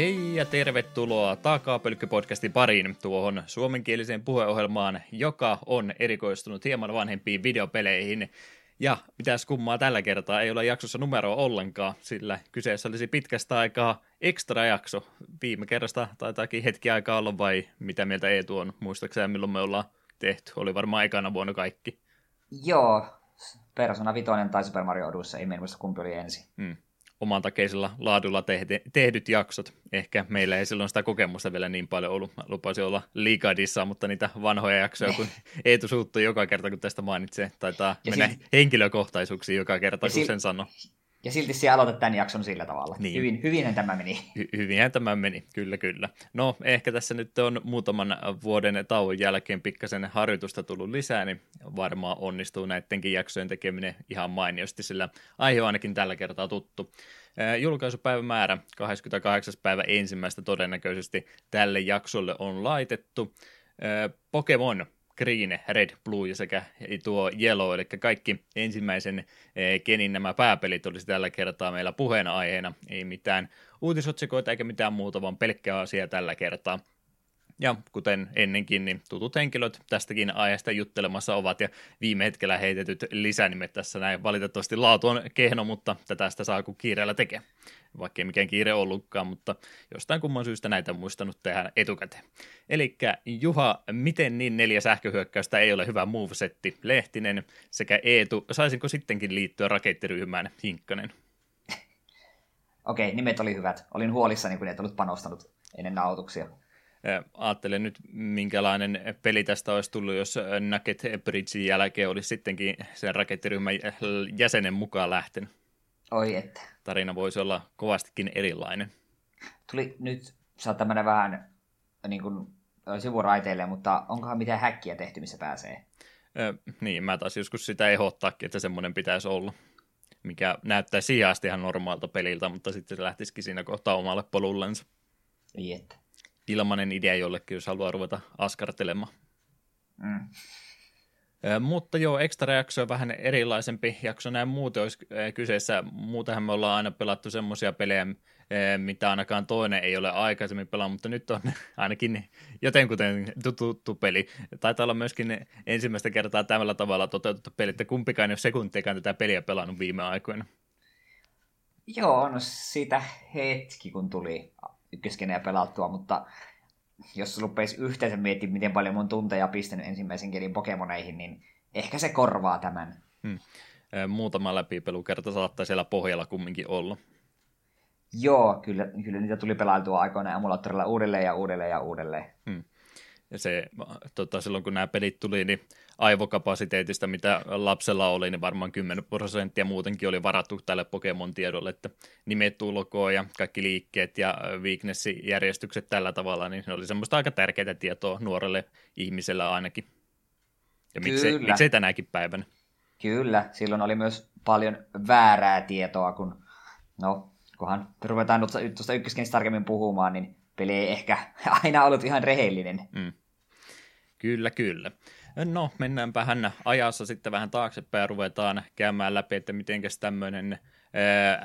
Hei ja tervetuloa Takapölkky-podcastin pariin tuohon suomenkieliseen puheohjelmaan, joka on erikoistunut hieman vanhempiin videopeleihin. Ja mitäs kummaa tällä kertaa ei ole jaksossa numeroa ollenkaan, sillä kyseessä olisi pitkästä aikaa ekstra jakso. Viime kerrasta taitaakin hetki aikaa olla vai mitä mieltä Eetu on, muistaakseni milloin me ollaan tehty, oli varmaan ekana vuonna kaikki. Joo, Persona 5 tai Super Mario Odyssey, ei muista kumpi oli ensin. Hmm oman takeisella laadulla tehde, tehdyt jaksot. Ehkä meillä ei silloin sitä kokemusta vielä niin paljon ollut. Mä lupasin olla liikadissa, mutta niitä vanhoja jaksoja, kun Eetu suuttui joka kerta, kun tästä mainitsee, taitaa ja mennä sil... henkilökohtaisuuksiin joka kerta, ja kun sil... sen sanoo. Ja silti sinä aloitat tämän jakson sillä tavalla. Niin. Hyvin, hyvinhän tämä meni. Hy- hyvinhän tämä meni, kyllä kyllä. No, ehkä tässä nyt on muutaman vuoden tauon jälkeen pikkasen harjoitusta tullut lisää, niin varmaan onnistuu näidenkin jaksojen tekeminen ihan mainiosti, sillä aihe on ainakin tällä kertaa tuttu. Julkaisupäivämäärä 28. päivä ensimmäistä todennäköisesti tälle jaksolle on laitettu. Pokemon Green, Red, Blue sekä tuo Yellow, eli kaikki ensimmäisen kenin nämä pääpelit olisi tällä kertaa meillä puheenaiheena. Ei mitään uutisotsikoita eikä mitään muuta, vaan pelkkää asiaa tällä kertaa. Ja kuten ennenkin, niin tutut henkilöt tästäkin aiheesta juttelemassa ovat ja viime hetkellä heitetyt lisänimet tässä näin. Valitettavasti laatu on kehno, mutta tätä sitä saa kun kiireellä tekee. Vaikka ei mikään kiire ollutkaan, mutta jostain kumman syystä näitä muistanut tehdä etukäteen. Eli Juha, miten niin neljä sähköhyökkäystä ei ole hyvä movesetti? Lehtinen sekä Eetu, saisinko sittenkin liittyä rakettiryhmään Hinkkanen? Okei, nimet oli hyvät. Olin huolissani, kun et ollut panostanut ennen nautuksia. Ajattelen nyt, minkälainen peli tästä olisi tullut, jos Nugget Bridgein jälkeen olisi sittenkin sen rakettiryhmän jäsenen mukaan lähtenyt. Oi että. Tarina voisi olla kovastikin erilainen. Tuli nyt, saattaa mennä vähän niin kuin, sivuraiteille, mutta onkohan mitään häkkiä tehty, missä pääsee? Ö, niin, mä taas joskus sitä ehdottaakin, että semmoinen pitäisi olla mikä näyttää sijasti ihan normaalta peliltä, mutta sitten se lähtisikin siinä kohtaa omalle polullensa. Niin että ilmanen idea jollekin, jos haluaa ruveta askartelemaan. Mm. Mutta joo, extra jakso on vähän erilaisempi jakso. Näin muuten olisi kyseessä. Muutenhan me ollaan aina pelattu semmoisia pelejä, mitä ainakaan toinen ei ole aikaisemmin pelannut, mutta nyt on ainakin jotenkuten tuttu peli. Taitaa olla myöskin ensimmäistä kertaa tämällä tavalla toteutettu peli, että kumpikaan ei ole sekuntiakaan tätä peliä pelannut viime aikoina. Joo, no siitä hetki, kun tuli ykköskenejä pelattua, mutta jos rupeisi yhteensä miettimään, miten paljon mun tunteja pistänyt ensimmäisen kelin Pokemoneihin, niin ehkä se korvaa tämän. Hmm. Muutama läpipelukerta saattaa siellä pohjalla kumminkin olla. Joo, kyllä, kyllä niitä tuli pelailtua aikoinaan emulaattorilla uudelleen ja uudelleen ja uudelleen. Hmm. Ja se, tota, silloin kun nämä pelit tuli, niin aivokapasiteetista, mitä lapsella oli, niin varmaan 10 prosenttia muutenkin oli varattu tälle Pokemon-tiedolle, että nimet ja kaikki liikkeet ja weakness-järjestykset tällä tavalla, niin se oli semmoista aika tärkeää tietoa nuorelle ihmiselle ainakin. Ja miksei, miksei tänäkin päivänä. Kyllä, silloin oli myös paljon väärää tietoa, kun, no, kunhan ruvetaan tuosta ykköskenistä tarkemmin puhumaan, niin peli ei ehkä aina ollut ihan rehellinen. Mm. Kyllä, kyllä. No, mennäänpä hän ajassa sitten vähän taaksepäin ja ruvetaan käymään läpi, että miten tämmöinen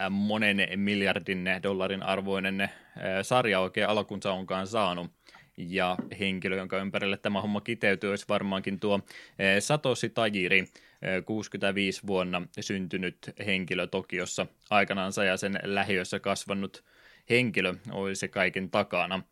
monen miljardin dollarin arvoinen sarja oikein alkunsa onkaan saanut. Ja henkilö, jonka ympärille tämä homma kiteytyy, olisi varmaankin tuo Satoshi Tajiri, 65 vuonna syntynyt henkilö Tokiossa aikanaansa ja sen lähiössä kasvanut henkilö olisi kaiken takana.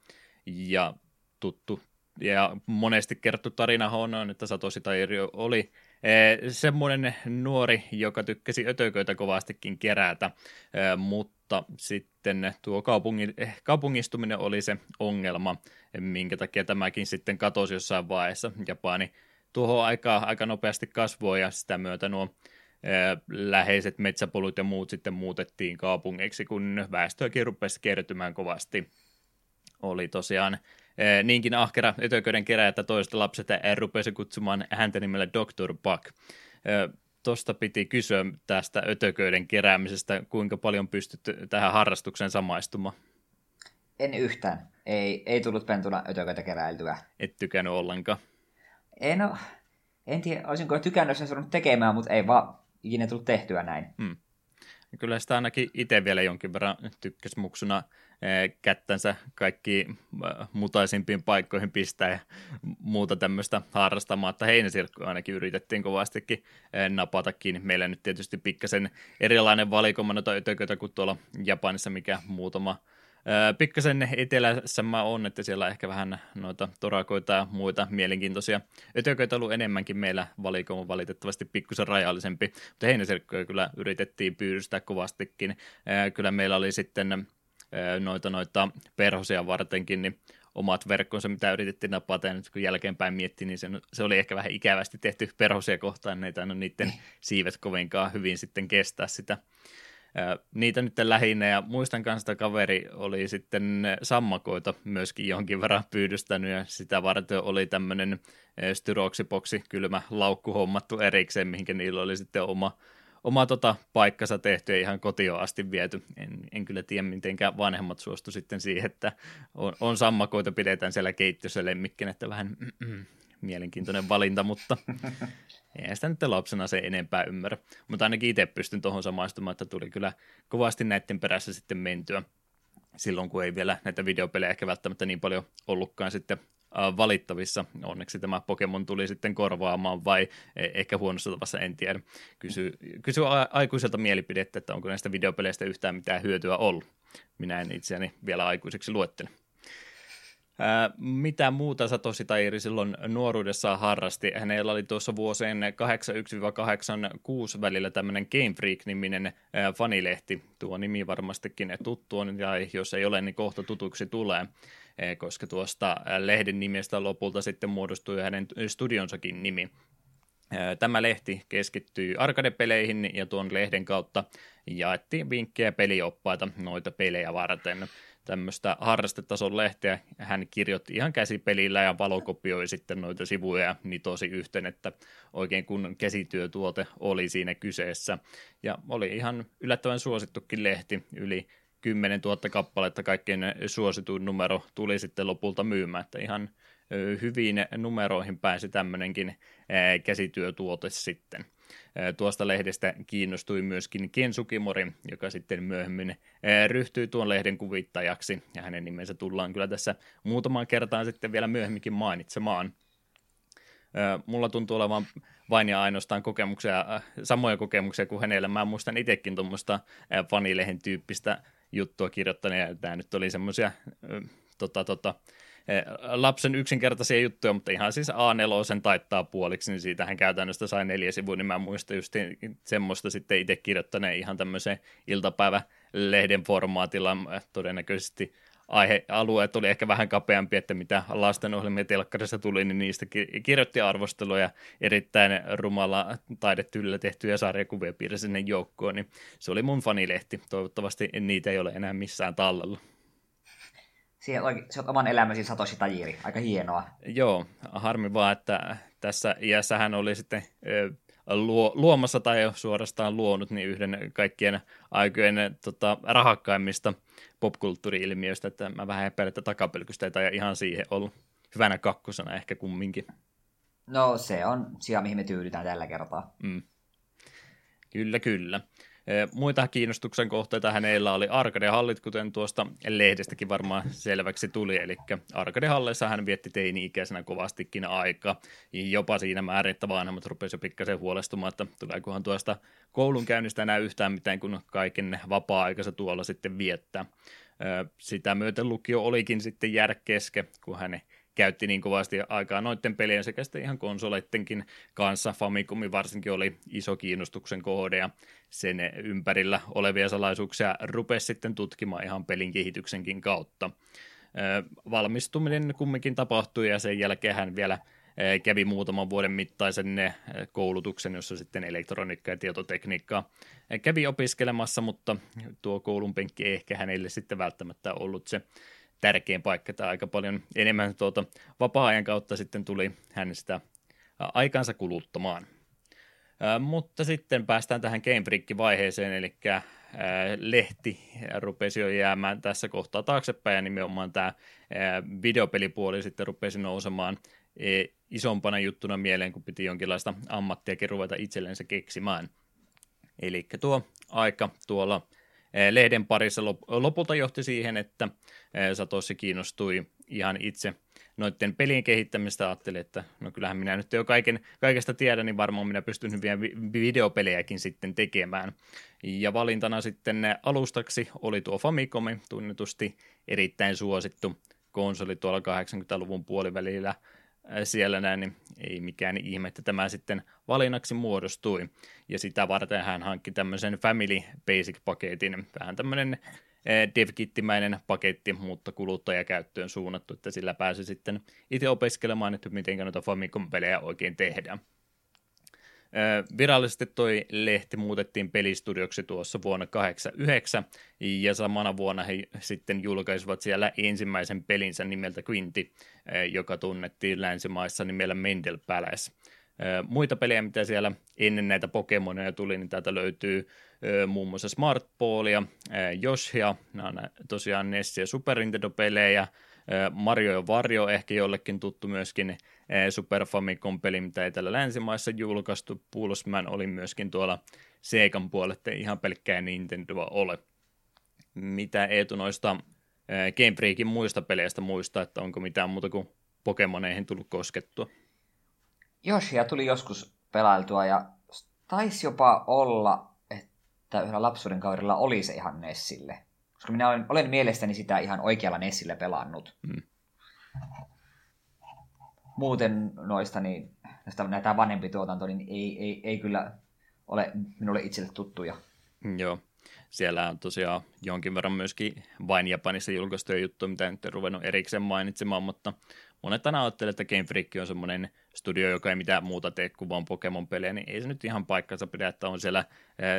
Ja tuttu ja monesti kerrottu tarina on, että Satoshi Tajiri oli eh, semmoinen nuori, joka tykkäsi ötököitä kovastikin kerätä, eh, mutta sitten tuo kaupungin, eh, kaupungistuminen oli se ongelma, minkä takia tämäkin sitten katosi jossain vaiheessa. Japani tuohon aikaan aika nopeasti kasvoi ja sitä myötä nuo läheiset metsäpolut ja muut sitten muutettiin kaupungeiksi, kun väestöäkin rupesi kertymään kovasti. Oli tosiaan niinkin ahkera etököiden kerää, että toiset lapset rupesi kutsumaan häntä nimellä Dr. Buck. Tuosta piti kysyä tästä ötököiden keräämisestä, kuinka paljon pystyt tähän harrastukseen samaistumaan? En yhtään. Ei, ei tullut pentuna ötököitä keräiltyä. Et tykännyt ollenkaan? En, no, en tiedä, olisinko tykännyt sen sanonut tekemään, mutta ei vaan ikinä tullut tehtyä näin. Hmm. kyllä sitä ainakin itse vielä jonkin verran tykkäsi muksuna kättänsä kaikki mutaisimpiin paikkoihin pistää ja muuta tämmöistä harrastamaan, että heinäsirkkoja ainakin yritettiin kovastikin napatakin. Meillä nyt tietysti pikkasen erilainen valikoma noita ötököitä kuin tuolla Japanissa, mikä muutama Pikkasen etelässä mä on, että siellä ehkä vähän noita torakoita ja muita mielenkiintoisia ötököitä ollut enemmänkin meillä valikoima valitettavasti pikkusen rajallisempi, mutta heinäsirkkoja kyllä yritettiin pyydystää kovastikin. Kyllä meillä oli sitten noita, noita perhosia vartenkin, niin omat verkkonsa, mitä yritettiin napata, ja nyt kun jälkeenpäin miettii, niin se, se oli ehkä vähän ikävästi tehty perhosia kohtaan, niin ei tainnut niiden siivet kovinkaan hyvin sitten kestää sitä. Niitä nyt lähinnä, ja muistan kanssa, että kaveri oli sitten sammakoita myöskin jonkin verran pyydystänyt, ja sitä varten oli tämmöinen styroksipoksi kylmä laukku hommattu erikseen, mihinkä niillä oli sitten oma, oma tota paikkansa tehty ja ihan kotioon asti viety. En, en kyllä tiedä, mitenkään vanhemmat suostu sitten siihen, että on, on sammakoita, pidetään siellä keittiössä lemmikkinä, että vähän mielenkiintoinen valinta, mutta ei sitä nyt lapsena se enempää ymmärrä. Mutta ainakin itse pystyn tuohon samaistumaan, että tuli kyllä kovasti näiden perässä sitten mentyä silloin, kun ei vielä näitä videopelejä ehkä välttämättä niin paljon ollutkaan sitten valittavissa. Onneksi tämä Pokemon tuli sitten korvaamaan vai e, ehkä huonossa tavassa, en tiedä. Kysy, kysy aikuiselta mielipidettä, että onko näistä videopeleistä yhtään mitään hyötyä ollut. Minä en itseäni vielä aikuiseksi luettele. Mitä muuta Satoshi Tairi silloin nuoruudessaan harrasti? Hänellä oli tuossa vuosien 81-86 välillä tämmöinen Game Freak-niminen fanilehti. Tuo nimi varmastikin tuttu on, ja jos ei ole, niin kohta tutuksi tulee, koska tuosta lehden nimestä lopulta sitten muodostui hänen studionsakin nimi. Tämä lehti keskittyy arcade-peleihin ja tuon lehden kautta jaettiin vinkkejä pelioppaita noita pelejä varten tämmöistä harrastetason lehteä. Hän kirjoitti ihan käsipelillä ja valokopioi sitten noita sivuja ja nitosi yhteen, että oikein kun käsityötuote oli siinä kyseessä. Ja oli ihan yllättävän suosittukin lehti, yli 10 000 kappaletta kaikkein suosituin numero tuli sitten lopulta myymään, että ihan hyviin numeroihin pääsi tämmöinenkin käsityötuote sitten. Tuosta lehdestä kiinnostui myöskin Ken Sukimori, joka sitten myöhemmin ryhtyi tuon lehden kuvittajaksi, ja hänen nimensä tullaan kyllä tässä muutamaan kertaan sitten vielä myöhemminkin mainitsemaan. Mulla tuntuu olevan vain ja ainoastaan kokemuksia, samoja kokemuksia kuin hänellä. Mä muistan itsekin tuommoista fanilehen tyyppistä juttua kirjoittaneen, tämä nyt oli semmoisia tota, tota, Eh, lapsen yksinkertaisia juttuja, mutta ihan siis A4 taittaa puoliksi, niin siitähän käytännössä sai neljä sivua, niin mä muistan just semmoista sitten itse kirjoittaneen ihan tämmöisen iltapäivälehden formaatilla, todennäköisesti aihealueet oli ehkä vähän kapeampi, että mitä lastenohjelmia telkkarissa tuli, niin niistä kirjoitti arvosteluja erittäin rumalla taidetyllä tehtyjä sarjakuvia piirsi sinne joukkoon, niin se oli mun fanilehti. Toivottavasti niitä ei ole enää missään tallella. Siihen se on oman elämäsi Satoshi Tajiri. Aika hienoa. Joo, harmi vaan, että tässä iässä hän oli sitten luo, luomassa tai suorastaan luonut niin yhden kaikkien aikojen tota, rahakkaimmista popkulttuuri-ilmiöistä, että mä vähän epäilen, että takapelkystä ei tai ihan siihen ollut hyvänä kakkosena ehkä kumminkin. No se on sija, mihin me tyydytään tällä kertaa. Mm. Kyllä, kyllä. Muita kiinnostuksen kohteita hänellä oli arcade-hallit, kuten tuosta lehdestäkin varmaan selväksi tuli, eli arcade-halleissa hän vietti teini-ikäisenä kovastikin aika, jopa siinä määrin, että vanhemmat rupesivat pikkasen huolestumaan, että tuleekohan tuosta koulun käynnistä enää yhtään mitään, kun kaiken vapaa-aikansa tuolla sitten viettää. Sitä myöten lukio olikin sitten jäädä keske, kun hän käytti niin kovasti aikaa noiden pelien sekä sitten ihan konsoleittenkin kanssa. Famicumi varsinkin oli iso kiinnostuksen kohde ja sen ympärillä olevia salaisuuksia rupesi sitten tutkimaan ihan pelin kehityksenkin kautta. Valmistuminen kumminkin tapahtui ja sen jälkeen hän vielä kävi muutaman vuoden mittaisen koulutuksen, jossa sitten elektroniikka ja tietotekniikkaa kävi opiskelemassa, mutta tuo koulun penkki ehkä hänelle sitten välttämättä ollut se tärkein paikka, tai aika paljon enemmän tuota vapaa-ajan kautta sitten tuli hän sitä aikansa kuluttamaan. mutta sitten päästään tähän Game Freak-vaiheeseen, eli lehti rupesi jo jäämään tässä kohtaa taaksepäin, ja nimenomaan tämä videopelipuoli sitten rupesi nousemaan e, isompana juttuna mieleen, kun piti jonkinlaista ammattiakin ruveta itsellensä keksimään. Eli tuo aika tuolla lehden parissa lopulta johti siihen, että Satoshi kiinnostui ihan itse noiden pelien kehittämistä ajattelin, että no kyllähän minä nyt jo kaiken, kaikesta tiedän, niin varmaan minä pystyn hyviä videopelejäkin sitten tekemään. Ja valintana sitten alustaksi oli tuo Famicom, tunnetusti erittäin suosittu konsoli tuolla 80-luvun puolivälillä siellä näin, niin ei mikään ihme, että tämä sitten valinnaksi muodostui. Ja sitä varten hän hankki tämmöisen Family Basic-paketin, vähän tämmöinen DevKittimäinen paketti, mutta kuluttajakäyttöön suunnattu, että sillä pääsi sitten itse opiskelemaan, että miten noita Famicom-pelejä oikein tehdään. Virallisesti toi lehti muutettiin pelistudioksi tuossa vuonna 89 ja samana vuonna he sitten julkaisivat siellä ensimmäisen pelinsä nimeltä Quinty, eh, joka tunnettiin länsimaissa nimellä Mendel Palace. Muita pelejä, mitä siellä ennen näitä Pokemoneja tuli, niin täältä löytyy muun muassa Smart Ballia, Joshia, nämä on tosiaan NES ja Super Nintendo-pelejä, Mario ja Vario ehkä jollekin tuttu myöskin Super Famicom-peli, mitä ei täällä länsimaissa julkaistu. Pulsman oli myöskin tuolla Seikan puolella, että ihan pelkkää Nintendoa ole. Mitä Eetu noista Game Freakin muista peleistä muista, että onko mitään muuta kuin Pokemoneihin tullut koskettua? Joshia tuli joskus pelailtua ja taisi jopa olla että yhdellä lapsuuden kaudella oli se ihan Nessille. Koska minä olen, olen mielestäni sitä ihan oikealla Nessille pelannut. Mm. Muuten noista, niin näistä näitä vanhempi tuotanto, niin ei, ei, ei kyllä ole minulle itselle tuttuja. Mm, joo, siellä on tosiaan jonkin verran myöskin vain Japanissa julkaistuja juttuja, mitä nyt en ruvennut erikseen mainitsemaan, mutta monet aina ajattelee, että Game Freak on semmoinen studio, joka ei mitään muuta tee kuin vaan Pokemon-pelejä, niin ei se nyt ihan paikkansa pidä, että on siellä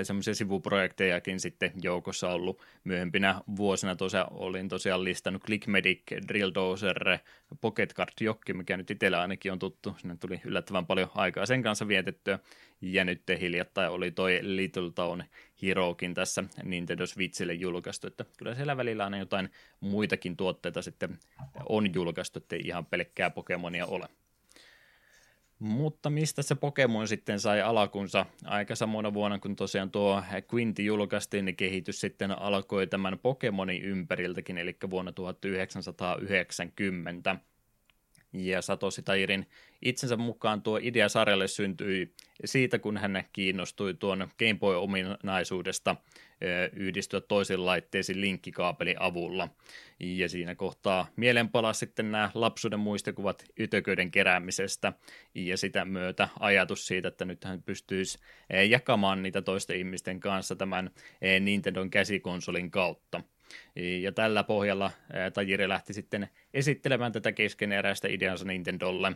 semmoisia sivuprojektejakin sitten joukossa ollut myöhempinä vuosina. Tosiaan olin tosiaan listannut Clickmedic, Drill Dozer, Pocket Card Jokki, mikä nyt itsellä ainakin on tuttu. Sinne tuli yllättävän paljon aikaa sen kanssa vietettyä. Ja nyt hiljattain oli toi Little Town Herokin tässä Nintendo Switchille julkaistu, että kyllä siellä välillä aina jotain muitakin tuotteita sitten on julkaistu, ettei ihan pelkkää Pokemonia ole. Mutta mistä se Pokemon sitten sai alakunsa? Aika samana vuonna, kun tosiaan tuo Quinty julkaistiin, niin kehitys sitten alkoi tämän Pokemonin ympäriltäkin, eli vuonna 1990. Ja Satoshi Tairin itsensä mukaan tuo idea sarjalle syntyi siitä, kun hän kiinnostui tuon Game Boy-ominaisuudesta yhdistyä toisiin laitteisiin linkkikaapelin avulla. Ja siinä kohtaa mieleen palasi sitten nämä lapsuuden muistikuvat ytököiden keräämisestä ja sitä myötä ajatus siitä, että nyt hän pystyisi jakamaan niitä toisten ihmisten kanssa tämän Nintendon käsikonsolin kautta. Ja tällä pohjalla Tajiri lähti sitten esittelemään tätä keskeneräistä ideansa Nintendolle,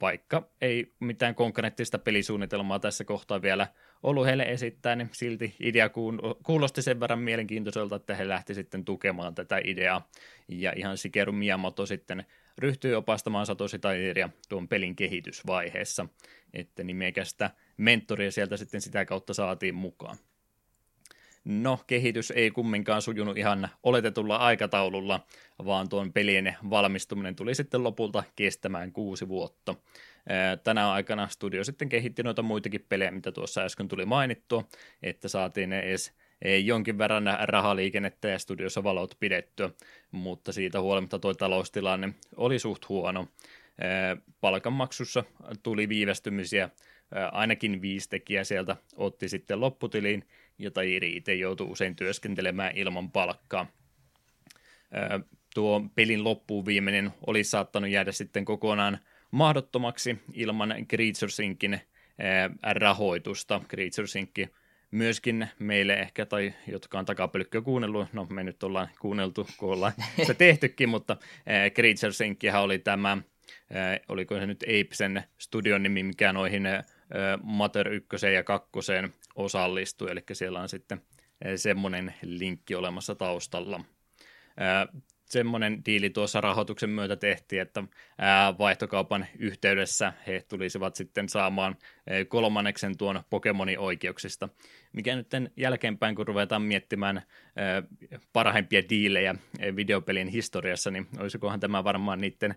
vaikka ei mitään konkreettista pelisuunnitelmaa tässä kohtaa vielä ollut heille esittää, niin silti idea kuulosti sen verran mielenkiintoiselta, että he lähti sitten tukemaan tätä ideaa. Ja ihan Sikeru Miyamoto sitten ryhtyi opastamaan Satoshi Tajiria tuon pelin kehitysvaiheessa, että nimekästä mentoria sieltä sitten sitä kautta saatiin mukaan. No, kehitys ei kumminkaan sujunut ihan oletetulla aikataululla, vaan tuon pelien valmistuminen tuli sitten lopulta kestämään kuusi vuotta. Tänä aikana studio sitten kehitti noita muitakin pelejä, mitä tuossa äsken tuli mainittua, että saatiin edes jonkin verran rahaliikennettä ja studiossa valot pidettyä, mutta siitä huolimatta tuo taloustilanne oli suht huono. Palkanmaksussa tuli viivästymisiä, ainakin viisi tekijää sieltä otti sitten lopputiliin, jota Iri itse joutuu usein työskentelemään ilman palkkaa. Tuo pelin loppuun viimeinen oli saattanut jäädä sitten kokonaan mahdottomaksi ilman Creatures Inkin rahoitusta. Creatures Inc. myöskin meille ehkä, tai jotka on takapölkköä kuunnellut, no me nyt ollaan kuunneltu, kun ollaan se tehtykin, mutta Creatures Inc. oli tämä, oliko se nyt Apesen studion nimi, mikä noihin Mater 1 ja 2 osallistui, eli siellä on sitten semmoinen linkki olemassa taustalla semmoinen diili tuossa rahoituksen myötä tehtiin, että vaihtokaupan yhteydessä he tulisivat sitten saamaan kolmanneksen tuon Pokemonin oikeuksista, mikä nyt jälkeenpäin, kun ruvetaan miettimään parhaimpia diilejä videopelin historiassa, niin olisikohan tämä varmaan niiden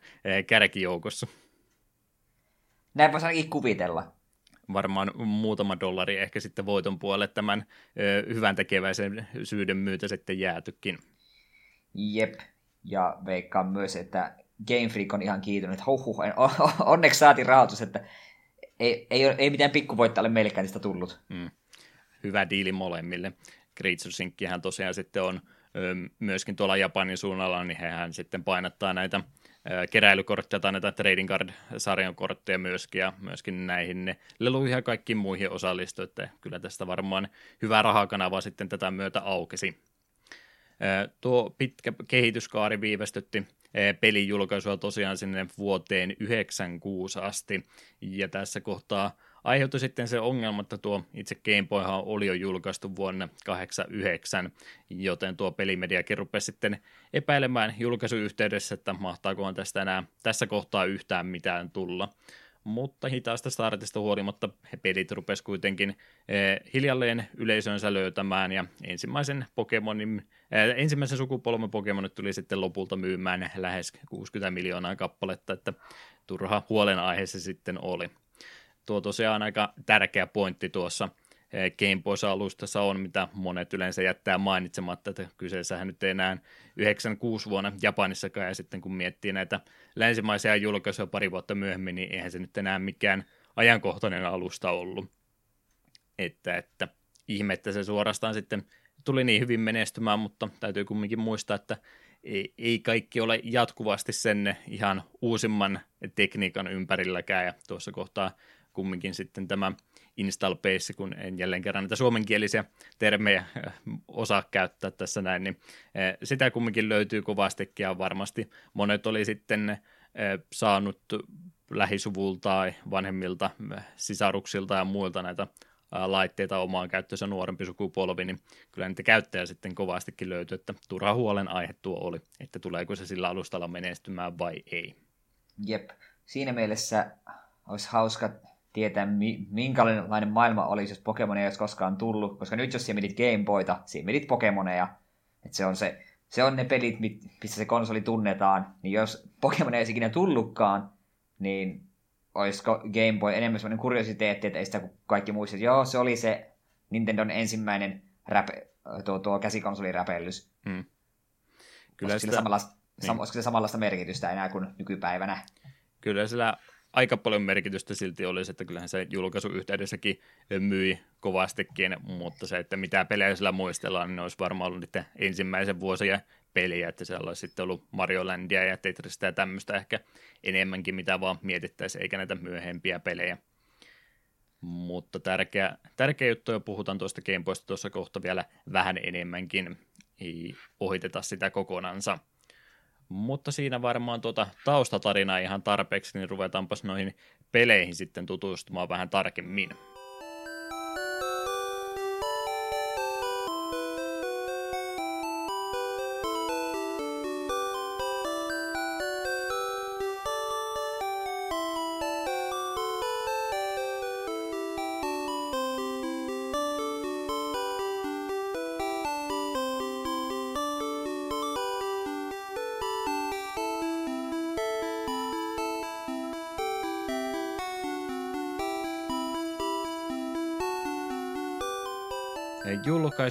kärkijoukossa. Näin voisi ainakin kuvitella. varmaan muutama dollari ehkä sitten voiton puolelle tämän ö, hyvän tekeväisen syyden myötä sitten jäätykin. Jep, ja veikkaan myös, että Game Freak on ihan kiitynyt, että huh, huh, onneksi saatiin rahoitus, että ei, ei, ei mitään pikkuvoittajalle meillekään niistä tullut. Mm. Hyvä diili molemmille. Creature tosiaan sitten on myöskin tuolla Japanin suunnalla, niin hehän sitten painattaa näitä keräilykortteja tai näitä trading card-sarjan kortteja myöskin, ja myöskin näihin ne leluihin ja kaikkiin muihin osallistu, että kyllä tästä varmaan hyvä rahakanava sitten tätä myötä aukesi. Tuo pitkä kehityskaari viivästytti pelin julkaisua tosiaan sinne vuoteen 96 asti, ja tässä kohtaa aiheutui sitten se ongelma, että tuo itse Game Boyhan oli jo julkaistu vuonna 89, joten tuo pelimediakin rupesi sitten epäilemään julkaisuyhteydessä, että mahtaakohan tästä enää tässä kohtaa yhtään mitään tulla. Mutta hitaasta startista huolimatta he pelit rupesi kuitenkin eh, hiljalleen yleisönsä löytämään ja ensimmäisen Pokemonin, eh, ensimmäisen sukupolven Pokemonit tuli sitten lopulta myymään lähes 60 miljoonaa kappaletta, että turha huolenaihe se sitten oli. Tuo tosiaan aika tärkeä pointti tuossa Game Boys-alustassa on, mitä monet yleensä jättää mainitsematta, että kyseessähän nyt ei enää 96 vuonna Japanissakaan, ja sitten kun miettii näitä länsimaisia julkaisuja pari vuotta myöhemmin, niin eihän se nyt enää mikään ajankohtainen alusta ollut. Että, että ihme, että se suorastaan sitten tuli niin hyvin menestymään, mutta täytyy kumminkin muistaa, että ei, ei kaikki ole jatkuvasti sen ihan uusimman tekniikan ympärilläkään, ja tuossa kohtaa kumminkin sitten tämä install base, kun en jälleen kerran näitä suomenkielisiä termejä äh, osaa käyttää tässä näin, niin äh, sitä kumminkin löytyy kovastikin ja varmasti monet oli sitten äh, saanut lähisuvulta tai vanhemmilta sisaruksilta ja muilta näitä laitteita omaan käyttöönsä nuorempi sukupolvi, niin kyllä niitä käyttäjä sitten kovastikin löytyy, että turha huolen aihe tuo oli, että tuleeko se sillä alustalla menestymään vai ei. Jep, siinä mielessä olisi hauska tietää, minkälainen maailma olisi, jos Pokemonia ei olisi koskaan tullut, koska nyt jos siellä midit Game Boyta, siellä midit Pokemoneja, että se on, se, se on ne pelit, missä se konsoli tunnetaan, niin jos Pokemon ei ikinä tullutkaan, niin olisiko Game Boy enemmän sellainen kuriositeetti, että ei sitä kaikki muista, että joo, se oli se Nintendon ensimmäinen rap, tuo, tuo käsikonsoliräpellys. Hmm. Kyllä olisiko, sitä... samanlaista, niin. olisiko se samanlaista merkitystä enää kuin nykypäivänä? Kyllä sillä aika paljon merkitystä silti olisi, että kyllähän se julkaisuyhteydessäkin myi kovastikin, mutta se, että mitä pelejä sillä muistellaan, niin olisi varmaan ollut niiden ensimmäisen vuosien peliä, että siellä olisi sitten ollut Mario Landia ja Tetristä ja tämmöistä ehkä enemmänkin, mitä vaan mietittäisiin, eikä näitä myöhempiä pelejä. Mutta tärkeä, tärkeä juttu, jo puhutaan tuosta Gameboysta tuossa kohta vielä vähän enemmänkin, ei ohiteta sitä kokonansa. Mutta siinä varmaan tuota taustatarinaa ihan tarpeeksi, niin ruvetaanpas noihin peleihin sitten tutustumaan vähän tarkemmin.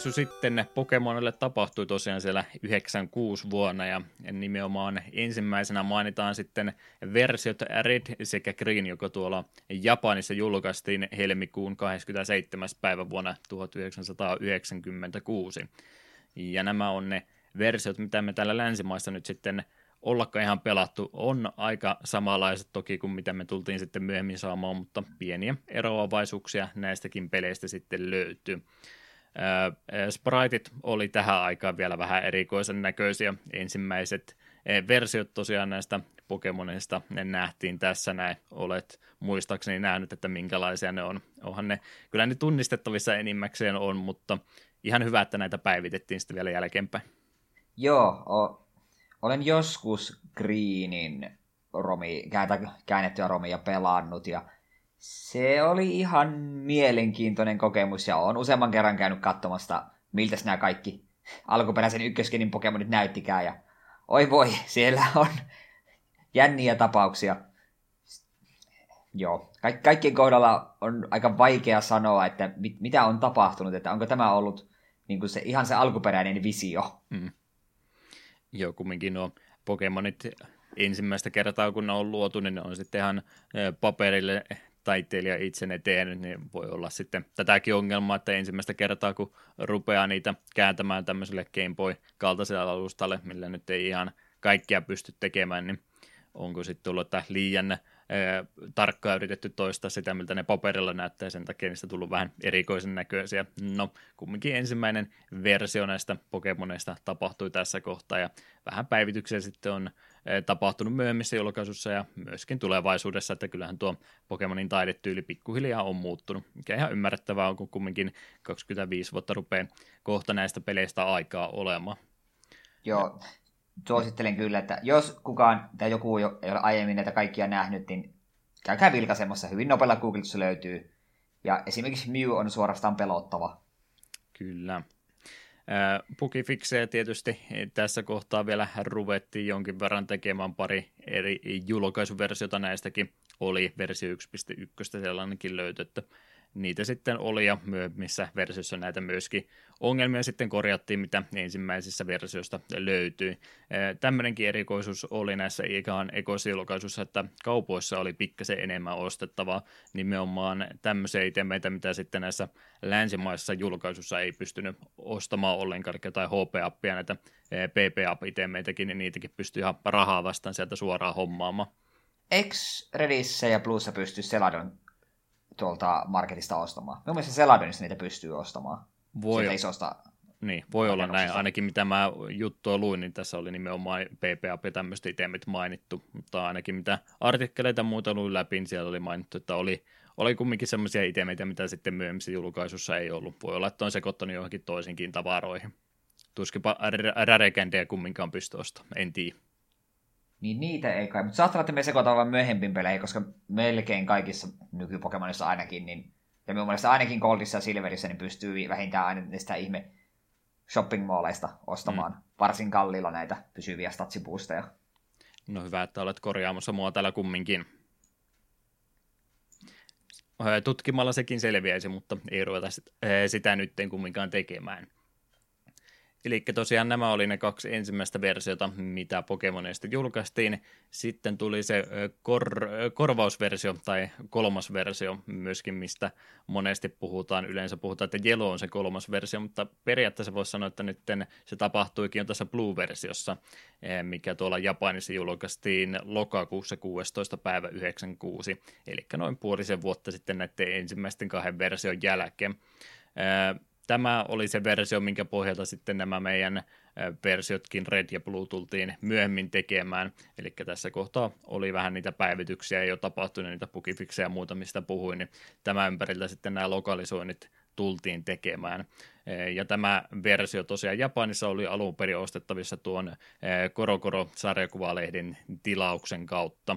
Julkaisu sitten Pokemonille tapahtui tosiaan siellä 96 vuonna ja nimenomaan ensimmäisenä mainitaan sitten versiot Red sekä Green, joka tuolla Japanissa julkaistiin helmikuun 27. päivä vuonna 1996. Ja nämä on ne versiot, mitä me täällä länsimaissa nyt sitten ollakaan ihan pelattu, on aika samanlaiset toki kuin mitä me tultiin sitten myöhemmin saamaan, mutta pieniä eroavaisuuksia näistäkin peleistä sitten löytyy. Spriteit oli tähän aikaan vielä vähän erikoisen näköisiä. Ensimmäiset versiot tosiaan näistä Pokemonista ne nähtiin tässä näin. Olet muistaakseni nähnyt, että minkälaisia ne on. Onhan ne, kyllä ne tunnistettavissa enimmäkseen on, mutta ihan hyvä, että näitä päivitettiin sitten vielä jälkeenpäin. Joo, o, olen joskus Greenin romi, käännettyä romia pelannut ja se oli ihan mielenkiintoinen kokemus ja on useamman kerran käynyt katsomassa, miltä nämä kaikki alkuperäisen ykköskenin Pokemonit näyttikään. Ja oi voi, siellä on jänniä tapauksia. Joo. Ka- kaikkien kohdalla on aika vaikea sanoa, että mit- mitä on tapahtunut, että onko tämä ollut niin se, ihan se alkuperäinen visio. Mm. Joo, kumminkin nuo Pokemonit ensimmäistä kertaa, kun ne on luotu, niin ne on sitten ihan paperille taiteilija itse ne tehnyt, niin voi olla sitten tätäkin ongelmaa, että ensimmäistä kertaa, kun rupeaa niitä kääntämään tämmöiselle Game Boy-kaltaiselle alustalle, millä nyt ei ihan kaikkia pysty tekemään, niin onko sitten tullut että liian tarkkaan yritetty toistaa sitä, miltä ne paperilla näyttää, sen takia niistä tullut vähän erikoisen näköisiä. No, kumminkin ensimmäinen versio näistä Pokemoneista tapahtui tässä kohtaa, ja vähän päivityksiä sitten on tapahtunut myöhemmissä julkaisussa ja myöskin tulevaisuudessa, että kyllähän tuo Pokemonin taidetyyli pikkuhiljaa on muuttunut, mikä ihan ymmärrettävää on, kun kumminkin 25 vuotta rupeaa kohta näistä peleistä aikaa olemaan. Joo, suosittelen kyllä, että jos kukaan tai joku ei ole aiemmin näitä kaikkia nähnyt, niin käykää vilkaisemassa. Hyvin nopealla Googlessa löytyy. Ja esimerkiksi Mew on suorastaan pelottava. Kyllä. Pukifiksejä tietysti tässä kohtaa vielä ruvettiin jonkin verran tekemään pari eri julkaisuversiota näistäkin. Oli versio 1.1 sellainenkin löytö, että niitä sitten oli ja myöhemmissä versioissa näitä myöskin ongelmia sitten korjattiin, mitä ensimmäisissä versioista löytyi. Tämmöinenkin erikoisuus oli näissä ikaan ekosilkaisuissa, että kaupoissa oli pikkasen enemmän ostettavaa nimenomaan tämmöisiä itemeitä, mitä sitten näissä länsimaissa julkaisussa ei pystynyt ostamaan ollenkaan, jotain HP-appia, näitä PP-app-itemeitäkin, niin niitäkin pystyy ihan rahaa vastaan sieltä suoraan hommaamaan. Eikö Redissä ja Plussa pysty Seladon tuolta marketista ostamaan. Minun mielestä Seladonissa niitä pystyy ostamaan. Voi, isosta niin, voi olla näin. Ainakin mitä mä juttua luin, niin tässä oli nimenomaan PPAP tämmöistä itemit mainittu. Mutta ainakin mitä artikkeleita muuta luin läpi, niin siellä oli mainittu, että oli, oli kumminkin semmoisia itemeitä, mitä sitten myöhemmissä julkaisussa ei ollut. Voi olla, että on sekoittanut johonkin toisinkin tavaroihin. Tuskinpa Rarekändejä kumminkaan pysty ostamaan, en tiedä. Niin niitä ei kai, mutta saattaa olla, että me sekoitaan vain myöhempiin peleihin, koska melkein kaikissa nykypokemonissa ainakin, niin, ja minun mielestä ainakin Goldissa ja Silverissä niin pystyy vähintään aina niistä ihme shopping malleista ostamaan mm. varsin kalliilla näitä pysyviä statsipuusteja. No hyvä, että olet korjaamassa mua täällä kumminkin. Tutkimalla sekin selviäisi, mutta ei ruveta sitä nyt kumminkaan tekemään. Eli tosiaan nämä oli ne kaksi ensimmäistä versiota, mitä Pokemoneista julkaistiin. Sitten tuli se kor- korvausversio tai kolmas versio myöskin, mistä monesti puhutaan. Yleensä puhutaan, että Yellow on se kolmas versio, mutta periaatteessa voisi sanoa, että nyt se tapahtuikin jo tässä Blue-versiossa, mikä tuolla Japanissa julkaistiin lokakuussa 16. päivä 96, eli noin puolisen vuotta sitten näiden ensimmäisten kahden version jälkeen tämä oli se versio, minkä pohjalta sitten nämä meidän versiotkin Red ja Blue tultiin myöhemmin tekemään. Eli tässä kohtaa oli vähän niitä päivityksiä jo tapahtunut, niitä pukifiksejä ja muuta, mistä puhuin, niin tämä ympäriltä sitten nämä lokalisoinnit tultiin tekemään. Ja tämä versio tosiaan Japanissa oli alun perin ostettavissa tuon Korokoro-sarjakuvalehden tilauksen kautta.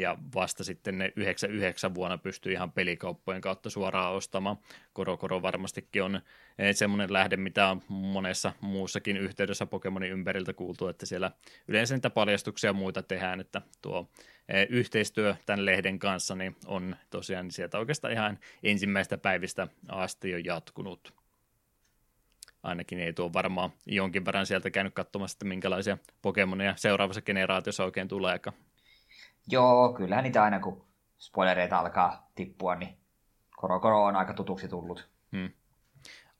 Ja vasta sitten ne 99 vuonna pystyi ihan pelikauppojen kautta suoraan ostamaan. Korokoro varmastikin on semmoinen lähde, mitä on monessa muussakin yhteydessä Pokemonin ympäriltä kuultu, että siellä yleensä niitä paljastuksia ja muita tehdään, että tuo yhteistyö tämän lehden kanssa niin on tosiaan sieltä oikeastaan ihan ensimmäistä päivistä asti jo jatkunut ainakin ei tuo varmaan jonkin verran sieltä käynyt katsomassa, että minkälaisia Pokemonia seuraavassa generaatiossa oikein tulee. Joo, kyllähän niitä aina kun spoilereita alkaa tippua, niin Korokoro on aika tutuksi tullut. Hmm.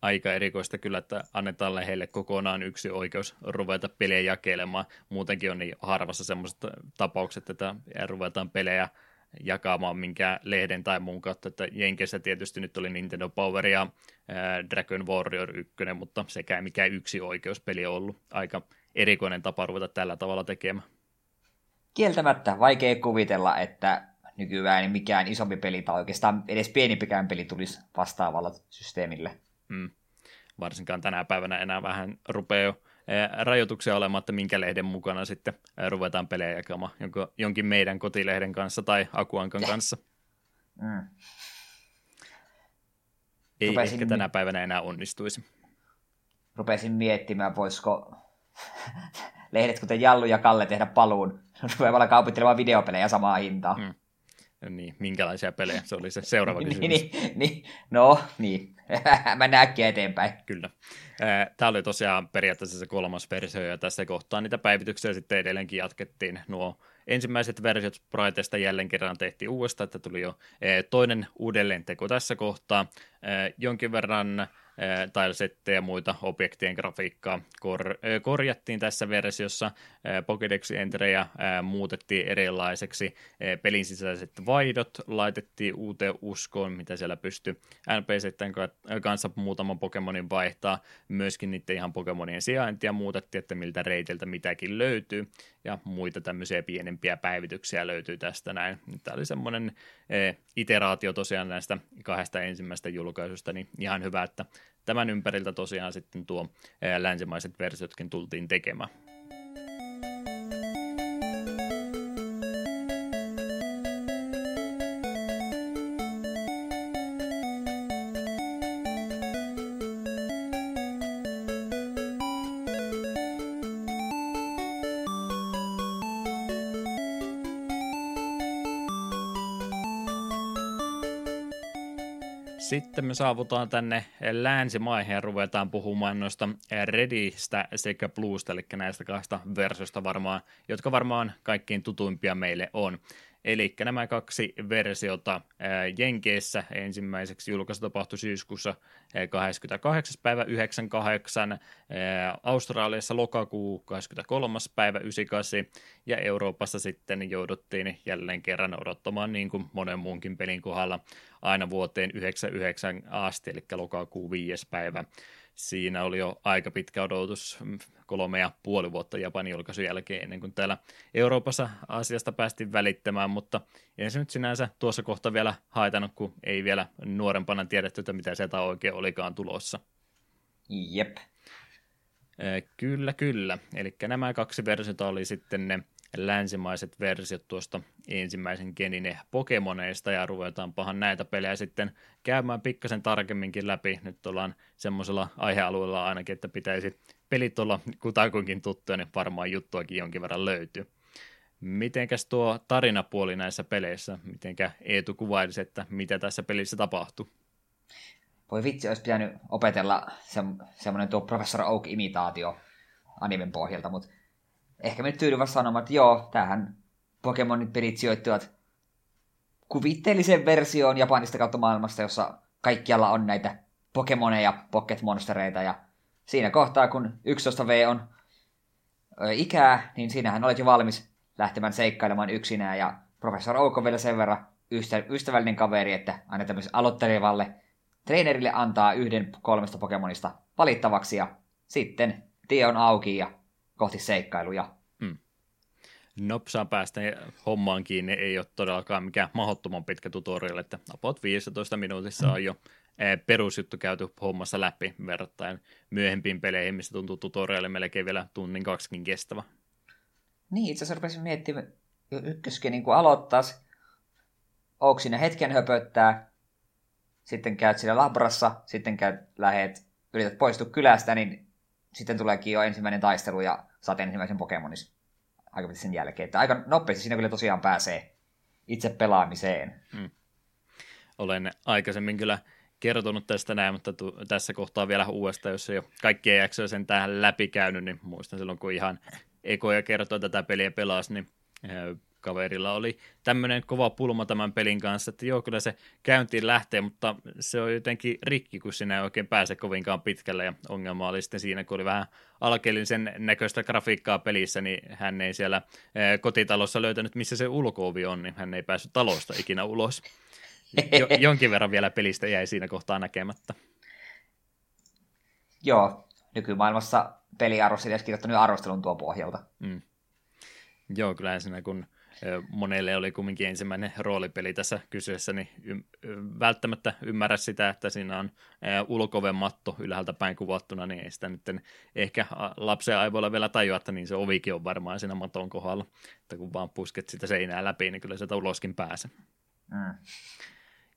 Aika erikoista kyllä, että annetaan heille kokonaan yksi oikeus ruveta pelejä jakelemaan. Muutenkin on niin harvassa semmoiset tapaukset, että ruvetaan pelejä jakamaan minkä lehden tai muun kautta, että Jenkeissä tietysti nyt oli Nintendo Power ja ää, Dragon Warrior 1, mutta sekä ei mikään yksi oikeuspeli on ollut. Aika erikoinen tapa ruveta tällä tavalla tekemään. Kieltämättä vaikea kuvitella, että nykyään mikään isompi peli tai oikeastaan edes pienempikään peli tulisi vastaavalla systeemille. Hmm. Varsinkaan tänä päivänä enää vähän rupeaa jo rajoituksia olematta, minkä lehden mukana sitten ruvetaan pelejä jakamaan, jonkin meidän kotilehden kanssa tai Akuankan kanssa. Mm. Ei Rupesin ehkä tänä päivänä enää onnistuisi. Rupesin miettimään, voisiko lehdet kuten Jallu ja Kalle tehdä paluun. Rupeamalla kaupittelemaan videopelejä samaa hintaa. Mm. Niin, minkälaisia pelejä? Se oli se seuraava niin, kysymys. niin, niin, no, niin. Mä äkkiä eteenpäin. Kyllä. Tämä oli tosiaan periaatteessa se kolmas versio, ja tässä kohtaa niitä päivityksiä sitten edelleenkin jatkettiin. Nuo ensimmäiset versiot Spriteista jälleen kerran tehtiin uudestaan, että tuli jo toinen uudelleen teko tässä kohtaa. Jonkin verran tilesettejä ja muita objektien grafiikkaa kor- korjattiin tässä versiossa. Pokédex Enterejä muutettiin erilaiseksi. Pelin sisäiset vaihdot laitettiin uuteen uskoon, mitä siellä pystyi NPCiden kanssa muutaman Pokemonin vaihtaa. Myöskin niiden ihan Pokemonien sijaintia muutettiin, että miltä reitiltä mitäkin löytyy. Ja muita tämmöisiä pienempiä päivityksiä löytyy tästä näin. Tämä oli semmoinen iteraatio tosiaan näistä kahdesta ensimmäistä julkaisusta, niin ihan hyvä, että tämän ympäriltä tosiaan sitten tuo länsimaiset versiotkin tultiin tekemään. Sitten me saavutaan tänne länsimaihin ja ruvetaan puhumaan noista Redistä sekä Bluesta, eli näistä kahdesta versiosta varmaan, jotka varmaan kaikkein tutuimpia meille on. Eli nämä kaksi versiota Jenkeissä ensimmäiseksi julkaisu tapahtui syyskuussa 28. päivä 98, Australiassa lokakuu 23. päivä 98 ja Euroopassa sitten jouduttiin jälleen kerran odottamaan niin kuin monen muunkin pelin kohdalla aina vuoteen 99 asti, eli lokakuu 5. päivä siinä oli jo aika pitkä odotus, mm, kolme ja puoli vuotta Japanin julkaisun jälkeen, ennen kuin täällä Euroopassa asiasta päästiin välittämään, mutta ei se nyt sinänsä tuossa kohta vielä haitannut, kun ei vielä nuorempana tiedetty, että mitä sieltä oikein olikaan tulossa. Jep. Kyllä, kyllä. Eli nämä kaksi versiota oli sitten ne länsimaiset versiot tuosta ensimmäisen genin Pokemoneista ja ruvetaanpahan näitä pelejä sitten käymään pikkasen tarkemminkin läpi. Nyt ollaan semmoisella aihealueella ainakin, että pitäisi pelit olla kutakuinkin tuttuja, niin varmaan juttuakin jonkin verran löytyy. Mitenkäs tuo tarinapuoli näissä peleissä, mitenkä Eetu kuvailisi, että mitä tässä pelissä tapahtuu? Voi vitsi, olisi pitänyt opetella se, semmoinen tuo Professor Oak-imitaatio animen pohjalta, mutta ehkä me nyt tyydyn vasta sanomaan, että joo, tähän Pokemonin pelit sijoittuvat kuvitteellisen versioon Japanista kautta maailmasta, jossa kaikkialla on näitä Pokemoneja, Pocket Monstereita, ja siinä kohtaa, kun 11V on ikää, niin siinähän olet jo valmis lähtemään seikkailemaan yksinään, ja Professor Oak on vielä sen verran ystävällinen kaveri, että aina tämmöiselle aloittelevalle treenerille antaa yhden kolmesta Pokemonista valittavaksi, ja sitten tie on auki, ja kohti seikkailuja. Hmm. Nopsaan päästä hommaan kiinni ei ole todellakaan mikään mahdottoman pitkä tutorial, että about 15 minuutissa on jo perusjuttu käyty hommassa läpi verrattuna myöhempiin peleihin, missä tuntuu tutoriali melkein vielä tunnin kaksikin kestävä. Niin, itse asiassa rupesin miettimään, ykköskin niin aloittaisi, onko siinä hetken höpöttää, sitten käyt siellä labrassa, sitten käyt, lähet, yrität poistua kylästä, niin sitten tuleekin jo ensimmäinen taistelu ja saat ensimmäisen Pokemonis aika sen jälkeen. Että aika nopeasti siinä kyllä tosiaan pääsee itse pelaamiseen. Hmm. Olen aikaisemmin kyllä kertonut tästä näin, mutta tu- tässä kohtaa vielä uudestaan, jos ei ole kaikkia jaksoja sen tähän läpikäynyt, niin muistan silloin, kun ihan ekoja kertoi tätä peliä pelasi, niin kaverilla oli tämmöinen kova pulma tämän pelin kanssa, että joo, kyllä se käyntiin lähtee, mutta se on jotenkin rikki, kun sinä ei oikein pääse kovinkaan pitkälle, ja ongelma oli sitten siinä, kun oli vähän alkeellisen näköistä grafiikkaa pelissä, niin hän ei siellä eh, kotitalossa löytänyt, missä se ulkoovi on, niin hän ei päässyt talosta ikinä ulos. Jo, jonkin verran vielä pelistä jäi siinä kohtaa näkemättä. Joo, nykymaailmassa peliarvostelijat kirjoittanut arvostelun tuo pohjalta. Mm. Joo, kyllä siinä kun monelle oli kumminkin ensimmäinen roolipeli tässä kyseessä, niin y- välttämättä ymmärrä sitä, että siinä on ulkoven matto ylhäältä päin kuvattuna, niin ei sitä nyt ehkä lapsen aivoilla vielä tajua, että niin se ovikin on varmaan siinä maton kohdalla, että kun vaan pusket sitä seinää läpi, niin kyllä sieltä uloskin pääsee. Mm.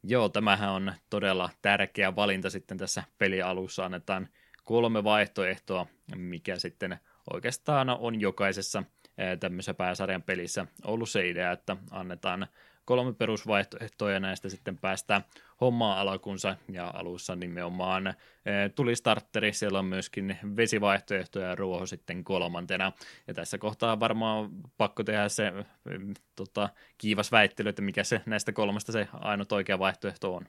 Joo, tämähän on todella tärkeä valinta sitten tässä pelialussa, annetaan kolme vaihtoehtoa, mikä sitten oikeastaan on jokaisessa – tämmöisessä pääsarjan pelissä ollut se idea, että annetaan kolme perusvaihtoehtoa ja näistä sitten päästään hommaa alkunsa ja alussa nimenomaan tuli starteri, siellä on myöskin vesivaihtoehto ja ruoho sitten kolmantena. Ja tässä kohtaa varmaan pakko tehdä se tota, kiivas väittely, että mikä se näistä kolmesta se ainut oikea vaihtoehto on.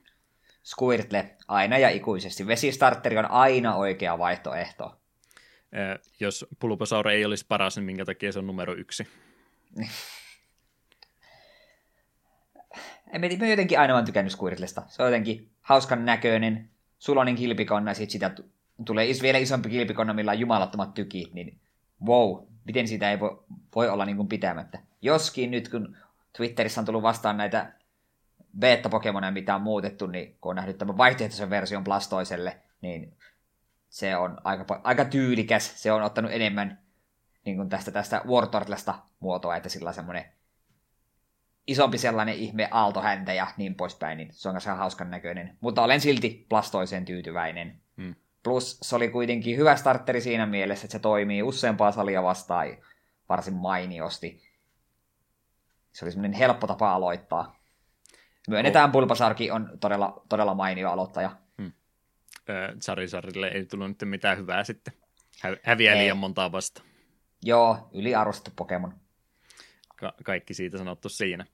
Squirtle, aina ja ikuisesti. Vesistarteri on aina oikea vaihtoehto. Jos Pulposaur ei olisi paras, niin minkä takia se on numero yksi? en mä, mä jotenkin aina vaan tykännyt Squirtlesta. Se on jotenkin hauskan näköinen, sulonin kilpikonna, ja sitten sitä tulee vielä isompi kilpikonna, millä on jumalattomat tykit, niin wow, miten sitä ei voi, voi olla niin kuin pitämättä. Joskin nyt, kun Twitterissä on tullut vastaan näitä beta-pokemoneja, mitä on muutettu, niin kun on nähnyt tämän vaihtoehtoisen version Blastoiselle, niin se on aika, aika tyylikäs. Se on ottanut enemmän niin kuin tästä, tästä War Turtlesta muotoa, että sillä on semmoinen isompi sellainen ihme aaltohäntä ja niin poispäin, niin se on kanssa hauskan näköinen. Mutta olen silti plastoiseen tyytyväinen. Hmm. Plus se oli kuitenkin hyvä starteri siinä mielessä, että se toimii useampaa salia vastaan varsin mainiosti. Se oli semmoinen helppo tapa aloittaa. Myönnetään, oh. On todella, todella mainio aloittaja. Hmm. Charizardille ei tullut nyt mitään hyvää sitten. Hä- häviää ei. liian montaa vasta. Joo, yliarvostettu Pokemon. Ka- kaikki siitä sanottu siinä.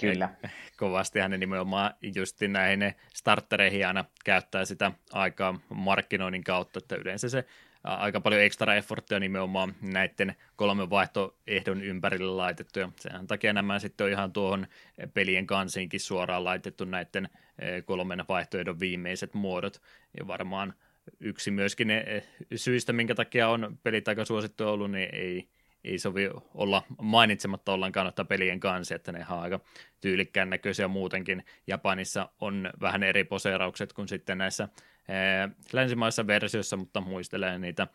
Kyllä. Kovasti hän nimenomaan just näihin startereihin aina käyttää sitä aikaa markkinoinnin kautta, että yleensä se aika paljon extra efforttia nimenomaan näiden kolmen vaihtoehdon ympärille laitettu, ja sen takia nämä sitten on ihan tuohon pelien kansiinkin suoraan laitettu näiden kolmen vaihtoehdon viimeiset muodot, ja varmaan yksi myöskin ne syistä, minkä takia on pelit aika suosittu ollut, niin ei, ei sovi olla mainitsematta ollenkaan ottaa pelien kanssa, että ne on aika tyylikkään näköisiä muutenkin. Japanissa on vähän eri poseeraukset kuin sitten näissä länsimaissa versioissa, mutta muistelen niitä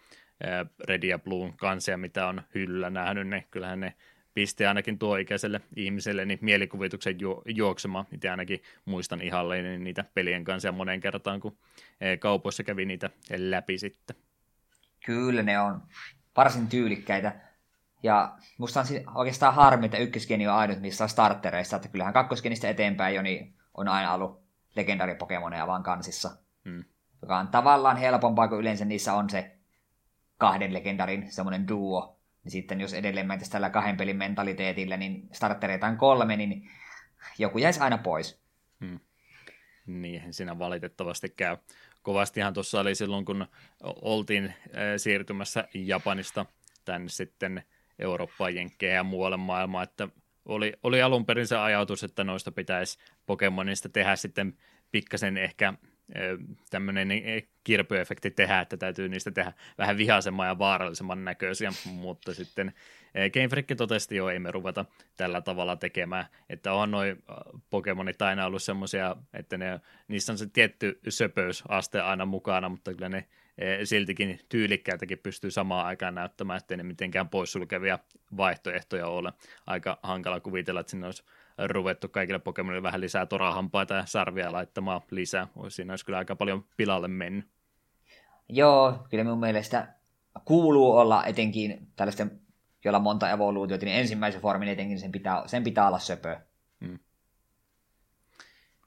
ää, Red ja Blue kansia, mitä on hyllä nähnyt, ne kyllähän ne pisti ainakin tuo ikäiselle ihmiselle niin mielikuvituksen ju- juoksemaan. Itse ainakin muistan ihan niitä pelien kanssa monen kertaan, kun kaupoissa kävi niitä läpi sitten. Kyllä ne on varsin tyylikkäitä. Ja musta on oikeastaan harmi, että ykköskeni on ainut missä on startereissa, että kyllähän kakkoskenistä eteenpäin jo niin on aina ollut legendaaripokemoneja vaan kansissa. Hmm. Joka on tavallaan helpompaa, kun yleensä niissä on se kahden legendarin semmoinen duo. Ja sitten jos edelleen mentäisiin tällä kahden pelin mentaliteetillä, niin startereita on kolme, niin joku jäisi aina pois. Hmm. Niinhän siinä valitettavasti käy. Kovastihan tuossa oli silloin, kun oltiin siirtymässä Japanista tänne sitten Eurooppaan, Jenkkeihin ja muualle maailmaan, että oli, oli alun perin se ajatus, että noista pitäisi Pokemonista tehdä sitten pikkasen ehkä tämmöinen kirpyefekti tehdä, että täytyy niistä tehdä vähän vihaisemman ja vaarallisemman näköisiä, mutta sitten Game Freak totesti jo, ei me ruveta tällä tavalla tekemään, että on noin Pokemonit aina ollut semmoisia, että ne, niissä on se tietty söpöysaste aina mukana, mutta kyllä ne siltikin tyylikkäitäkin pystyy samaan aikaan näyttämään, ettei ne mitenkään poissulkevia vaihtoehtoja ole. Aika hankala kuvitella, että sinne olisi ruvettu kaikille Pokemonille vähän lisää torahampaita ja sarvia laittamaan lisää. Siinä olisi kyllä aika paljon pilalle mennyt. Joo, kyllä mun mielestä kuuluu olla etenkin tällaisten, joilla on monta evoluutiota, niin ensimmäisen formin etenkin sen pitää, sen pitää olla söpö. Hmm.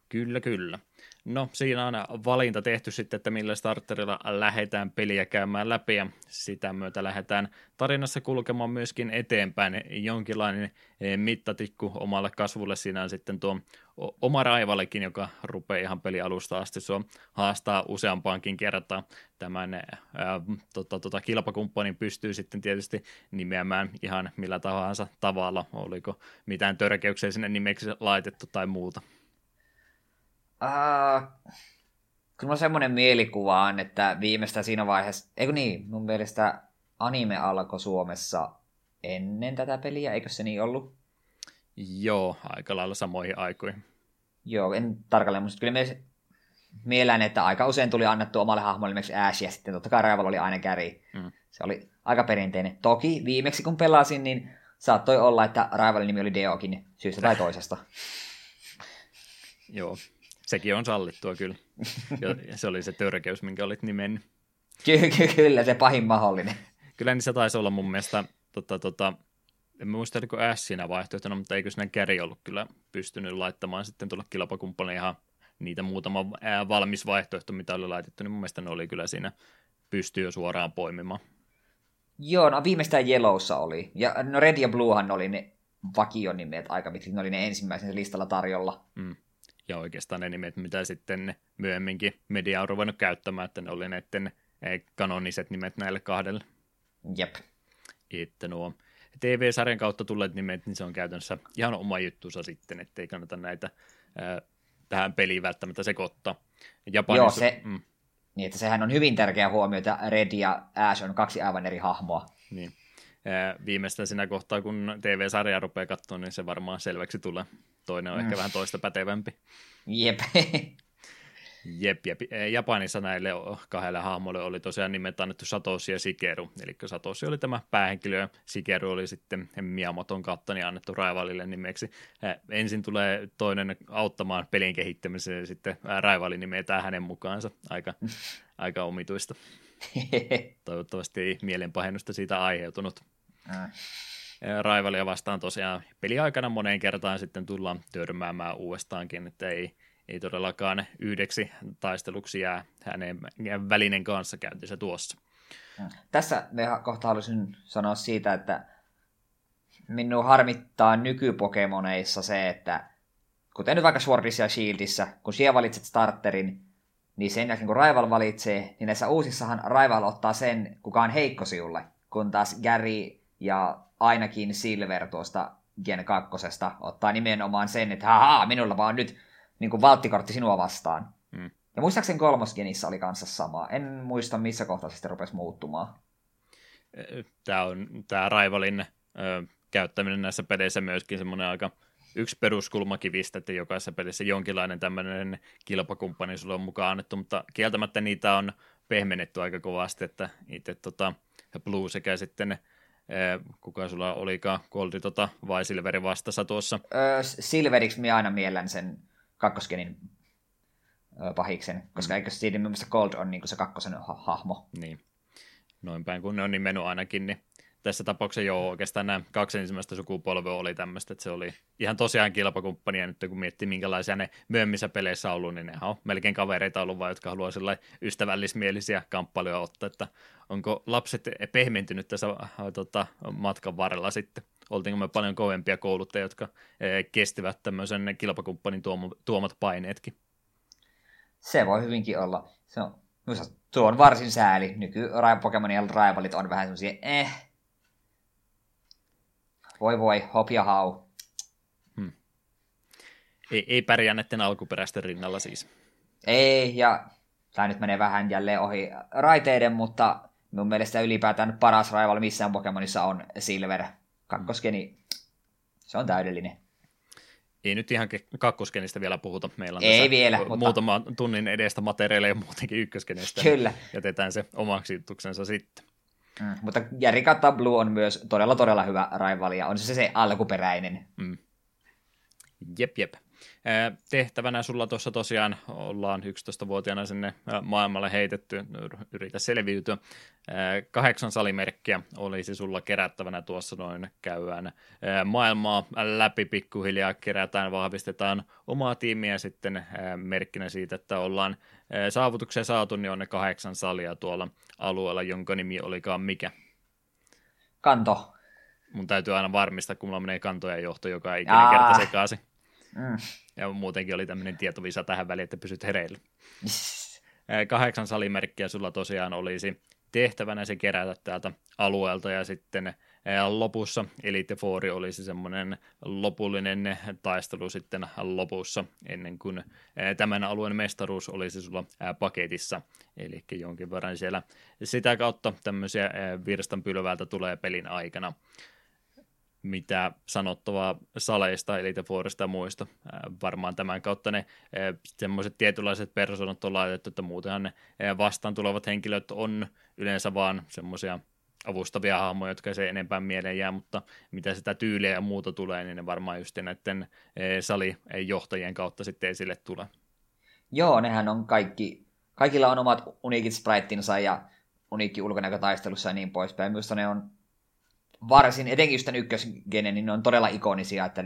Kyllä, kyllä. No, siinä on valinta tehty sitten, että millä starterilla lähdetään peliä käymään läpi ja sitä myötä lähdetään tarinassa kulkemaan myöskin eteenpäin. Jonkinlainen eh, mittatikku omalle kasvulle siinä on sitten tuo oma raivallekin, joka rupeaa ihan pelialusta asti sua haastaa useampaankin kertaan. Tämän ää, tota, tota, kilpakumppanin pystyy sitten tietysti nimeämään ihan millä tahansa tavalla, oliko mitään törkeyksiä sinne nimeksi laitettu tai muuta. Uh, kyllä on semmoinen mielikuva on, että viimeistä siinä vaiheessa, eikö niin, mun mielestä anime alkoi Suomessa ennen tätä peliä, eikö se niin ollut? Joo, aika lailla samoihin aikoihin. Joo, en tarkalleen muista. Kyllä mielään, että aika usein tuli annettu omalle hahmolle esimerkiksi Ash, ja sitten totta kai Raival oli aina käri. Mm. Se oli aika perinteinen. Toki viimeksi kun pelasin, niin saattoi olla, että Raivalin nimi oli Deokin syystä tai toisesta. Joo, Sekin on sallittua kyllä. Ja se oli se törkeys, minkä olit nimennyt. Ky- ky- kyllä, se pahin mahdollinen. Kyllä niin se taisi olla mun mielestä tota, tota, en muista, oliko S siinä vaihtoehtona, mutta eikö siinä Käri ollut kyllä pystynyt laittamaan sitten tuolla kilpakumppanille ihan niitä muutama valmis vaihtoehto, mitä oli laitettu, niin mun mielestä ne oli kyllä siinä pystyy jo suoraan poimimaan. Joo, no viimeistään Yellowssa oli. Ja no Red ja Bluehan oli ne vakionimet aika pitkälti, ne oli ne ensimmäisen listalla tarjolla. Mm. Ja oikeastaan ne nimet, mitä sitten myöhemminkin media on ruvennut käyttämään, että ne oli näiden kanoniset nimet näille kahdelle. Jep. Että nuo TV-sarjan kautta tulleet nimet, niin se on käytännössä ihan oma juttuunsa sitten, ettei kannata näitä ää, tähän peliin välttämättä sekoittaa. Japanissa, Joo, se, mm. niin, että sehän on hyvin tärkeä huomio, että Red ja Ash on kaksi aivan eri hahmoa. Niin. Viimeistään siinä kohtaa, kun TV-sarja rupeaa katsoa, niin se varmaan selväksi tulee. Toinen on mm. ehkä vähän toista pätevämpi. Jep. Jep, jep. Japanissa näille kahdelle hahmolle oli tosiaan nimet annettu Satoshi ja Sikeru. Eli Satoshi oli tämä päähenkilö ja Sikeru oli sitten Miamoton kautta niin annettu Raivalille nimeksi. Ensin tulee toinen auttamaan pelin kehittämiseen ja sitten Raivali nimetään hänen mukaansa. Aika, aika omituista. Toivottavasti ei mielenpahennusta siitä aiheutunut. Raivalia vastaan tosiaan peliaikana moneen kertaan sitten tullaan törmäämään uudestaankin, että ei, ei todellakaan yhdeksi taisteluksi jää hänen välinen kanssa käyntissä tuossa. Tässä kohta haluaisin sanoa siitä, että minun harmittaa nykypokemoneissa se, että kuten nyt vaikka Swordissa ja Shieldissä, kun siellä valitset starterin, niin sen jälkeen kun Raival valitsee, niin näissä uusissahan Raival ottaa sen, kuka on heikko siulle, kun taas Gary ja ainakin Silver tuosta Gen 2 ottaa nimenomaan sen, että haha, minulla vaan nyt niin kuin valttikortti sinua vastaan. Hmm. Ja muistaakseni kolmosgenissä oli kanssa sama. En muista, missä kohtaa se sitten rupesi muuttumaan. Tämä on tämä Raivalin ö, käyttäminen näissä peleissä myöskin semmoinen aika yksi peruskulmakivistä, että jokaisessa pelissä jonkinlainen tämmöinen kilpakumppani sulla on mukaan annettu, mutta kieltämättä niitä on pehmennetty aika kovasti, että itse tota, Blue sekä sitten kuka sulla olikaan, Goldi tota, vai Silveri vastassa tuossa? Öö, Silveriksi minä aina miellän sen kakkoskenin pahiksen, koska mm. eikö siinä mielestä Gold on niin se kakkosen ha- hahmo. Niin, noin päin kun ne on nimennyt ainakin, niin tässä tapauksessa joo, oikeastaan nämä kaksi ensimmäistä sukupolvea oli tämmöistä, että se oli ihan tosiaan kilpakumppania ja nyt kun miettii minkälaisia ne myöhemmissä peleissä on ollut, niin ne on melkein kavereita ollut vaan, jotka haluaa ystävällismielisiä kamppailuja ottaa, että onko lapset pehmentynyt tässä äh, tota, matkan varrella sitten? Oltiinko me paljon kovempia kouluttajia, jotka e, kestivät tämmöisen kilpakumppanin tuomat paineetkin? Se voi hyvinkin olla. Se on, tuo on varsin sääli. Nyky Pokemonien rivalit on vähän semmoisia eh, voi voi, hop ja hau. Hmm. Ei, ei pärjää näiden alkuperäisten rinnalla siis. Ei, ja tämä nyt menee vähän jälleen ohi raiteiden, mutta mun mielestä ylipäätään paras rival missään Pokemonissa on Silver. Kakkoskeni, se on täydellinen. Ei nyt ihan kakkoskenistä vielä puhuta. Meillä on Ei vielä, muutama mutta... tunnin edestä materiaaleja muutenkin ykköskenestä. Kyllä. Niin jätetään se omaksi sitten. Mm, mutta Jari Katta Blue on myös todella todella hyvä raivali ja on se se alkuperäinen. Mm. Jep, jep. Tehtävänä sulla tuossa tosiaan ollaan 11-vuotiaana sinne maailmalle heitetty, yritä selviytyä. Kahdeksan salimerkkiä olisi sulla kerättävänä tuossa noin käydään maailmaa läpi pikkuhiljaa, kerätään, vahvistetaan omaa tiimiä sitten merkkinä siitä, että ollaan saavutuksia saatu, niin on ne kahdeksan salia tuolla alueella, jonka nimi olikaan mikä? Kanto. Mun täytyy aina varmistaa, kun mulla menee kantojen johto joka ikinen kerta sekaisin. Mm. Ja muutenkin oli tämmöinen tietovisa tähän väliin, että pysyt hereillä. Kahdeksan salimerkkiä sulla tosiaan olisi tehtävänä se kerätä täältä alueelta ja sitten lopussa Elite Four olisi semmoinen lopullinen taistelu sitten lopussa ennen kuin tämän alueen mestaruus olisi sulla paketissa. Eli jonkin verran siellä sitä kautta tämmöisiä virstanpylväältä tulee pelin aikana mitä sanottavaa saleista, Elite Fourista ja muista. varmaan tämän kautta ne semmoiset tietynlaiset persoonat on laitettu, että muutenhan ne vastaan tulevat henkilöt on yleensä vaan semmoisia avustavia hahmoja, jotka se enempää mieleen jää, mutta mitä sitä tyyliä ja muuta tulee, niin ne varmaan just näiden salijohtajien kautta sitten esille tulee. Joo, nehän on kaikki, kaikilla on omat uniikit spritetinsa ja uniikki ulkonäkötaistelussa ja niin poispäin. Minusta ne on varsin, etenkin just tämän ykkösgenen, niin ne on todella ikonisia, että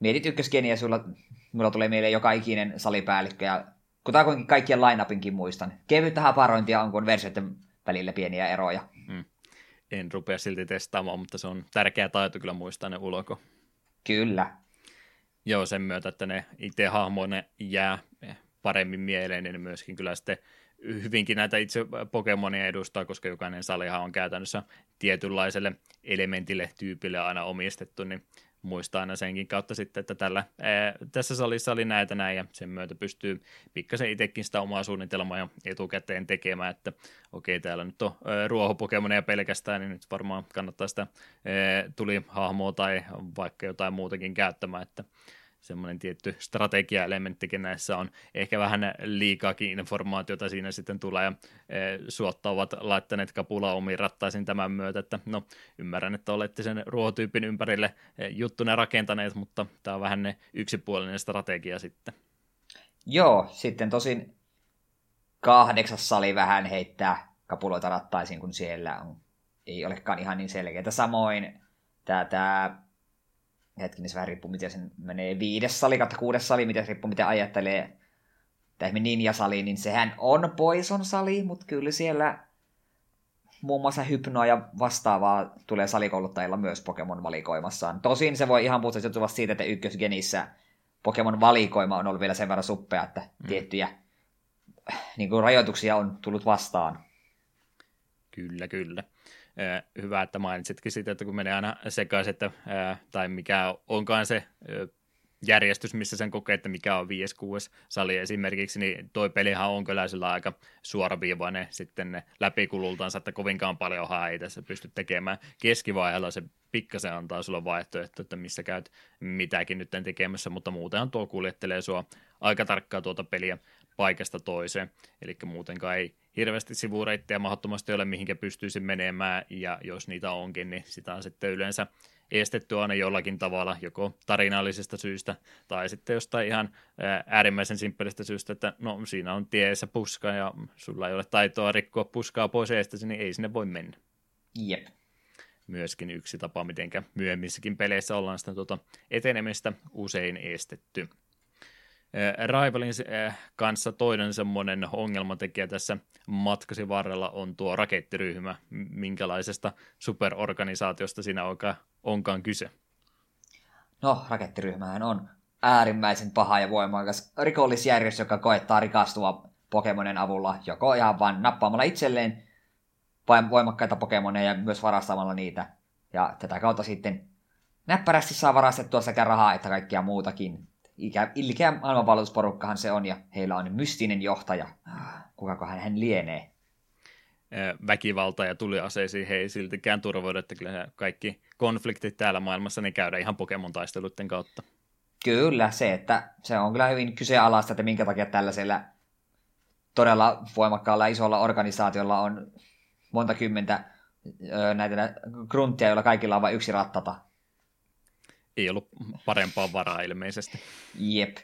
mietit ykkösgeniä, sulla, mulla tulee mieleen joka ikinen salipäällikkö, ja kutakuinkin kaikkien line-upinkin muistan. Kevyttä haparointia on, kun versioiden välillä pieniä eroja. Hmm. En rupea silti testaamaan, mutta se on tärkeä taito kyllä muistaa ne ulko. Kyllä. Joo, sen myötä, että ne itse hahmoine jää paremmin mieleen, niin myöskin kyllä sitten hyvinkin näitä itse Pokemonia edustaa, koska jokainen salihan on käytännössä tietynlaiselle elementille, tyypille aina omistettu, niin muistaa aina senkin kautta sitten, että tällä, ää, tässä salissa oli näitä näin, ja sen myötä pystyy pikkasen itsekin sitä omaa suunnitelmaa jo etukäteen tekemään, että okei, täällä nyt on ruohopokemoneja pelkästään, niin nyt varmaan kannattaa sitä ää, tuli hahmoa tai vaikka jotain muutakin käyttämään, että semmoinen tietty strategia-elementtikin näissä on. Ehkä vähän liikaakin informaatiota siinä sitten tulee, ja suotta ovat laittaneet kapula omiin rattaisiin tämän myötä, että no ymmärrän, että olette sen ruohotyypin ympärille juttune rakentaneet, mutta tämä on vähän ne yksipuolinen strategia sitten. Joo, sitten tosin kahdeksas sali vähän heittää kapuloita rattaisiin, kun siellä on, ei olekaan ihan niin selkeää. Samoin tämä hetkinen, se vähän riippuu, miten sen menee viides sali kautta kuudes sali, miten riippuu, miten ajattelee tämä ninja-sali, niin sehän on poison sali, mutta kyllä siellä muun muassa hypnoa ja vastaavaa tulee salikouluttajilla myös Pokemon valikoimassaan. Tosin se voi ihan puhuttaa johtua siitä, että ykkösgenissä Pokemon valikoima on ollut vielä sen verran suppea, että mm. tiettyjä niin kuin rajoituksia on tullut vastaan. Kyllä, kyllä hyvä, että mainitsitkin siitä, että kun menee aina sekaisin, että, tai mikä onkaan se järjestys, missä sen kokee, että mikä on 5-6 sali esimerkiksi, niin toi pelihan on kyllä sillä aika suoraviivainen sitten ne läpikulultansa, että kovinkaan paljon ei tässä pysty tekemään. Keskivaiheella se pikkasen antaa sulle vaihtoehto, että missä käyt mitäkin nyt tekemässä, mutta muuten tuo kuljettelee sua aika tarkkaa tuota peliä paikasta toiseen, eli muutenkaan ei hirveästi sivureittejä mahdottomasti ole, mihinkä pystyisi menemään, ja jos niitä onkin, niin sitä on sitten yleensä estetty aina jollakin tavalla, joko tarinallisesta syystä, tai sitten jostain ihan äärimmäisen simppelistä syystä, että no siinä on tieessä puska, ja sulla ei ole taitoa rikkoa puskaa pois eestäsi, niin ei sinne voi mennä. Jep. Myöskin yksi tapa, miten myöhemmissäkin peleissä ollaan sitä tuota etenemistä usein estetty. Rivalin kanssa toinen semmoinen ongelmatekijä tässä matkasi varrella on tuo rakettiryhmä. Minkälaisesta superorganisaatiosta siinä onkaan, onkaan kyse? No, rakettiryhmähän on äärimmäisen paha ja voimakas rikollisjärjestö, joka koettaa rikastua Pokemonen avulla, joko ihan vain nappaamalla itselleen voimakkaita Pokemoneja ja myös varastamalla niitä. Ja tätä kautta sitten näppärästi saa varastettua sekä rahaa että kaikkia muutakin ikä, ilkeä maailmanvalloitusporukkahan se on, ja heillä on mystinen johtaja. Kukakohan hän lienee? Väkivalta ja tuliaseisiin he ei siltikään turvaudu, että kyllä kaikki konfliktit täällä maailmassa ne käydään ihan Pokemon-taisteluiden kautta. Kyllä, se, että se on kyllä hyvin kyseenalaista, että minkä takia tällaisella todella voimakkaalla isolla organisaatiolla on monta kymmentä näitä grunttia, joilla kaikilla on vain yksi rattata ei ollut parempaa varaa ilmeisesti. Jep.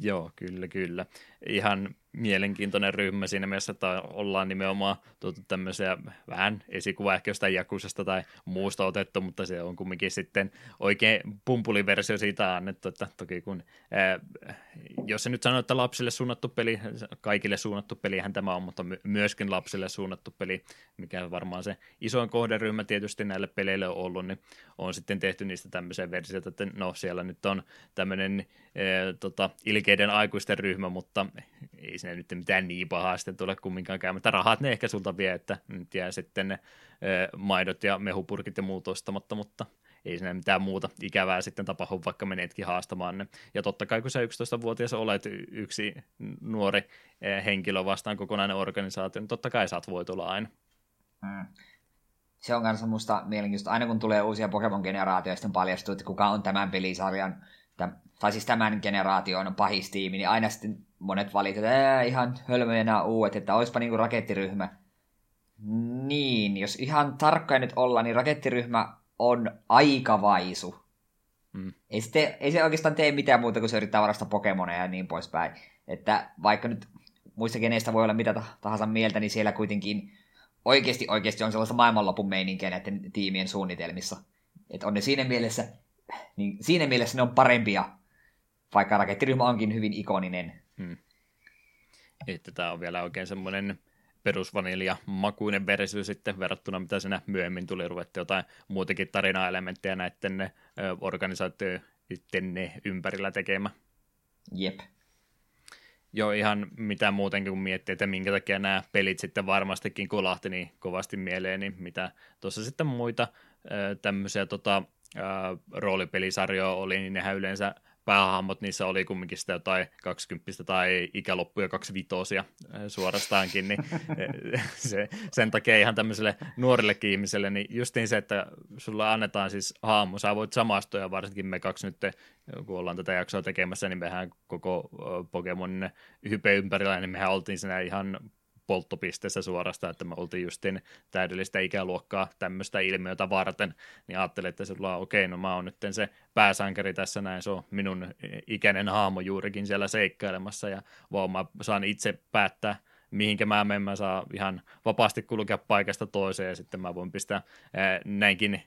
Joo, kyllä, kyllä. Ihan mielenkiintoinen ryhmä siinä mielessä, että ollaan nimenomaan tuotu tämmöisiä vähän esikuva ehkä jostain Jakusasta tai muusta otettu, mutta se on kumminkin sitten oikein pumpuliversio siitä annettu, että toki kun, ää, jos se nyt sanoo, että lapsille suunnattu peli, kaikille suunnattu pelihän tämä on, mutta myöskin lapsille suunnattu peli, mikä varmaan se isoin kohderyhmä tietysti näille peleille on ollut, niin on sitten tehty niistä tämmöisiä versioita, että no siellä nyt on tämmöinen ää, tota, ilkeiden aikuisten ryhmä, mutta ei sinne nyt mitään niin pahaa sitten tule kumminkaan käymättä. Rahat ne ehkä sulta vie, että nyt jää sitten ne maidot ja mehupurkit ja muut ostamatta, mutta ei sinne mitään muuta ikävää sitten tapahdu, vaikka menetkin haastamaan ne. Ja totta kai, kun sä 11-vuotias olet yksi nuori henkilö vastaan kokonainen organisaatio, niin totta kai saat voitolla aina. Hmm. Se on kanssa musta mielenkiintoista. Aina kun tulee uusia Pokemon-generaatioita, sitten paljastuu, että kuka on tämän pelisarjan, tai siis tämän generaation pahistiimi, niin aina sitten monet valitetaan, että ihan hölmöjä nämä uudet, että olisipa niinku rakettiryhmä. Niin, jos ihan tarkkaan nyt ollaan, niin rakettiryhmä on aika vaisu. Mm. Ei, se tee, ei se oikeastaan tee mitään muuta, kuin se yrittää varastaa Pokemoneja ja niin poispäin. Että vaikka nyt muista keneistä voi olla mitä tahansa mieltä, niin siellä kuitenkin oikeasti, oikeasti on sellaista maailmanlopun meininkiä näiden tiimien suunnitelmissa. Että on ne siinä mielessä, niin siinä mielessä ne on parempia, vaikka rakettiryhmä onkin hyvin ikoninen. Hmm. Että tämä on vielä oikein semmoinen perusvanilja makuinen versio sitten verrattuna mitä siinä myöhemmin tuli ruvettu jotain muutakin tarinaelementtejä näiden organisaatioiden ympärillä tekemään. Jep. Joo, ihan mitä muutenkin kun miettii, että minkä takia nämä pelit sitten varmastikin kolahti niin kovasti mieleen, niin mitä tuossa sitten muita tämmöisiä tota, roolipelisarjoja oli, niin nehän yleensä päähahmot, niissä oli kumminkin sitä jotain 20 tai ikäloppuja 25 suorastaankin, niin se, sen takia ihan tämmöiselle nuorillekin ihmiselle, niin justiin se, että sulla annetaan siis haamu, sä voit samastua, ja varsinkin me kaksi nyt, kun ollaan tätä jaksoa tekemässä, niin mehän koko Pokemonin hype ympärillä, niin mehän oltiin siinä ihan polttopisteessä suorastaan, että me oltiin justin täydellistä ikäluokkaa tämmöistä ilmiötä varten, niin ajattelin, että sulla on okei, no mä oon nyt se pääsankari tässä näin, se on minun ikäinen haamo juurikin siellä seikkailemassa ja vaan mä saan itse päättää, mihinkä mä menen, mä saan ihan vapaasti kulkea paikasta toiseen ja sitten mä voin pistää näinkin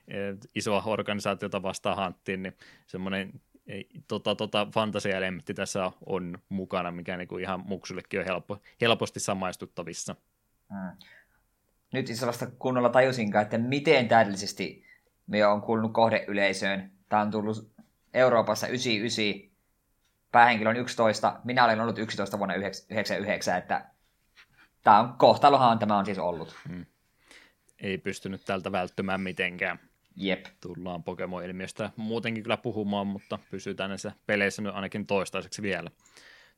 isoa organisaatiota vastaan hanttiin, niin semmoinen tota, tota, fantasia-elementti tässä on mukana, mikä niinku ihan muksullekin on helppo, helposti samaistuttavissa. Hmm. Nyt itse vasta kunnolla tajusinkaan, että miten täydellisesti me on kuulunut kohdeyleisöön. Tämä on tullut Euroopassa 99, päähenkilö on 11, minä olen ollut 11 vuonna 99, että tämä on, kohtalohan tämä on siis ollut. Hmm. Ei pystynyt tältä välttymään mitenkään. Jep. Tullaan Pokemon-ilmiöstä muutenkin kyllä puhumaan, mutta pysytään näissä peleissä nyt ainakin toistaiseksi vielä.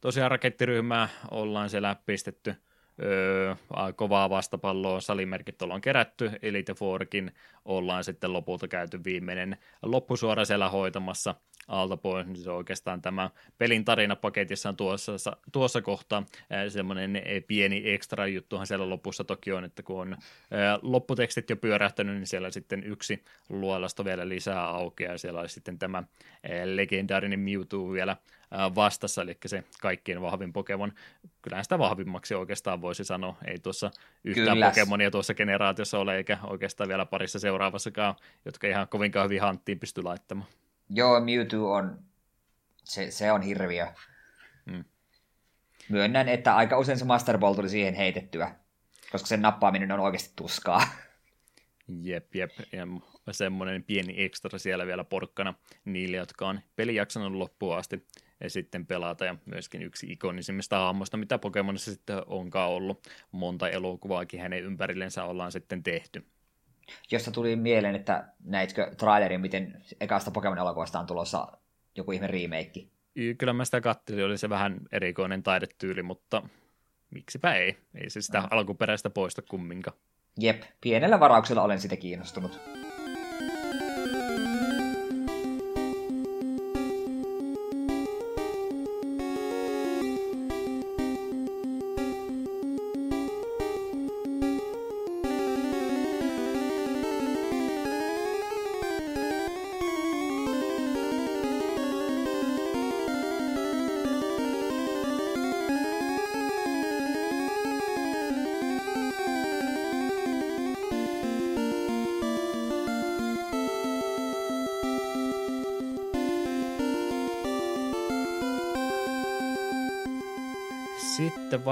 Tosiaan rakettiryhmää ollaan siellä pistetty öö, kovaa vastapalloa, salimerkit ollaan kerätty, Elite Fourkin ollaan sitten lopulta käyty viimeinen loppusuora siellä hoitamassa – alta pois, niin se on oikeastaan tämä pelin tarina paketissa on tuossa, tuossa kohtaa. Semmoinen pieni ekstra juttuhan siellä lopussa toki on, että kun on lopputekstit jo pyörähtänyt, niin siellä sitten yksi luolasto vielä lisää aukeaa, siellä olisi sitten tämä legendaarinen Mewtwo vielä vastassa, eli se kaikkien vahvin Pokemon. Kyllähän sitä vahvimmaksi oikeastaan voisi sanoa. Ei tuossa yhtään Kyllä. Pokemonia tuossa generaatiossa ole, eikä oikeastaan vielä parissa seuraavassakaan, jotka ihan kovinkaan hyvin hanttiin pysty laittamaan. Joo, Mewtwo on, se, se on hirviö. Hmm. Myönnän, että aika usein se Master Ball tuli siihen heitettyä, koska sen nappaaminen on oikeasti tuskaa. Jep, jep. Ja semmoinen pieni ekstra siellä vielä porkkana niille, jotka on peli jaksanut loppuun asti sitten pelata. Ja myöskin yksi ikonisimmista hahmoista, mitä Pokemonissa sitten onkaan ollut. Monta elokuvaakin hänen ympärillensä ollaan sitten tehty josta tuli mieleen, että näitkö trailerin, miten ekasta Pokemon-elokuvasta on tulossa joku ihme remake? Kyllä mä sitä kattelin, oli se vähän erikoinen taidetyyli, mutta miksipä ei. Ei se sitä mm. alkuperäistä poista kumminkaan. Jep, pienellä varauksella olen sitä kiinnostunut.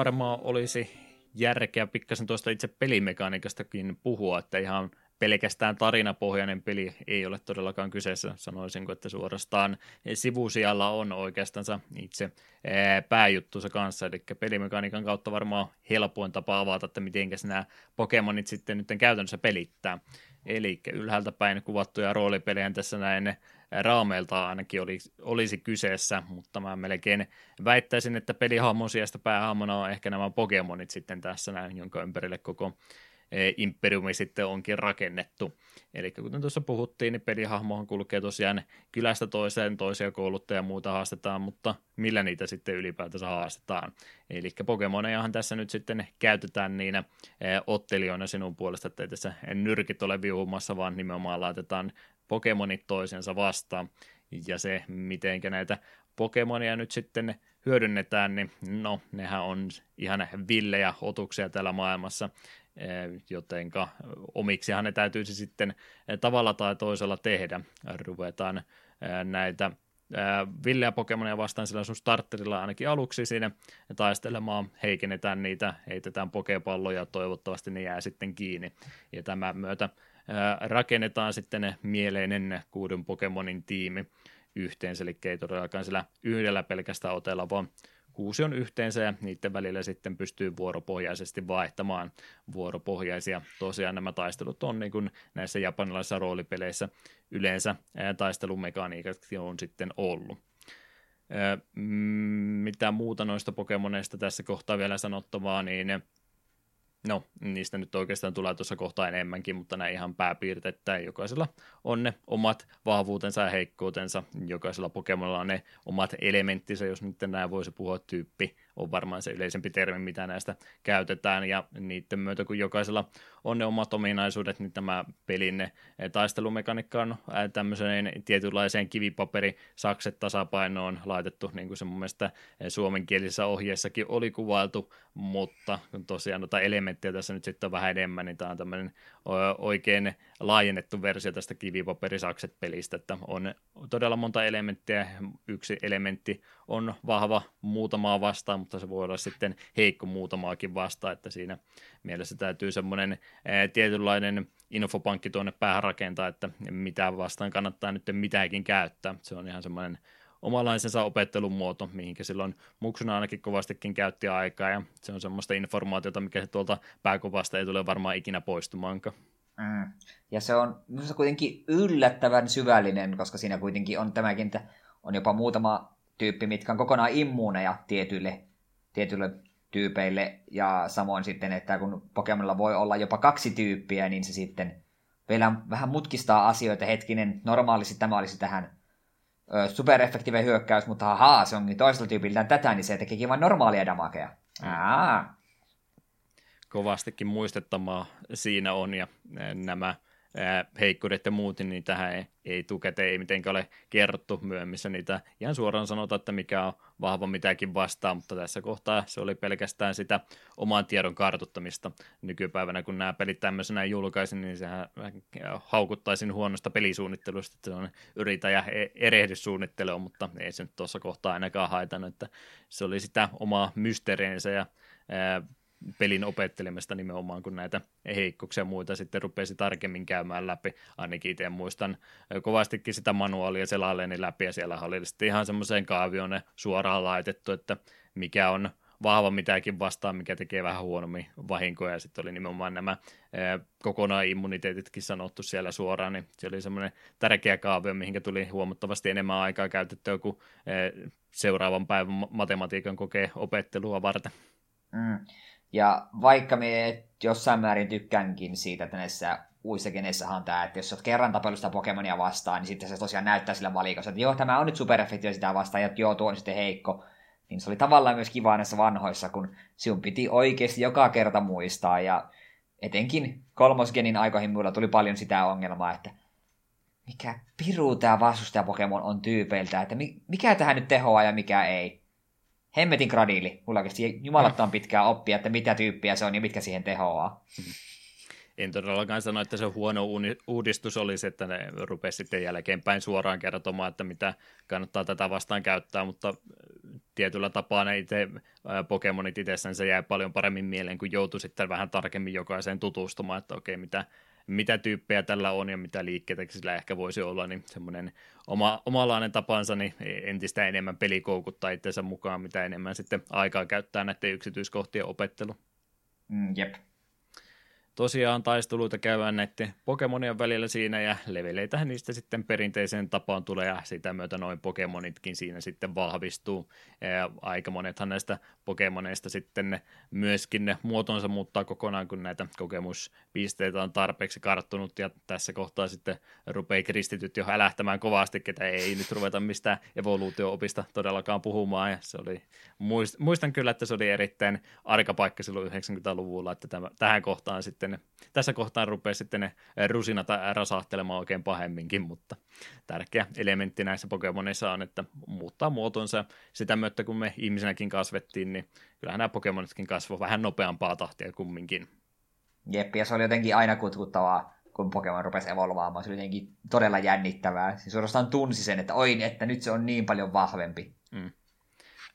Varmaan olisi järkeä pikkasen tuosta itse pelimekaniikastakin puhua, että ihan pelkästään tarinapohjainen peli ei ole todellakaan kyseessä, sanoisinko, että suorastaan sivusijalla on oikeastaan itse pääjuttusa kanssa, eli pelimekaniikan kautta varmaan helpoin tapa avata, että miten nämä Pokemonit sitten nyt käytännössä pelittää. Eli ylhäältä päin kuvattuja roolipelejä tässä näin raameilta ainakin oli, olisi kyseessä, mutta mä melkein väittäisin, että pelihahmon sijasta päähahmona on ehkä nämä Pokemonit sitten tässä näin, jonka ympärille koko e, imperiumi sitten onkin rakennettu. Eli kuten tuossa puhuttiin, niin pelihahmohan kulkee tosiaan kylästä toiseen, toisia kouluttajia ja muuta haastetaan, mutta millä niitä sitten ylipäätänsä haastetaan. Eli Pokemonejahan tässä nyt sitten käytetään niinä e, ottelijoina sinun puolesta, että ei tässä nyrkit ole viuhumassa, vaan nimenomaan laitetaan Pokemonit toisensa vastaan. Ja se, miten näitä Pokemonia nyt sitten hyödynnetään, niin no, nehän on ihan villejä otuksia täällä maailmassa. jotenka omiksihan ne täytyisi sitten tavalla tai toisella tehdä. Ruvetaan näitä villeä Pokemonia vastaan sillä sun starterilla ainakin aluksi siinä taistelemaan, heikennetään niitä, heitetään pokepalloja ja toivottavasti ne jää sitten kiinni. Ja tämän myötä rakennetaan sitten ne mieleinen kuuden Pokemonin tiimi yhteensä, eli ei todellakaan sillä yhdellä pelkästään otella, vaan kuusi on yhteensä ja niiden välillä sitten pystyy vuoropohjaisesti vaihtamaan vuoropohjaisia. Tosiaan nämä taistelut on niin kuin näissä japanilaisissa roolipeleissä yleensä taistelumekaniikat on sitten ollut. Mitä muuta noista Pokemoneista tässä kohtaa vielä sanottavaa, niin No, niistä nyt oikeastaan tulee tuossa kohtaa enemmänkin, mutta näin ihan pääpiirteittäin. Jokaisella on ne omat vahvuutensa ja heikkoutensa. Jokaisella Pokemonilla on ne omat elementtinsä, jos nyt näin voisi puhua tyyppi on varmaan se yleisempi termi, mitä näistä käytetään, ja niiden myötä, kun jokaisella on ne omat ominaisuudet, niin tämä pelin eh, taistelumekaniikka on tämmöiseen tietynlaiseen kivipaperi sakset tasapainoon laitettu, niin kuin se mun mielestä suomenkielisessä ohjeessakin oli kuvailtu, mutta tosiaan noita elementtejä tässä nyt sitten on vähän enemmän, niin tämä on tämmöinen oikein laajennettu versio tästä kivipaperisakset pelistä, että on todella monta elementtiä, yksi elementti on vahva muutamaa vastaan, mutta se voi olla sitten heikko muutamaakin vastaan, että siinä mielessä täytyy semmoinen tietynlainen infopankki tuonne päähän rakentaa, että mitä vastaan kannattaa nyt mitäkin käyttää. Se on ihan semmoinen omalaisensa opettelun muoto, mihinkä silloin muksuna ainakin kovastikin käytti aikaa, ja se on semmoista informaatiota, mikä se tuolta pääkuvasta ei tule varmaan ikinä poistumaankaan. Mm. Ja se on minusta kuitenkin yllättävän syvällinen, koska siinä kuitenkin on tämäkin, että on jopa muutama tyyppi, mitkä on kokonaan immuuneja tietyille, tietyille tyypeille, ja samoin sitten, että kun Pokemonilla voi olla jopa kaksi tyyppiä, niin se sitten vielä vähän mutkistaa asioita. Hetkinen, normaalisti tämä olisi tähän supereffektiivinen hyökkäys, mutta haha, se onkin toisella tyypiltä tätä, niin se tekeekin vain normaalia damakea. Aa. Kovastikin muistettamaa siinä on, ja nämä heikkoudet ja muut, niin tähän ei, ei tukete, ei mitenkään ole kerrottu myöhemmissä niitä. Ihan suoraan sanotaan, että mikä on vahva mitäkin vastaan, mutta tässä kohtaa se oli pelkästään sitä oman tiedon kartuttamista. Nykypäivänä, kun nämä pelit tämmöisenä julkaisin, niin sehän haukuttaisin huonosta pelisuunnittelusta, että se on yritä ja e-, erehdyssuunnittelua, mutta ei se nyt tuossa kohtaa ainakaan haitannut, että se oli sitä omaa mysteeriensä ja pelin opettelemista nimenomaan, kun näitä heikkouksia ja muita sitten rupesi tarkemmin käymään läpi. Ainakin itse muistan kovastikin sitä manuaalia selailleeni läpi, ja siellä oli sitten ihan semmoiseen kaavioon suoraan laitettu, että mikä on vahva mitäkin vastaan, mikä tekee vähän huonommin vahinkoja, ja sitten oli nimenomaan nämä kokonaan immuniteetitkin sanottu siellä suoraan, niin se oli semmoinen tärkeä kaavio, mihinkä tuli huomattavasti enemmän aikaa käytettyä kuin seuraavan päivän matematiikan kokeen opettelua varten. Mm. Ja vaikka me jossain määrin tykkäänkin siitä, että näissä uissa geneissähän tämä, että jos olet kerran tapellut sitä Pokemonia vastaan, niin sitten se tosiaan näyttää sillä valikossa, että joo, tämä on nyt supereffektiä sitä vastaan, ja joo, tuo on sitten heikko. Niin se oli tavallaan myös kiva näissä vanhoissa, kun sinun piti oikeasti joka kerta muistaa, ja etenkin kolmosgenin aikoihin minulla tuli paljon sitä ongelmaa, että mikä piru tämä vastustaja Pokemon on tyypeiltä, että mikä tähän nyt tehoaa ja mikä ei hemmetin gradiili. Mulla oikeasti jumalattaan pitkää oppia, että mitä tyyppiä se on ja mitkä siihen tehoaa. En todellakaan sano, että se huono uudistus olisi, että ne rupesi sitten jälkeenpäin suoraan kertomaan, että mitä kannattaa tätä vastaan käyttää, mutta tietyllä tapaa ne itse Pokemonit itsessään jäi paljon paremmin mieleen, kun joutui sitten vähän tarkemmin jokaiseen tutustumaan, että okei, mitä mitä tyyppejä tällä on ja mitä liikkeitä sillä ehkä voisi olla, niin semmoinen oma, omalainen tapansa niin entistä enemmän peli koukuttaa itseensä mukaan, mitä enemmän sitten aikaa käyttää näiden yksityiskohtien opettelu. Mm, jep tosiaan taisteluita käydään näiden Pokemonien välillä siinä ja leveleitähän niistä sitten perinteiseen tapaan tulee ja sitä myötä noin Pokemonitkin siinä sitten vahvistuu. Ja aika monethan näistä Pokemoneista sitten myöskin ne muotonsa muuttaa kokonaan, kun näitä kokemuspisteitä on tarpeeksi karttunut. Ja tässä kohtaa sitten rupeaa kristityt jo älähtämään kovasti, ketä ei nyt ruveta mistään evoluutio-opista todellakaan puhumaan. Ja se oli, muistan kyllä, että se oli erittäin arkapaikka silloin 90-luvulla, että tämä, tähän kohtaan sitten tässä kohtaa rupeaa sitten ne rusinat rasahtelemaan oikein pahemminkin, mutta tärkeä elementti näissä Pokemonissa on, että muuttaa muotonsa sitä myötä, kun me ihmisenäkin kasvettiin, niin kyllähän nämä Pokemonitkin kasvoi vähän nopeampaa tahtia kumminkin. Jep, ja se oli jotenkin aina kutkuttavaa, kun Pokemon rupesi evolvaamaan. Se oli jotenkin todella jännittävää. Se suorastaan tunsi sen, että oi, että nyt se on niin paljon vahvempi. Mm.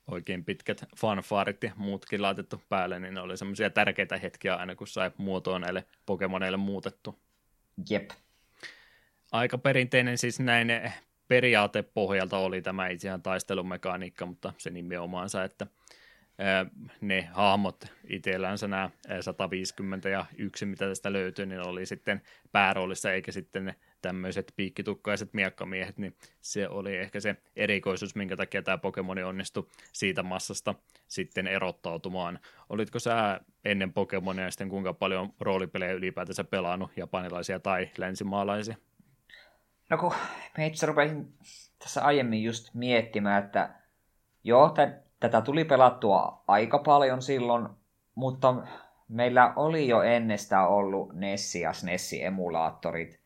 Oikein pitkät fanfaarit ja muutkin laitettu päälle, niin ne oli semmoisia tärkeitä hetkiä aina, kun sai muotoa näille Pokemoneille muutettu. Jep. Aika perinteinen siis näin periaatepohjalta oli tämä itseään taistelumekaniikka, mutta se nimenomaansa, että ne hahmot itsellänsä nämä 150 ja yksi, mitä tästä löytyy, niin oli sitten pääroolissa, eikä sitten ne tämmöiset piikkitukkaiset miekkamiehet, niin se oli ehkä se erikoisuus, minkä takia tämä Pokemoni onnistui siitä massasta sitten erottautumaan. Olitko sä ennen Pokemonia sitten kuinka paljon roolipelejä ylipäätänsä pelannut, japanilaisia tai länsimaalaisia? No kun me itse rupesin tässä aiemmin just miettimään, että joo, t- tätä tuli pelattua aika paljon silloin, mutta meillä oli jo ennestään ollut Nessi ja SNES-emulaattorit.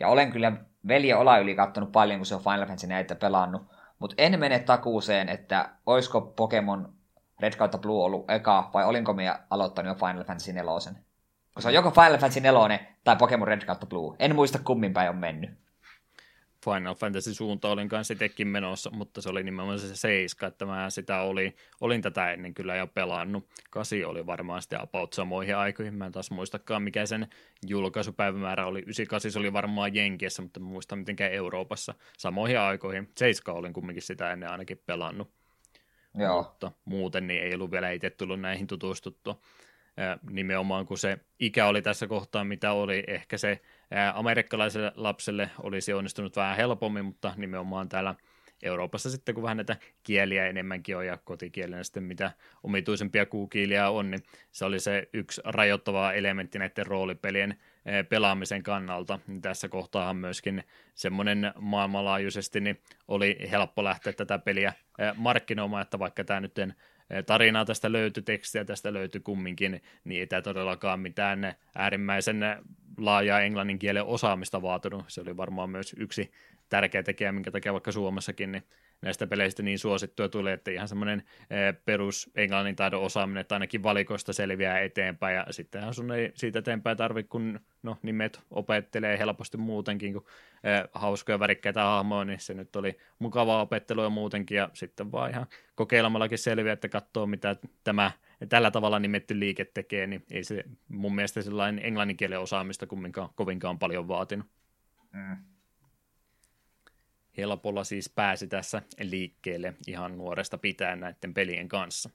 Ja olen kyllä veli Ola yli kattonut paljon, kun se on Final Fantasy näitä pelannut. Mutta en mene takuuseen, että olisiko Pokemon Red kautta Blue ollut eka, vai olinko minä aloittanut jo Final Fantasy 4. Kun se on joko Final Fantasy 4 tai Pokemon Red kautta Blue. En muista kummin päin on mennyt. Final Fantasy suunta olin kanssa itsekin menossa, mutta se oli nimenomaan se seiska, että mä sitä oli, olin tätä ennen kyllä jo pelannut. Kasi oli varmaan sitten about samoihin aikoihin, mä en taas muistakaan mikä sen julkaisupäivämäärä oli. 98 oli varmaan Jenkiessä, mutta mä muistan mitenkään Euroopassa samoihin aikoihin. Seiska olin kumminkin sitä ennen ainakin pelannut. Joo. Mutta muuten niin ei ollut vielä itse tullut näihin tutustuttua nimenomaan kun se ikä oli tässä kohtaa, mitä oli, ehkä se amerikkalaiselle lapselle olisi onnistunut vähän helpommin, mutta nimenomaan täällä Euroopassa sitten, kun vähän näitä kieliä enemmänkin on ja kotikielenä sitten mitä omituisempia kuukiiliä on, niin se oli se yksi rajoittava elementti näiden roolipelien pelaamisen kannalta. Tässä kohtaahan myöskin semmoinen maailmanlaajuisesti niin oli helppo lähteä tätä peliä markkinoimaan, että vaikka tämä nyt tarinaa tästä löytyi, tekstiä tästä löytyi kumminkin, niin ei tämä todellakaan mitään äärimmäisen laajaa englannin kielen osaamista vaatinut. Se oli varmaan myös yksi tärkeä tekijä, minkä takia vaikka Suomessakin niin näistä peleistä niin suosittuja tulee, että ihan semmoinen perus englannin taidon osaaminen, että ainakin valikoista selviää eteenpäin, ja sittenhän sun ei siitä eteenpäin tarvitse, kun no, nimet opettelee helposti muutenkin, kun hauskoja värikkäitä hahmoja, niin se nyt oli mukavaa opettelua muutenkin, ja sitten vaan ihan kokeilemallakin selviää, että katsoo, mitä tämä tällä tavalla nimetty liike tekee, niin ei se mun mielestä sellainen englanninkielen osaamista kumminkaan kovinkaan paljon vaatinut. Mm helpolla siis pääsi tässä liikkeelle ihan nuoresta pitäen näiden pelien kanssa.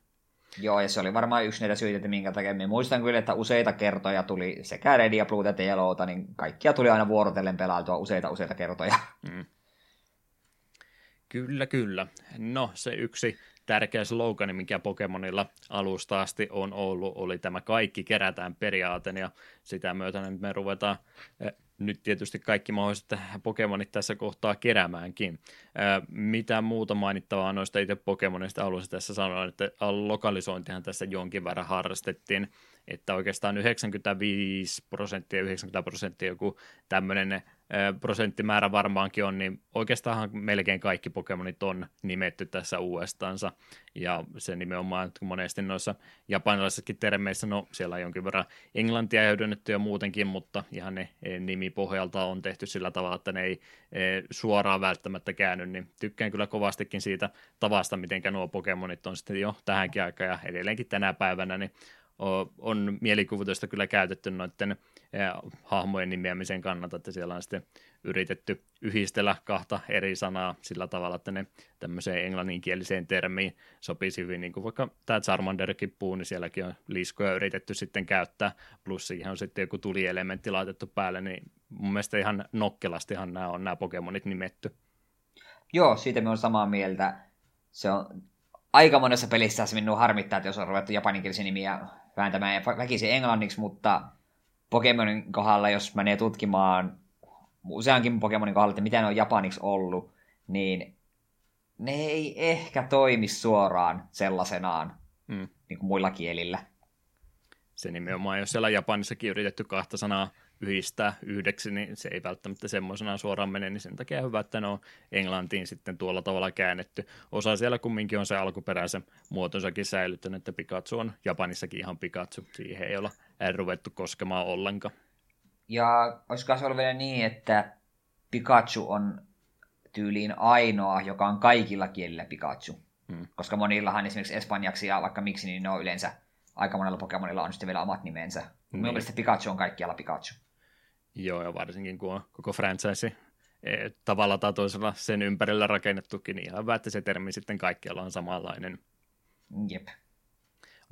Joo, ja se oli varmaan yksi näitä syitä, että minkä takia me muistan kyllä, että useita kertoja tuli sekä Redia, Bluta että Yellowta, niin kaikkia tuli aina vuorotellen pelailtua useita useita kertoja. Mm. Kyllä, kyllä. No, se yksi tärkeä slogani, mikä Pokemonilla alusta asti on ollut, oli tämä kaikki kerätään periaate, ja sitä myötä me ruvetaan eh, nyt tietysti kaikki mahdolliset Pokemonit tässä kohtaa keräämäänkin. mitä muuta mainittavaa noista itse Pokemonista haluaisin tässä sanoa, että lokalisointihan tässä jonkin verran harrastettiin, että oikeastaan 95 prosenttia, 90 prosenttia joku tämmöinen prosenttimäärä varmaankin on, niin oikeastaan melkein kaikki Pokemonit on nimetty tässä uudestaansa, ja se nimenomaan, monesti noissa japanilaisissakin termeissä, no siellä on jonkin verran englantia hyödynnetty jo muutenkin, mutta ihan ne e, nimipohjalta on tehty sillä tavalla, että ne ei e, suoraan välttämättä käänny, niin tykkään kyllä kovastikin siitä tavasta, miten nuo Pokemonit on sitten jo tähänkin aikaan ja edelleenkin tänä päivänä, niin on mielikuvitusta kyllä käytetty noiden hahmojen nimeämisen kannalta, että siellä on sitten yritetty yhdistellä kahta eri sanaa sillä tavalla, että ne tämmöiseen englanninkieliseen termiin sopisi hyvin, niin kuin vaikka tämä Charmanderkin puu, niin sielläkin on liskoja yritetty sitten käyttää, plus siihen on sitten joku tulielementti laitettu päälle, niin mun mielestä ihan nokkelastihan nämä on nämä Pokemonit nimetty. Joo, siitä me on samaa mieltä. Se on aika monessa pelissä se minua harmittaa, että jos on ruvettu japaninkielisiä nimiä vääntämään väkisin englanniksi, mutta Pokemonin kohdalla, jos menee tutkimaan useankin Pokemonin kohdalla, että mitä ne on japaniksi ollut, niin ne ei ehkä toimi suoraan sellaisenaan mm. niin kuin muilla kielillä. Se nimenomaan, jos siellä Japanissakin yritetty kahta sanaa yhdistää yhdeksi, niin se ei välttämättä semmoisena suoraan mene, niin sen takia hyvä, että ne on Englantiin sitten tuolla tavalla käännetty. Osa siellä kumminkin on se alkuperäisen muotonsakin säilyttänyt, että Pikachu on Japanissakin ihan Pikachu, siihen ei olla ruvettu koskemaan ollenkaan. Ja olisiko se ollut vielä niin, että Pikachu on tyyliin ainoa, joka on kaikilla kielillä Pikachu. Hmm. Koska monillahan esimerkiksi espanjaksi ja vaikka miksi, niin ne on yleensä aika monella Pokemonilla on sitten vielä omat nimensä. Niin. Minun mielestä Pikachu on kaikkialla Pikachu. Joo, ja varsinkin kun on koko franchise e, tavalla tai toisella sen ympärillä rakennettukin, niin ihan hyvä, että se termi sitten kaikkialla on samanlainen. Jep.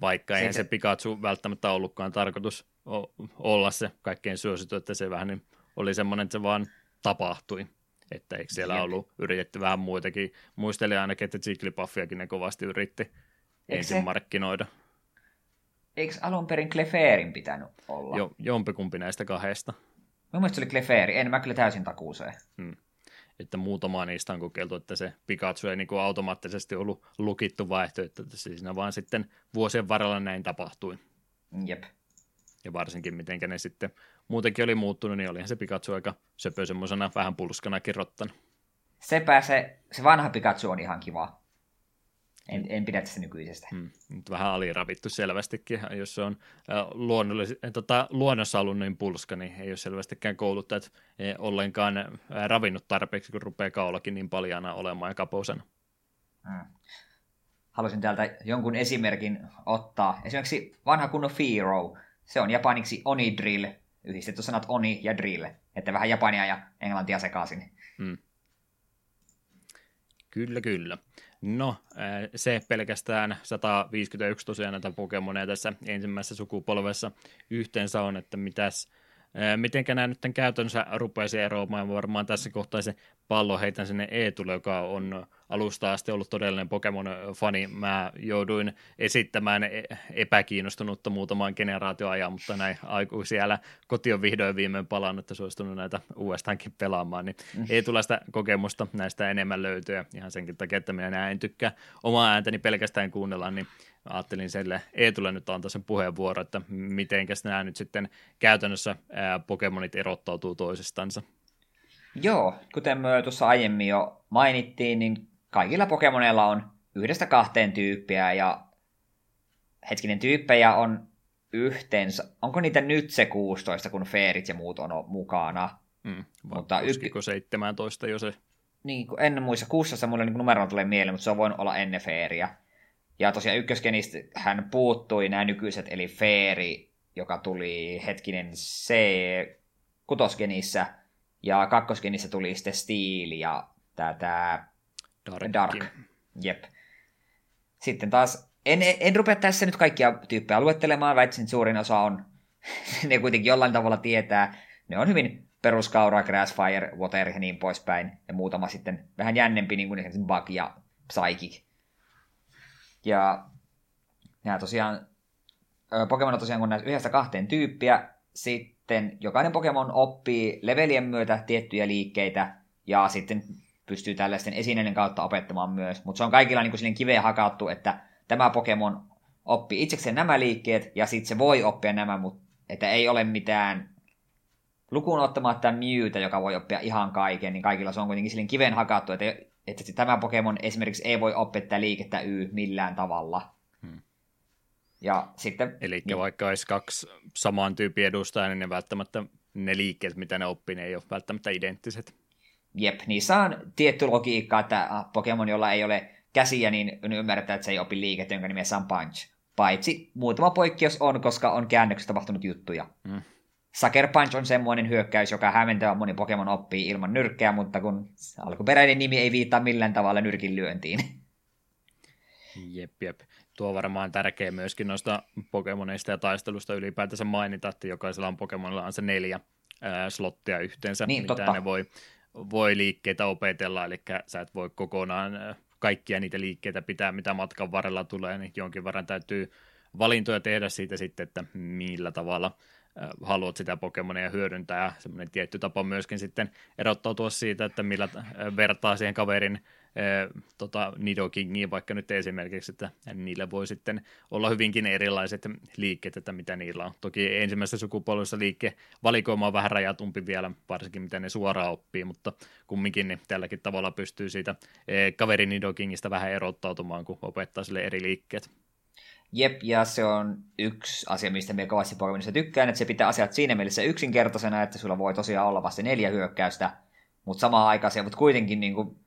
Vaikka ei se Pikachu välttämättä ollutkaan tarkoitus olla se kaikkein suosittu, että se vähän niin oli semmoinen, että se vaan tapahtui. Että eikö siellä Jep. ollut yritetty vähän muitakin. Muistelin ainakin, että Jigglypuffiakin ne kovasti yritti eikö ensin se... markkinoida. Eikö alun perin Clefairin pitänyt olla? Jo, jompikumpi näistä kahdesta. Mun mielestä se oli Clefairy, en mä kyllä täysin takuuseen. Hmm. Että muutama niistä on kokeiltu, että se Pikachu ei niin kuin automaattisesti ollut lukittu vaihtoehto, että siinä vaan sitten vuosien varrella näin tapahtui. Jep. Ja varsinkin miten ne sitten muutenkin oli muuttunut, niin olihan se Pikachu aika söpö semmoisena vähän pulskana kirottanut. Sepä se, se vanha Pikachu on ihan kiva. En, en pidä tästä nykyisestä. Hmm. Nyt vähän aliravittu selvästikin, jos se on äh, tota, luonnossa ollut niin pulska, niin ei ole selvästikään kouluttajat ollenkaan ravinnut tarpeeksi, kun rupeaa kaulakin niin paljana olemaan ja kapousena. Hmm. Haluaisin täältä jonkun esimerkin ottaa. Esimerkiksi vanha kunnon Firo. Se on japaniksi Oni Drill, yhdistetty sanat Oni ja Drill. Että vähän japania ja englantia sekaisin. Hmm. Kyllä, kyllä. No, se pelkästään 151 tosiaan näitä Pokemoneja tässä ensimmäisessä sukupolvessa. Yhteensä on, että mitäs Mitenkä nämä nyt käytännössä rupeaisi eroamaan, varmaan tässä kohtaa se pallo heitän sinne Eetulle, joka on alusta asti ollut todellinen Pokemon-fani. Mä jouduin esittämään e- epäkiinnostunutta muutamaan generaatioajan, mutta näin aikuisia siellä koti on vihdoin viimein palannut, että suostunut näitä uudestaankin pelaamaan, niin mm. ei tule sitä kokemusta näistä enemmän löytyä ihan senkin takia, että minä en tykkää omaa ääntäni pelkästään kuunnella, niin ajattelin sille Eetulle nyt antaa sen puheenvuoro, että miten nämä nyt sitten käytännössä ää, Pokemonit erottautuu toisistansa. Joo, kuten me tuossa aiemmin jo mainittiin, niin kaikilla Pokemoneilla on yhdestä kahteen tyyppiä ja hetkinen tyyppejä on yhteensä, onko niitä nyt se 16, kun Feerit ja muut on mukana? Mm, mutta yk... 17 jo se? Niin, en muista, 16 mulle niin numero tulee mieleen, mutta se on voinut olla ennen Feeriä. Ja tosiaan ykköskenistä hän puuttui nämä nykyiset, eli Feeri, joka tuli hetkinen C kutoskenissä, ja kakkoskenissä tuli sitten Steel ja tämä, tämä Dark. Dark. Jep. Sitten taas, en, en rupea tässä nyt kaikkia tyyppejä luettelemaan, väitsin, että suurin osa on, ne kuitenkin jollain tavalla tietää, ne on hyvin peruskaura, Grassfire, Water ja niin poispäin, ja muutama sitten vähän jännempi, niin kuin esimerkiksi Bug ja Psychic. Ja nämä tosiaan, Pokemon on tosiaan kun näistä yhdestä kahteen tyyppiä, sitten jokainen Pokemon oppii levelien myötä tiettyjä liikkeitä, ja sitten pystyy tällaisten esineiden kautta opettamaan myös. Mutta se on kaikilla niin kuin kiveen hakattu, että tämä Pokemon oppii itsekseen nämä liikkeet, ja sitten se voi oppia nämä, mutta että ei ole mitään lukuun ottamatta Mewtä, joka voi oppia ihan kaiken, niin kaikilla se on kuitenkin silleen kiven hakattu, että että tämä Pokemon esimerkiksi ei voi oppia tätä liikettä Y millään tavalla. Hmm. Ja sitten, Eli niin, vaikka olisi kaksi saman tyypin edustajaa, niin ne välttämättä ne liikkeet, mitä ne oppii, ne ei ole välttämättä identtiset. Jep, niissä on tietty logiikka, että Pokemon, jolla ei ole käsiä, niin ymmärretään, että se ei opi liikettä, jonka nimessä on Punch. Paitsi muutama poikkeus on, koska on käännöksessä tapahtunut juttuja. Hmm. Sucker Punch on semmoinen hyökkäys, joka hämmentävä moni Pokemon oppii ilman nyrkkeä, mutta kun alkuperäinen nimi ei viittaa millään tavalla nyrkin lyöntiin. Jep, jep. Tuo varmaan tärkeä myöskin noista Pokemoneista ja taistelusta ylipäätänsä mainita, että jokaisella on Pokemonilla on se neljä ää, slottia yhteensä, niin, mitä totta. ne voi, voi liikkeitä opetella, eli sä et voi kokonaan kaikkia niitä liikkeitä pitää, mitä matkan varrella tulee, niin jonkin verran täytyy valintoja tehdä siitä sitten, että millä tavalla – haluat sitä Pokemonia hyödyntää ja semmoinen tietty tapa myöskin sitten erottautua siitä, että millä vertaa siihen kaverin tota, Nidokingiin vaikka nyt esimerkiksi, että niillä voi sitten olla hyvinkin erilaiset liikkeet, että mitä niillä on. Toki ensimmäisessä sukupolvessa liikke valikoima on vähän rajatumpi vielä, varsinkin mitä ne suoraan oppii, mutta kumminkin niin tälläkin tavalla pystyy siitä kaveri Nidokingista vähän erottautumaan, kun opettaa sille eri liikkeet. Jep, ja se on yksi asia, mistä me kovasti Pokemonissa tykkään, että se pitää asiat siinä mielessä yksinkertaisena, että sulla voi tosiaan olla vasta neljä hyökkäystä, mutta samaan aikaan se voit kuitenkin niin kuin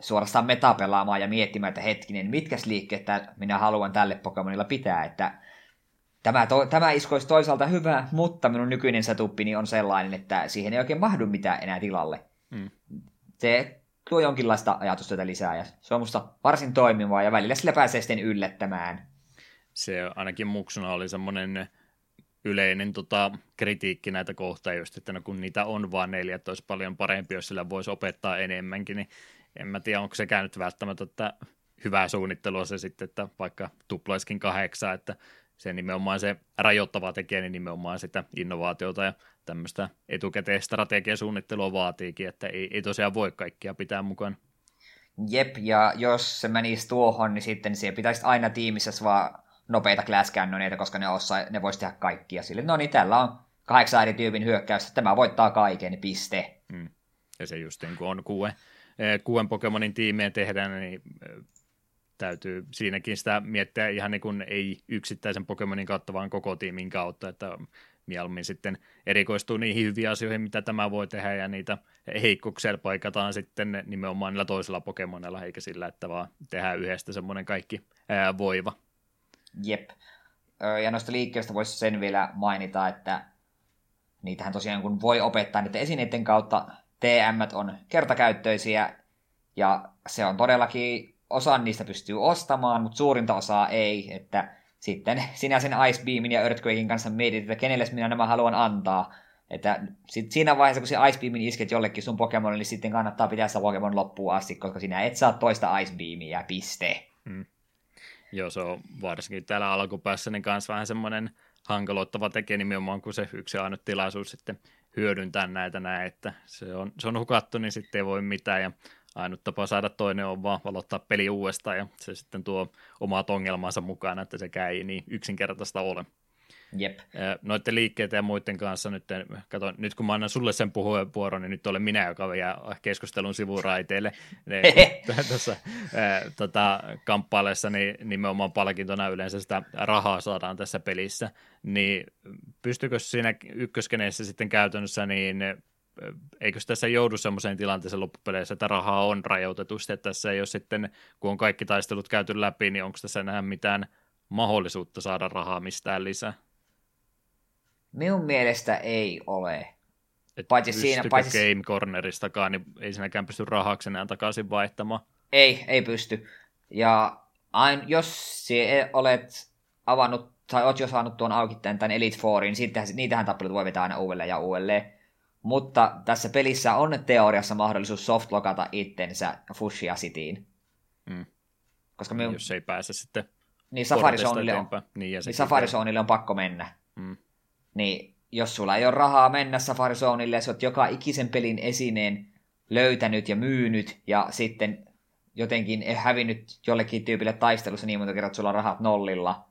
suorastaan metapelaamaan ja miettimään, että hetkinen, mitkä liikkeet minä haluan tälle Pokemonilla pitää, että tämä, to, tämä isku olisi toisaalta hyvä, mutta minun nykyinen setuppini on sellainen, että siihen ei oikein mahdu mitään enää tilalle. Mm. Se tuo jonkinlaista ajatustyötä lisää ja se on musta varsin toimivaa ja välillä sillä pääsee sitten yllättämään. Se ainakin muksuna oli semmoinen yleinen tota, kritiikki näitä kohtaa just, että no kun niitä on vaan neljä, että olisi paljon parempi, jos sillä voisi opettaa enemmänkin, niin en mä tiedä, onko se käynyt välttämättä että hyvää suunnittelua se sitten, että vaikka tuplaiskin kahdeksan, että se nimenomaan se rajoittava tekijä, niin nimenomaan sitä innovaatiota ja tämmöistä etukäteen strategiasuunnittelua vaatiikin, että ei, ei tosiaan voi kaikkia pitää mukaan. Jep, ja jos se menisi tuohon, niin sitten siellä pitäisi aina tiimissä vaan nopeita class koska ne, osaa, ne voisi tehdä kaikkia. Sille, no niin, tällä on kahdeksan eri tyypin hyökkäys, tämä voittaa kaiken, piste. Hmm. Ja se just niin kuin on kuuden, eh, kuuden Pokemonin tiimeen tehdään, niin eh, täytyy siinäkin sitä miettiä ihan niin kuin ei yksittäisen Pokemonin kautta, vaan koko tiimin kautta, että mieluummin sitten erikoistuu niihin hyviin asioihin, mitä tämä voi tehdä, ja niitä heikkouksia paikataan sitten nimenomaan niillä toisilla Pokemonilla, eikä sillä, että vaan tehdään yhdestä semmoinen kaikki ää, voiva. Jep. Ja noista liikkeistä voisi sen vielä mainita, että niitähän tosiaan kun voi opettaa niiden esineiden kautta, TM on kertakäyttöisiä, ja se on todellakin, osa niistä pystyy ostamaan, mutta suurinta osaa ei, että sitten sinä sen Ice Beamin ja Earthquakein kanssa mietit, että kenelle minä nämä haluan antaa. Että sit siinä vaiheessa, kun se Ice Beamin isket jollekin sun Pokemonille, niin sitten kannattaa pitää sitä Pokemon loppuun asti, koska sinä et saa toista Ice Beamia, piste. Hmm. Joo, se on varsinkin täällä alkupäässä niin kanssa vähän semmoinen hankaloittava tekijä nimenomaan, kun se yksi ainut tilaisuus sitten hyödyntää näitä näin, että se on, se on hukattu, niin sitten ei voi mitään, ja ainut tapa saada toinen on vaan valottaa peli uudestaan, ja se sitten tuo omat ongelmansa mukaan, että se ei niin yksinkertaista ole. Jep. Noiden liikkeiden ja muiden kanssa nyt, kato, nyt kun mä annan sulle sen puheenvuoron, niin nyt olen minä, joka jää keskustelun sivuraiteille tässä tota, kamppaileessa, niin nimenomaan palkintona yleensä sitä rahaa saadaan tässä pelissä, niin pystykö siinä ykköskeneessä sitten käytännössä niin eikö tässä joudu semmoiseen tilanteeseen loppupeleissä, että rahaa on rajoitetusti, että tässä ei ole sitten, kun on kaikki taistelut käyty läpi, niin onko tässä enää mitään mahdollisuutta saada rahaa mistään lisää? Minun mielestä ei ole. Et paitsi siinä, paitsi... Game Corneristakaan, niin ei sinäkään pysty rahaksi enää takaisin vaihtamaan. Ei, ei pysty. Ja ain, jos olet avannut, tai olet jo saanut tuon auki tämän Elite Fourin, niin niitähän tappelut voi vetää aina uudelleen ja uudelleen. Mutta tässä pelissä on teoriassa mahdollisuus softlogata itsensä Fushia Cityin. Mm. Koska me... Jos ei pääse sitten niin Safari Zoneille on, niin, niin Safari Zoneille on pakko mennä. Mm. Niin jos sulla ei ole rahaa mennä Safari Zoneille ja sä oot joka ikisen pelin esineen löytänyt ja myynyt ja sitten jotenkin hävinnyt jollekin tyypille taistelussa niin monta kertaa, että sulla on rahat nollilla.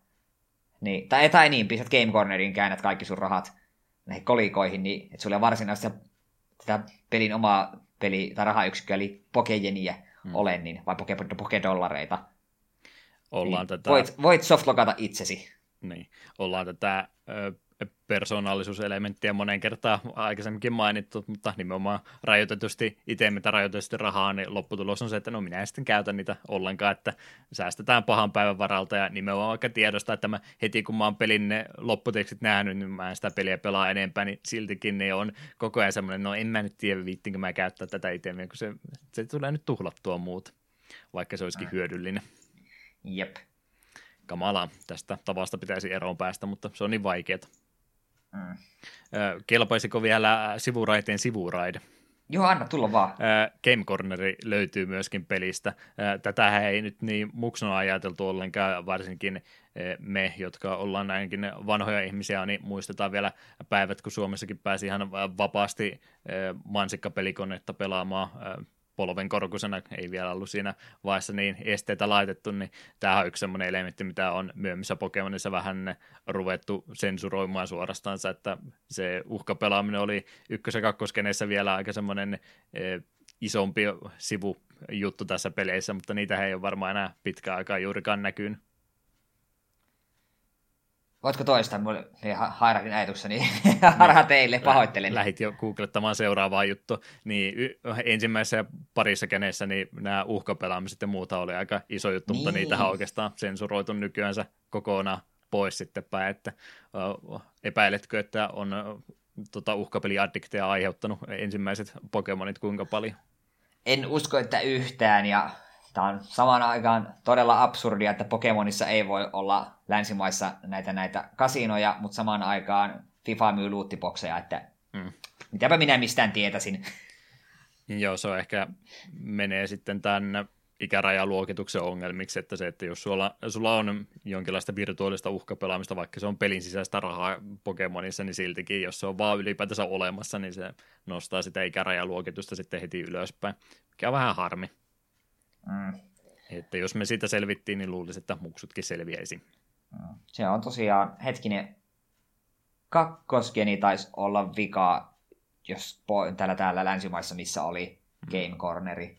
Niin, tai, tai niin, pistät Game Cornerin käännät kaikki sun rahat näihin kolikoihin, niin että sulla varsinaista tätä pelin omaa peli- tai rahayksikköä, eli pokejeniä hmm. ole, niin, vai poke, pokedollareita. Ollaan niin tätä... Voit, voit softlogata itsesi. Niin, ollaan tätä ö, persoonallisuuselementtiä moneen kertaan aikaisemminkin mainittu, mutta nimenomaan rajoitetusti itse, mitä rajoitetusti rahaa, niin lopputulos on se, että no minä en sitten käytä niitä ollenkaan, että säästetään pahan päivän varalta ja nimenomaan vaikka tiedosta, että mä heti kun mä oon pelin ne lopputekstit nähnyt, niin mä en sitä peliä pelaa enempää, niin siltikin ne on koko ajan semmoinen, no en mä nyt tiedä viittinkö mä käyttää tätä itse, kun se, se tulee nyt tuhlattua muuta, vaikka se olisikin hyödyllinen. Jep. Kamala, tästä tavasta pitäisi eroon päästä, mutta se on niin vaikeaa. Mm. Kelpaisiko vielä sivuraiteen sivuraide? Joo, anna tulla vaan. Game Corneri löytyy myöskin pelistä. Tätä ei nyt niin muksuna ajateltu ollenkaan, varsinkin me, jotka ollaan näinkin vanhoja ihmisiä, niin muistetaan vielä päivät, kun Suomessakin pääsi ihan vapaasti mansikkapelikonetta pelaamaan polvenkorkusena, ei vielä ollut siinä vaiheessa niin esteitä laitettu, niin tämä on yksi semmoinen elementti, mitä on myöhemmissä Pokemonissa vähän ruvettu sensuroimaan suorastaan, että se uhkapelaaminen oli ykkös- ja kakkoskeneissä vielä aika semmoinen e, isompi sivujuttu tässä peleissä, mutta niitä ei ole varmaan enää pitkään aikaa juurikaan näkynyt. Voitko toistaa? Mulla oli hairakin ajatukseni. Harha teille, pahoittelen. Lähit jo googlettamaan seuraavaa juttu. Niin ensimmäisessä parissa keneissä niin nämä uhkapelaamiset ja muuta oli aika iso juttu, niin. mutta niitä on oikeastaan sensuroitu nykyäänsä kokonaan pois sitten päin, että epäiletkö, että on tota, uhkapeliaddikteja aiheuttanut ensimmäiset Pokemonit kuinka paljon? En usko, että yhtään, ja Tämä on samaan aikaan todella absurdia, että Pokemonissa ei voi olla länsimaissa näitä, näitä kasinoja, mutta samaan aikaan FIFA myy luuttipokseja, että mm. mitäpä minä mistään tietäisin. Joo, se on ehkä menee sitten tämän ikärajaluokituksen ongelmiksi, että se, että jos sulla, sulla on jonkinlaista virtuaalista uhkapelaamista, vaikka se on pelin sisäistä rahaa Pokemonissa, niin siltikin, jos se on vaan ylipäätänsä olemassa, niin se nostaa sitä ikärajaluokitusta sitten heti ylöspäin, mikä on vähän harmi. Mm. Että jos me siitä selvittiin, niin luulisin, että muksutkin selviäisi. Mm. Se on tosiaan, hetkinen, kakkoskeni taisi olla vika, jos täällä, täällä länsimaissa, missä oli mm. Game Corneri.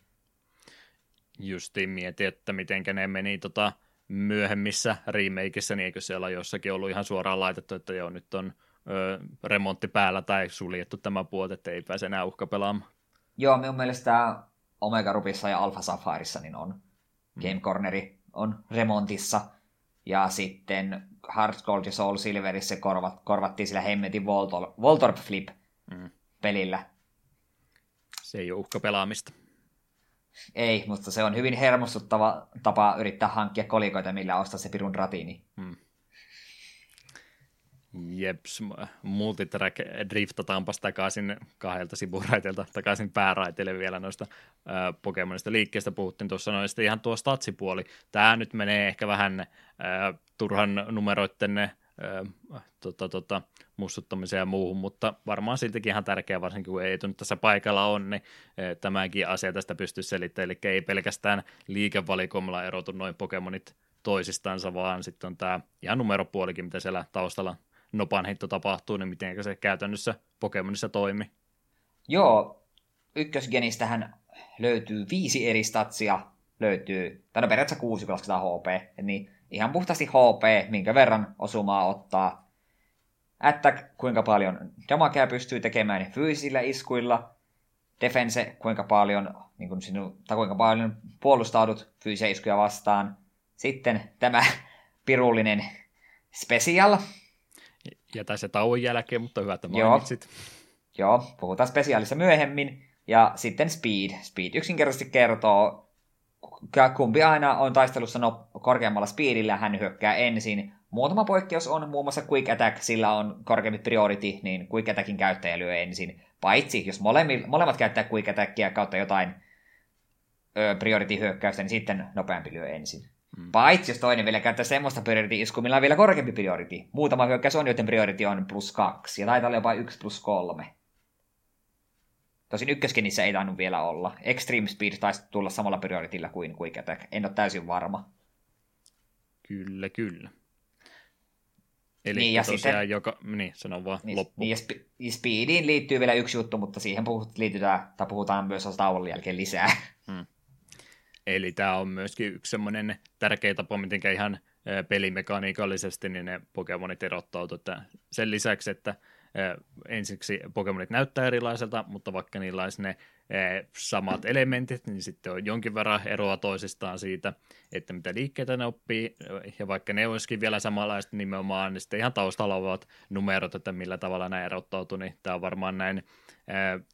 Justiin mieti, että miten ne meni tota, myöhemmissä remakeissa, niin eikö siellä jossakin ollut ihan suoraan laitettu, että joo, nyt on ö, remontti päällä tai suljettu tämä puoli, että ei pääse enää uhka pelaamaan. Joo, minun mielestä Omega Rubissa ja Alpha Safairissa niin on mm. Game Corneri on remontissa. Ja sitten Heart Gold ja Soul Silverissä korvat, korvattiin sillä hemmetin Voltor, Voltorp Flip mm. pelillä. Se ei ole uhka pelaamista. Ei, mutta se on hyvin hermostuttava tapa yrittää hankkia kolikoita, millä ostaa se pirun ratiini. Mm. Jeps, multitrack driftataanpas takaisin kahdelta sivuraiteilta takaisin pääraiteille vielä noista äh, Pokemonista liikkeestä puhuttiin tuossa noin sitten ihan tuo statsipuoli. Tämä nyt menee ehkä vähän äh, turhan numeroiden äh, tota, tota, mussuttamiseen ja muuhun, mutta varmaan siltikin ihan tärkeää, varsinkin kun ei nyt tässä paikalla on, niin äh, tämäkin asia tästä pystyy selittämään, eli ei pelkästään liikevalikoimalla erotu noin Pokemonit toisistansa, vaan sitten on tämä ihan numeropuolikin, mitä siellä taustalla nopan heitto tapahtuu, niin miten se käytännössä Pokemonissa toimi? Joo, ykkösgenistähän löytyy viisi eri statsia, löytyy, tai no periaatteessa kuusi, kun lasketaan HP, niin ihan puhtaasti HP, minkä verran osumaa ottaa. Attack, kuinka paljon damakea pystyy tekemään fyysisillä iskuilla. Defense, kuinka paljon, niin kuin sinun, tai kuinka paljon puolustaudut fyysisiä iskuja vastaan. Sitten tämä pirullinen special, jätä se tauon jälkeen, mutta hyvä, että mainitsit. Joo, Joo puhutaan spesiaalissa myöhemmin. Ja sitten Speed. Speed yksinkertaisesti kertoo, kumpi aina on taistelussa no, korkeammalla speedillä, hän hyökkää ensin. Muutama poikkeus on, muun muassa Quick Attack, sillä on korkeampi priority, niin Quick Attackin käyttäjä lyö ensin. Paitsi, jos molemmat, molemmat käyttää Quick Attackia kautta jotain priority-hyökkäystä, niin sitten nopeampi lyö ensin. Mm. Paitsi jos toinen vielä käyttää semmoista priority-iskua, millä on vielä korkeampi priority. Muutama hyökkäys on, joten priority on plus kaksi, ja taitaa olla jopa yksi plus kolme. Tosin ykköskenissä ei tainnut vielä olla. Extreme Speed taisi tulla samalla priorityllä kuin Quick Attack. En ole täysin varma. Kyllä, kyllä. Eli niin, ja tosiaan sitten, joka, niin, sano vaan niin, loppu. Niin, ja sp- Speediin liittyy vielä yksi juttu, mutta siihen puhut, liitytään, tai puhutaan myös tauon jälkeen lisää. Hmm. Eli tämä on myöskin yksi semmoinen tärkeä tapa, miten ihan pelimekaniikallisesti niin ne Pokemonit erottautuu. Että sen lisäksi, että ensiksi Pokemonit näyttää erilaiselta, mutta vaikka niillä olisi ne samat elementit, niin sitten on jonkin verran eroa toisistaan siitä, että mitä liikkeitä ne oppii, ja vaikka ne olisikin vielä samanlaiset nimenomaan, niin sitten ihan taustalla ovat numerot, että millä tavalla nämä erottautuu, niin tämä on varmaan näin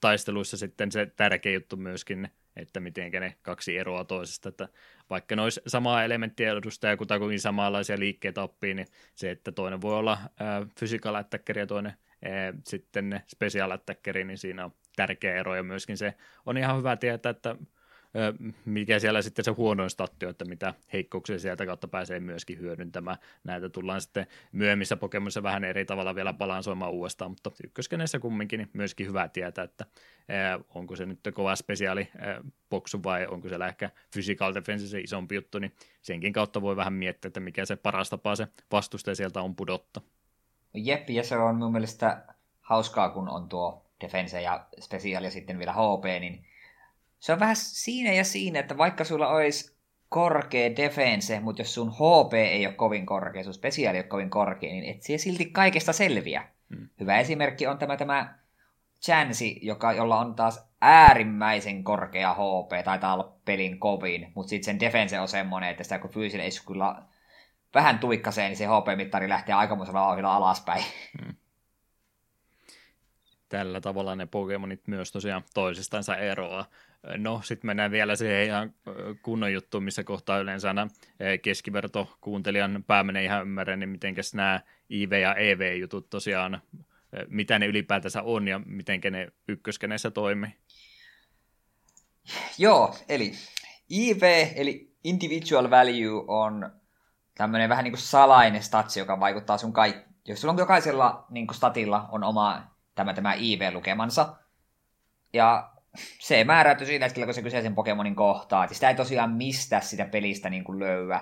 taisteluissa sitten se tärkeä juttu myöskin että miten ne kaksi eroa toisesta, että vaikka ne olisi samaa elementtiä edustaja kutakuinkin samanlaisia liikkeitä oppii, niin se, että toinen voi olla äh, physical attacker ja toinen äh, sitten special attacker, niin siinä on tärkeä ero ja myöskin se on ihan hyvä tietää, että mikä siellä sitten se huonoin statti että mitä heikkouksia sieltä kautta pääsee myöskin hyödyntämään. Näitä tullaan sitten myöhemmissä Pokemonissa vähän eri tavalla vielä balansoimaan uudestaan, mutta ykköskenessä kumminkin niin myöskin hyvä tietää, että onko se nyt kova spesiaali boksu vai onko se ehkä physical defense se isompi juttu, niin senkin kautta voi vähän miettiä, että mikä se paras tapa se vastustaja sieltä on pudottaa. Jep, ja se on mun mielestä hauskaa, kun on tuo defense ja special ja sitten vielä HP, niin se on vähän siinä ja siinä, että vaikka sulla olisi korkea defense, mutta jos sun HP ei ole kovin korkea, sun special ei ole kovin korkea, niin et siellä silti kaikesta selviä. Hmm. Hyvä esimerkki on tämä, tämä Chansey, joka, jolla on taas äärimmäisen korkea HP, taitaa olla pelin kovin, mutta sitten sen defense on semmoinen, että sitä kun fyysinen kyllä vähän tuikkaseen, niin se HP-mittari lähtee aikamoisella vauhdilla alaspäin. Hmm. Tällä tavalla ne Pokemonit myös tosiaan toisistansa eroaa. No, sitten mennään vielä siihen ihan kunnon juttuun, missä kohtaa yleensä aina keskiverto kuuntelijan pää menee ihan ymmärrän, niin mitenkäs nämä IV- ja EV-jutut tosiaan, mitä ne ylipäätänsä on ja miten ne ykköskeneissä toimii. Joo, eli IV, eli Individual Value, on tämmöinen vähän niin kuin salainen statsi, joka vaikuttaa sun kaikki. Jos sulla on jokaisella niin statilla on oma tämä, tämä IV-lukemansa, ja se määräytyy siitä hetkellä, kun se kyseisen Pokemonin kohtaa. Sitä ei tosiaan mistä sitä pelistä niin kuin löyä.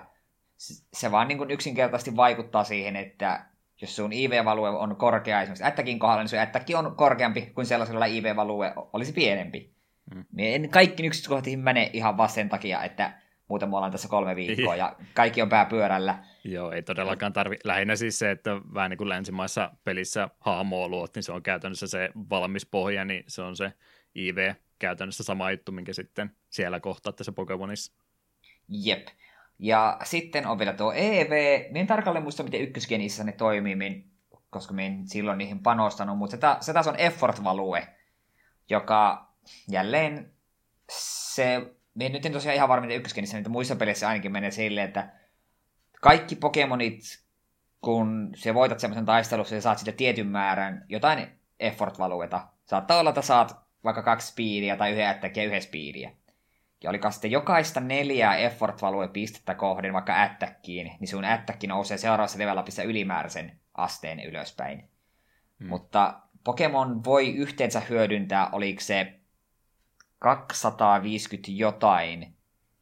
Se vaan niin kuin yksinkertaisesti vaikuttaa siihen, että jos sun IV-value on korkea esimerkiksi ättäkin kohdalla, niin sun ättäkin on korkeampi kuin sellaisella IV-value olisi pienempi. Hmm. Niin en kaikki yksityiskohtiin mene ihan vaan sen takia, että muuten me ollaan tässä kolme viikkoa ja kaikki on pääpyörällä. Joo, ei todellakaan tarvi. Lähinnä siis se, että vähän niin kuin länsimaissa pelissä haamoa luot, niin se on käytännössä se valmis pohja, niin se on se IV käytännössä sama juttu, minkä sitten siellä kohtaa tässä Pokemonissa. Jep. Ja sitten on vielä tuo EV. Minä en tarkalleen muista, miten ykköskenissä ne toimii, min, koska minä en silloin niihin panostanut, mutta se, ta, se taas on effort-value, joka jälleen se, minä nyt en tosiaan ihan varma, miten ykköskenissä, mutta muissa peleissä ainakin menee silleen, että kaikki Pokemonit, kun se voitat semmoisen taistelussa ja saat sitten tietyn määrän jotain effort-valueta. Saattaa olla, että saat vaikka kaksi speedia tai yhden ättäkkiä ja yhden speedia. Ja oliko sitten jokaista neljää effort pistettä kohden vaikka ättäkkiin, niin sun ättäkki nousee seuraavassa levelapissa ylimääräisen asteen ylöspäin. Hmm. Mutta Pokemon voi yhteensä hyödyntää, oliko se 250 jotain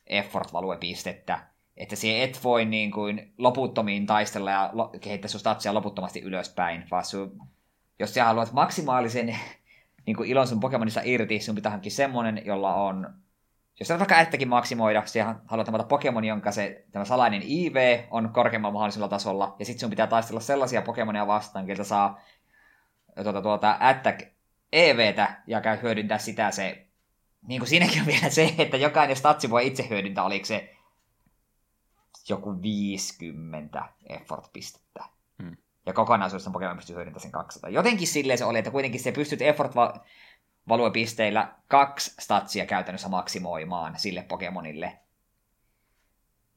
effort pistettä että se et voi niin kuin loputtomiin taistella ja kehittää sun statsia loputtomasti ylöspäin, vaan sun, jos sä haluat maksimaalisen niin kuin ilon sun Pokemonissa irti, sun pitää hankkia semmonen, jolla on jos sä vaikka ättäkin maksimoida, sä haluat tamata Pokemon, jonka se tämä salainen IV on korkeammalla mahdollisella tasolla, ja sitten sun pitää taistella sellaisia Pokemonia vastaan, joilta saa tuota, tuota, ättäk EVtä, ja käy hyödyntää sitä se, niin kuin siinäkin on vielä se, että jokainen statsi voi itse hyödyntää, oliko se joku 50 effort-pistettä. Ja kokonaisuudessaan Pokemon pystyy hyödyntämään sen 200. Jotenkin silleen se oli, että kuitenkin se pystyt effort valuepisteillä kaksi statsia käytännössä maksimoimaan sille Pokemonille.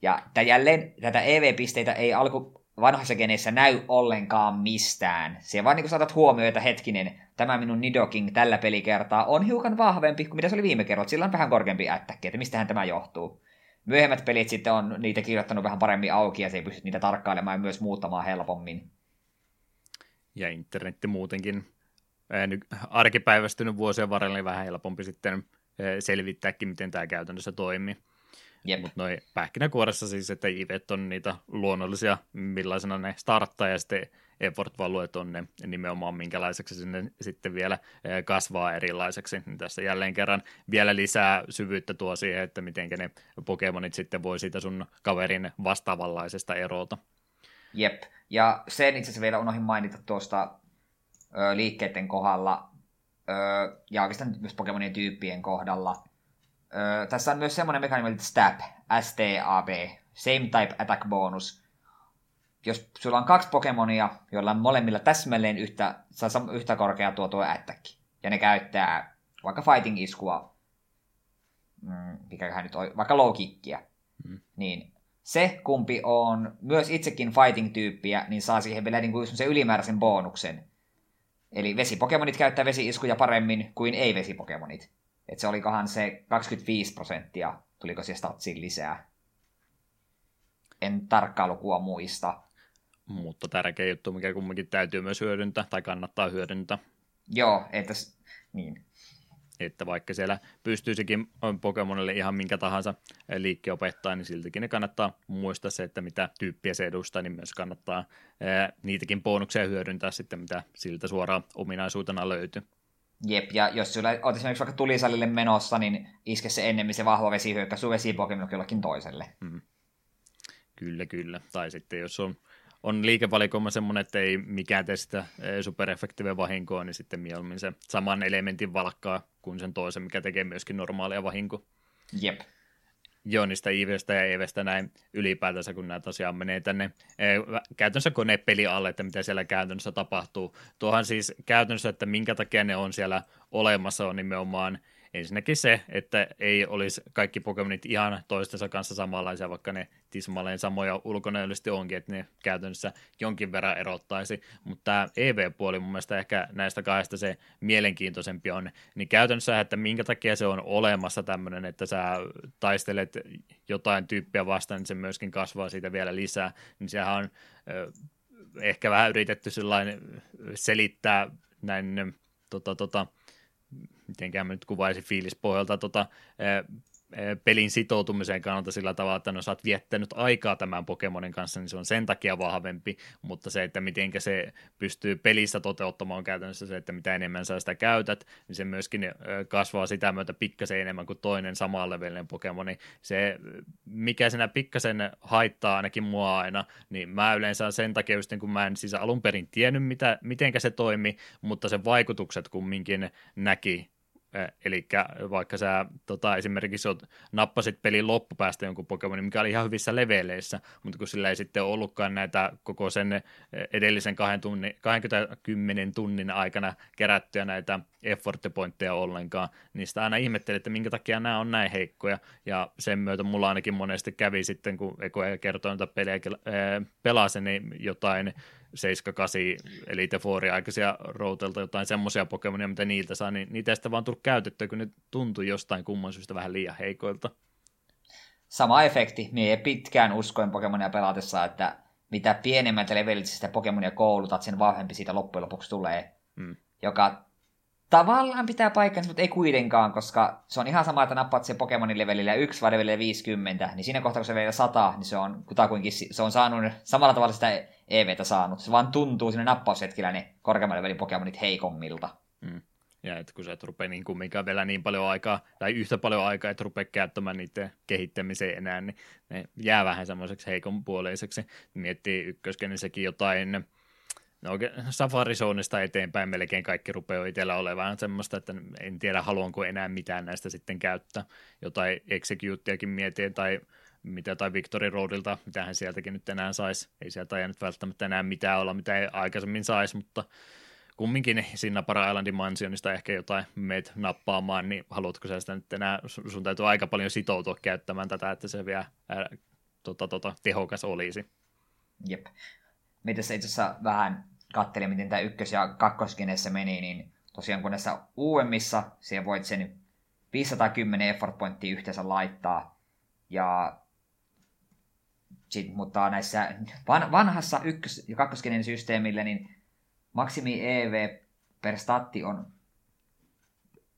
Ja jälleen tätä EV-pisteitä ei alku vanhoissa geneissä näy ollenkaan mistään. Se vaan niin saatat huomioon, että hetkinen, tämä minun Nidoking tällä pelikertaa on hiukan vahvempi kuin mitä se oli viime kerralla. Sillä on vähän korkeampi ättäkki, että mistähän tämä johtuu. Myöhemmät pelit sitten on niitä kirjoittanut vähän paremmin auki ja se ei pysty niitä tarkkailemaan ja myös muuttamaan helpommin. Ja internetti muutenkin arkipäivästynyt vuosien varrella niin vähän helpompi sitten selvittääkin, miten tämä käytännössä toimii. Mutta noin pähkinäkuoressa siis, että IVet on niitä luonnollisia, millaisena ne starttaa, ja sitten effort-valueet on ne nimenomaan minkälaiseksi sinne sitten vielä kasvaa erilaiseksi. Niin tässä jälleen kerran vielä lisää syvyyttä tuo siihen, että miten ne Pokemonit sitten voi siitä sun kaverin vastaavanlaisesta erota. Jep, ja sen itse asiassa vielä unohdin mainita tuosta ö, liikkeiden kohdalla, ö, ja oikeastaan myös Pokemonien tyyppien kohdalla. Ö, tässä on myös semmoinen mekanismi, että STAB, STAB, Same Type Attack Bonus. Jos sulla on kaksi Pokemonia, joilla on molemmilla täsmälleen yhtä, yhtä korkea tuo tuo attack, ja ne käyttää vaikka fighting-iskua, mm, mikäköhän nyt on, vaikka low kickia, mm. niin se, kumpi on myös itsekin fighting-tyyppiä, niin saa siihen vielä niin kuin se ylimääräisen bonuksen. Eli vesipokemonit käyttää vesiiskuja paremmin kuin ei-vesipokemonit. Että se olikohan se 25 prosenttia, tuliko se statsiin lisää. En tarkkaa lukua muista. Mutta tärkeä juttu, mikä kumminkin täytyy myös hyödyntää tai kannattaa hyödyntää. Joo, että niin. Että vaikka siellä pystyisikin Pokemonille ihan minkä tahansa liikke opettaa, niin siltikin ne kannattaa muistaa se, että mitä tyyppiä se edustaa, niin myös kannattaa ää, niitäkin bonuksia hyödyntää sitten, mitä siltä suoraan ominaisuutena löytyy. Jep, ja jos sulla olet esimerkiksi vaikka tulisalille menossa, niin iske se ennemmin se vahva vesihyökkä sun vesipokemon jollekin toiselle. Hmm. Kyllä, kyllä. Tai sitten jos on on liikevalikoima semmoinen, että ei mikään tee sitä superefektiivä vahinkoa, niin sitten mieluummin se saman elementin valkkaa kuin sen toisen, mikä tekee myöskin normaalia vahinkoa. Jep. Joo, niistä Ivestä ja Evestä näin ylipäätänsä, kun nämä tosiaan menee tänne käytännössä konepeli alle, että mitä siellä käytännössä tapahtuu. Tuohan siis käytännössä, että minkä takia ne on siellä olemassa, on nimenomaan – ensinnäkin se, että ei olisi kaikki Pokemonit ihan toistensa kanssa samanlaisia, vaikka ne tismalleen samoja ulkonäöllisesti onkin, että ne käytännössä jonkin verran erottaisi, mutta tämä EV-puoli mun mielestä ehkä näistä kahdesta se mielenkiintoisempi on, niin käytännössä, että minkä takia se on olemassa tämmöinen, että sä taistelet jotain tyyppiä vastaan, niin se myöskin kasvaa siitä vielä lisää, niin sehän on ehkä vähän yritetty selittää näin tota, tota, mitenkään mä nyt kuvaisin fiilispohjalta tota, pelin sitoutumiseen kannalta sillä tavalla, että no sä oot viettänyt aikaa tämän Pokemonin kanssa, niin se on sen takia vahvempi, mutta se, että miten se pystyy pelissä toteuttamaan käytännössä se, että mitä enemmän sä sitä käytät, niin se myöskin kasvaa sitä myötä pikkasen enemmän kuin toinen samaan levelinen Pokemoni. Se, mikä sinä pikkasen haittaa ainakin mua aina, niin mä yleensä sen takia just, kun mä en siis alun perin tiennyt, mitä, mitenkä se toimi, mutta sen vaikutukset kumminkin näki Eli vaikka sä tota, esimerkiksi oot, nappasit pelin loppupäästä jonkun Pokemonin, mikä oli ihan hyvissä leveleissä, mutta kun sillä ei sitten ollutkaan näitä koko sen edellisen 20 tunnin aikana kerättyä näitä effort pointteja ollenkaan, niin sitä aina ihmettelin, että minkä takia nämä on näin heikkoja, ja sen myötä mulla ainakin monesti kävi sitten, kun Eko kertoi noita pelejä pelasin, niin jotain 7-8 Elite Fouri aikaisia routelta jotain semmoisia Pokemonia, mitä niiltä saa, niin niitä ei sitä vaan tullut käytettyä, kun ne tuntui jostain kumman syystä vähän liian heikoilta. Sama efekti. Mie pitkään uskoin Pokemonia pelatessa, että mitä pienemmät levelit sitä Pokemonia koulutat, sen vahvempi siitä loppujen lopuksi tulee. Hmm. Joka tavallaan pitää paikkansa, mutta ei kuitenkaan, koska se on ihan sama, että nappaat sen Pokemonin levelillä 1 vai levelillä 50, niin siinä kohtaa, kun se vielä 100, niin se on kutakuinkin, se on saanut samalla tavalla sitä EVtä saanut. Se vaan tuntuu sinne nappaushetkellä ne korkeamman levelin Pokemonit heikommilta. Mm. Ja että kun sä et rupea niin kumminkaan vielä niin paljon aikaa, tai yhtä paljon aikaa, että rupea käyttämään niiden kehittämiseen enää, niin ne jää vähän semmoiseksi heikonpuoleiseksi. Miettii ykköskenissäkin jotain, No oikein Safari Zoneista eteenpäin melkein kaikki rupeaa itsellä olemaan semmoista, että en tiedä haluanko enää mitään näistä sitten käyttää. Jotain executeakin mietin tai mitä tai Victory Roadilta, mitä hän sieltäkin nyt enää saisi. Ei sieltä ei nyt välttämättä enää mitään olla, mitä ei aikaisemmin saisi, mutta kumminkin siinä Para Islandin mansionista ehkä jotain meet nappaamaan, niin haluatko sä sitä nyt enää, sun täytyy aika paljon sitoutua käyttämään tätä, että se vielä ää, tota, tota, tehokas olisi. Jep. Mitä se itse asiassa vähän katselin, miten tämä ykkös- ja kakkoskenessä meni, niin tosiaan kun näissä uudemmissa siellä voit sen 510 effort pointtia yhteensä laittaa, ja sit, mutta näissä van, vanhassa ykkös- ja kakkoskenen systeemillä, niin maksimi EV per statti on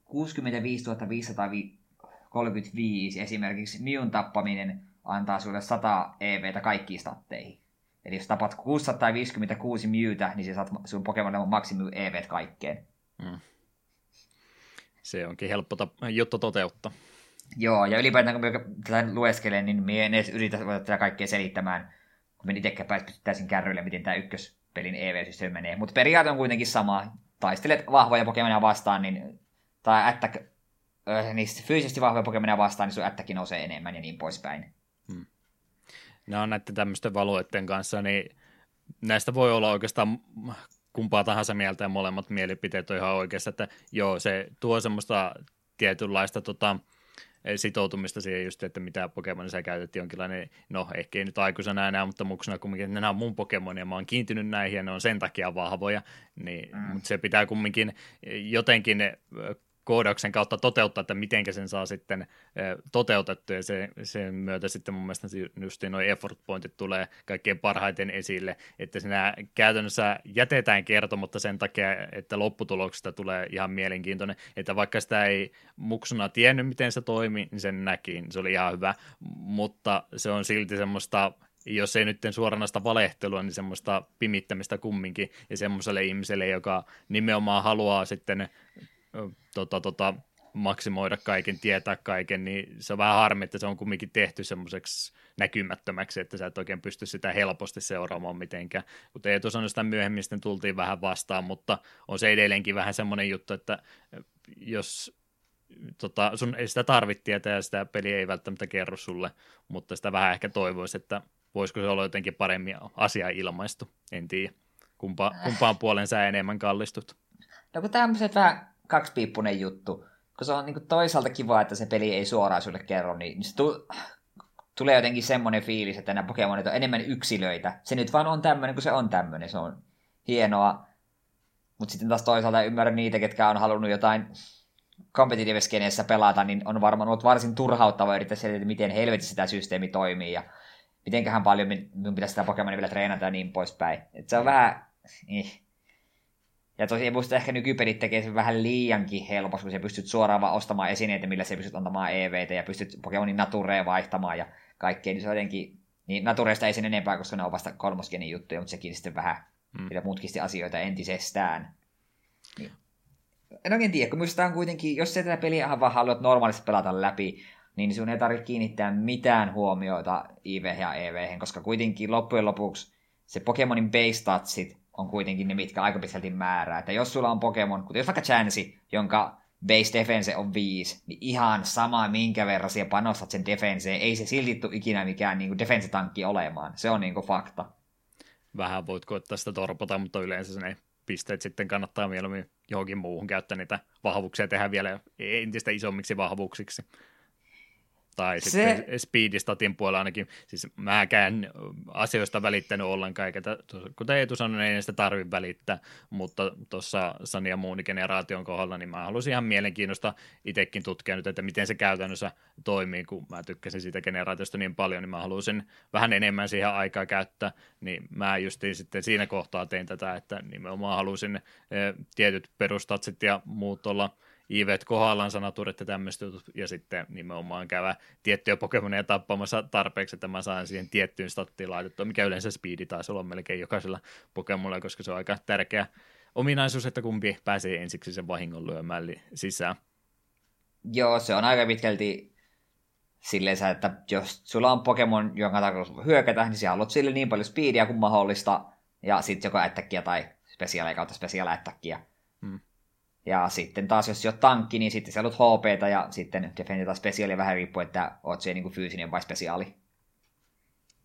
65 535. Esimerkiksi Miun tappaminen antaa sulle 100 EVtä kaikkiin statteihin. Eli jos tapat 656 Mewtä, niin se saat sun Pokemon maksimi EV kaikkeen. Mm. Se onkin helppo tap- juttu toteuttaa. Joo, ja ylipäätään kun tätä lueskelen, niin minä en edes yritä tätä kaikkea selittämään, kun minä itsekään täysin kärryille, miten tämä ykköspelin EV-systeemi menee. Mutta periaate on kuitenkin sama. Taistelet vahvoja Pokemonia vastaan, niin, tai attack, äh, niin fyysisesti vahvoja Pokemonia vastaan, niin sun ättäkin nousee enemmän ja niin poispäin. Hmm on näiden tämmöisten valueiden kanssa, niin näistä voi olla oikeastaan kumpaa tahansa mieltä ja molemmat mielipiteet on ihan oikeassa, että joo, se tuo semmoista tietynlaista tota, sitoutumista siihen just, että mitä Pokemon sä käytet jonkinlainen, no ehkä ei nyt aikuisena enää, mutta muksena kumminkin, että nämä on mun Pokemon ja mä oon kiintynyt näihin ja ne on sen takia vahvoja, niin, mm. mutta se pitää kumminkin jotenkin koodauksen kautta toteuttaa, että miten sen saa sitten toteutettu, ja se, sen myötä sitten mun mielestä just noin effort pointit tulee kaikkein parhaiten esille, että sinä käytännössä jätetään kertomatta sen takia, että lopputuloksesta tulee ihan mielenkiintoinen, että vaikka sitä ei muksuna tiennyt, miten se toimi, niin sen näki, niin se oli ihan hyvä, mutta se on silti semmoista jos ei nyt suoranaista valehtelua, niin semmoista pimittämistä kumminkin, ja semmoiselle ihmiselle, joka nimenomaan haluaa sitten tota, tota, maksimoida kaiken, tietää kaiken, niin se on vähän harmi, että se on kumminkin tehty semmoiseksi näkymättömäksi, että sä et oikein pysty sitä helposti seuraamaan mitenkään. Kuten Eetu sanoi, sitä myöhemmin sitten tultiin vähän vastaan, mutta on se edelleenkin vähän semmoinen juttu, että jos tota, sun ei sitä tarvitse tietää ja sitä peli ei välttämättä kerro sulle, mutta sitä vähän ehkä toivoisi, että voisiko se olla jotenkin paremmin asia ilmaistu, en tiedä. Kumpa, kumpaan puolen sä enemmän kallistut? No kun tämmöiset vähän kaksipiippunen juttu, kun se on niin toisaalta kiva, että se peli ei suoraan sulle kerro, niin se tu- tulee jotenkin semmoinen fiilis, että nämä Pokemonit on enemmän yksilöitä. Se nyt vaan on tämmöinen, kun se on tämmöinen, se on hienoa. Mutta sitten taas toisaalta ymmärrän niitä, ketkä on halunnut jotain competitive pelata, niin on varmaan ollut varsin turhauttava yrittää selittää, miten helvetissä tämä systeemi toimii ja mitenköhän paljon minun pitäisi sitä Pokemonia vielä treenata ja niin poispäin. Et se on vähän... Eh. Ja tosiaan muista ehkä nykypelit tekee sen vähän liiankin helposti, kun sä pystyt suoraan vaan ostamaan esineitä, millä sä pystyt antamaan EVtä ja pystyt Pokemonin Natureen vaihtamaan ja kaikkea, niin se on jotenkin... Niin Natureesta ei sen enempää, koska ne on vasta kolmosgenin juttuja, mutta sekin sitten vähän mm. mutkisti asioita entisestään. Niin. En oikein tiedä, kun minusta on kuitenkin, jos sä tätä peliä vaan haluat normaalisti pelata läpi, niin sun ei tarvitse kiinnittää mitään huomioita IV ja EV, koska kuitenkin loppujen lopuksi se Pokemonin base statsit on kuitenkin ne, mitkä aika pitkälti määrää. Että jos sulla on Pokemon, kuten jos vaikka Chansey, jonka base defense on 5, niin ihan sama minkä verran siellä panostat sen defenseen, ei se silti tule ikinä mikään niin defense-tankki olemaan. Se on niin kuin fakta. Vähän voit koettaa sitä torpota, mutta yleensä ne pisteet sitten kannattaa mieluummin johonkin muuhun käyttää niitä vahvuuksia tehdä vielä entistä isommiksi vahvuuksiksi tai se... sitten Speedistatin puolella ainakin, siis mäkään asioista välittänyt ollenkaan, eikä kuten Eetu sanoi, niin ei sitä tarvitse välittää, mutta tuossa Sani ja muun generaation kohdalla, niin mä halusin ihan mielenkiinnosta itsekin tutkia nyt, että miten se käytännössä toimii, kun mä tykkäsin siitä generaatiosta niin paljon, niin mä halusin vähän enemmän siihen aikaa käyttää, niin mä justiin sitten siinä kohtaa tein tätä, että nimenomaan halusin eh, tietyt perustatsit ja muut olla ivet kohdallaan sanaturet ja tämmöistä ja sitten nimenomaan käydä tiettyjä Pokemoneja tappamassa tarpeeksi, että mä saan siihen tiettyyn stattiin laitettua, mikä yleensä speedi taisi olla melkein jokaisella Pokemonilla, koska se on aika tärkeä ominaisuus, että kumpi pääsee ensiksi sen vahingon lyömään sisään. Joo, se on aika pitkälti silleen, että jos sulla on Pokemon, jonka tarkoitus hyökätä, niin sä haluat sille niin paljon speedia kuin mahdollista, ja sitten joko ättäkkiä tai spesiaaleja kautta spesiaaleättäkkiä. Hmm. Ja sitten taas, jos olet tankki, niin sitten sä haluat HPtä ja sitten defense tai spesiaali vähän riippuu, että oot se niin fyysinen vai spesiaali.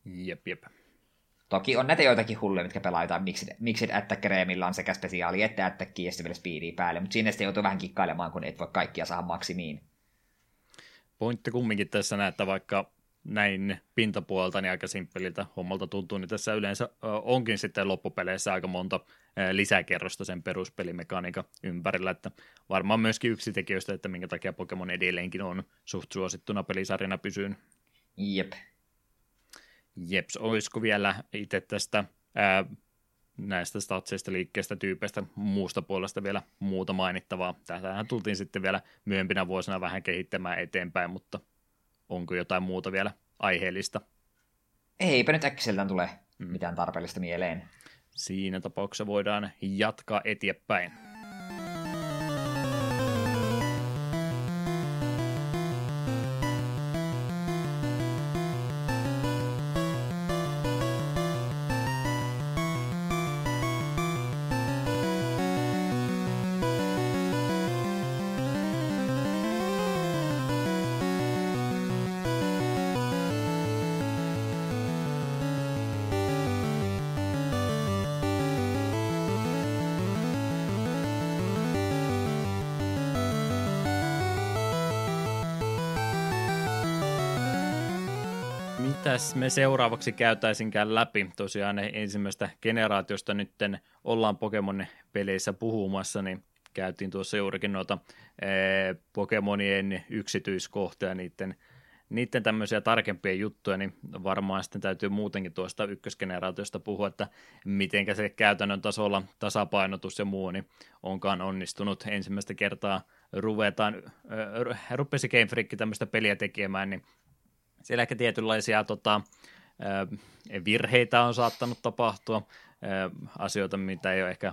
Jep, jep. Toki on näitä joitakin hulluja, mitkä pelaa jotain mixed, mixed attackereja, millä on sekä spesiaali että attacki ja sitten vielä speedia päälle, mutta siinä sitten joutuu vähän kikkailemaan, kun et voi kaikkia saada maksimiin. Pointti kumminkin tässä näette, vaikka näin pintapuolta niin aika simppeliltä hommalta tuntuu, niin tässä yleensä onkin sitten loppupeleissä aika monta lisäkerrosta sen peruspelimekaniikan ympärillä, että varmaan myöskin yksi tekijöistä, että minkä takia Pokemon edelleenkin on suht suosittuna pelisarjana pysyyn. Jep. Jeps, olisiko vielä itse tästä ää, näistä statseista, liikkeestä, tyypeistä, muusta puolesta vielä muuta mainittavaa. Tähän tultiin sitten vielä myöhempinä vuosina vähän kehittämään eteenpäin, mutta onko jotain muuta vielä aiheellista? Eipä nyt äkkiseltään tule mm. mitään tarpeellista mieleen. Siinä tapauksessa voidaan jatkaa eteenpäin. Mitäs me seuraavaksi käytäisinkään läpi? Tosiaan ensimmäistä generaatiosta nyt ollaan Pokemon-peleissä puhumassa, niin käytiin tuossa juurikin noita Pokemonien yksityiskohtia niiden niiden tämmöisiä tarkempia juttuja, niin varmaan sitten täytyy muutenkin tuosta ykkösgeneraatiosta puhua, että miten se käytännön tasolla tasapainotus ja muu niin onkaan onnistunut. Ensimmäistä kertaa ruvetaan, äh, rupesi Game Freak tämmöistä peliä tekemään, niin siellä ehkä tietynlaisia tota, virheitä on saattanut tapahtua, asioita, mitä ei ole ehkä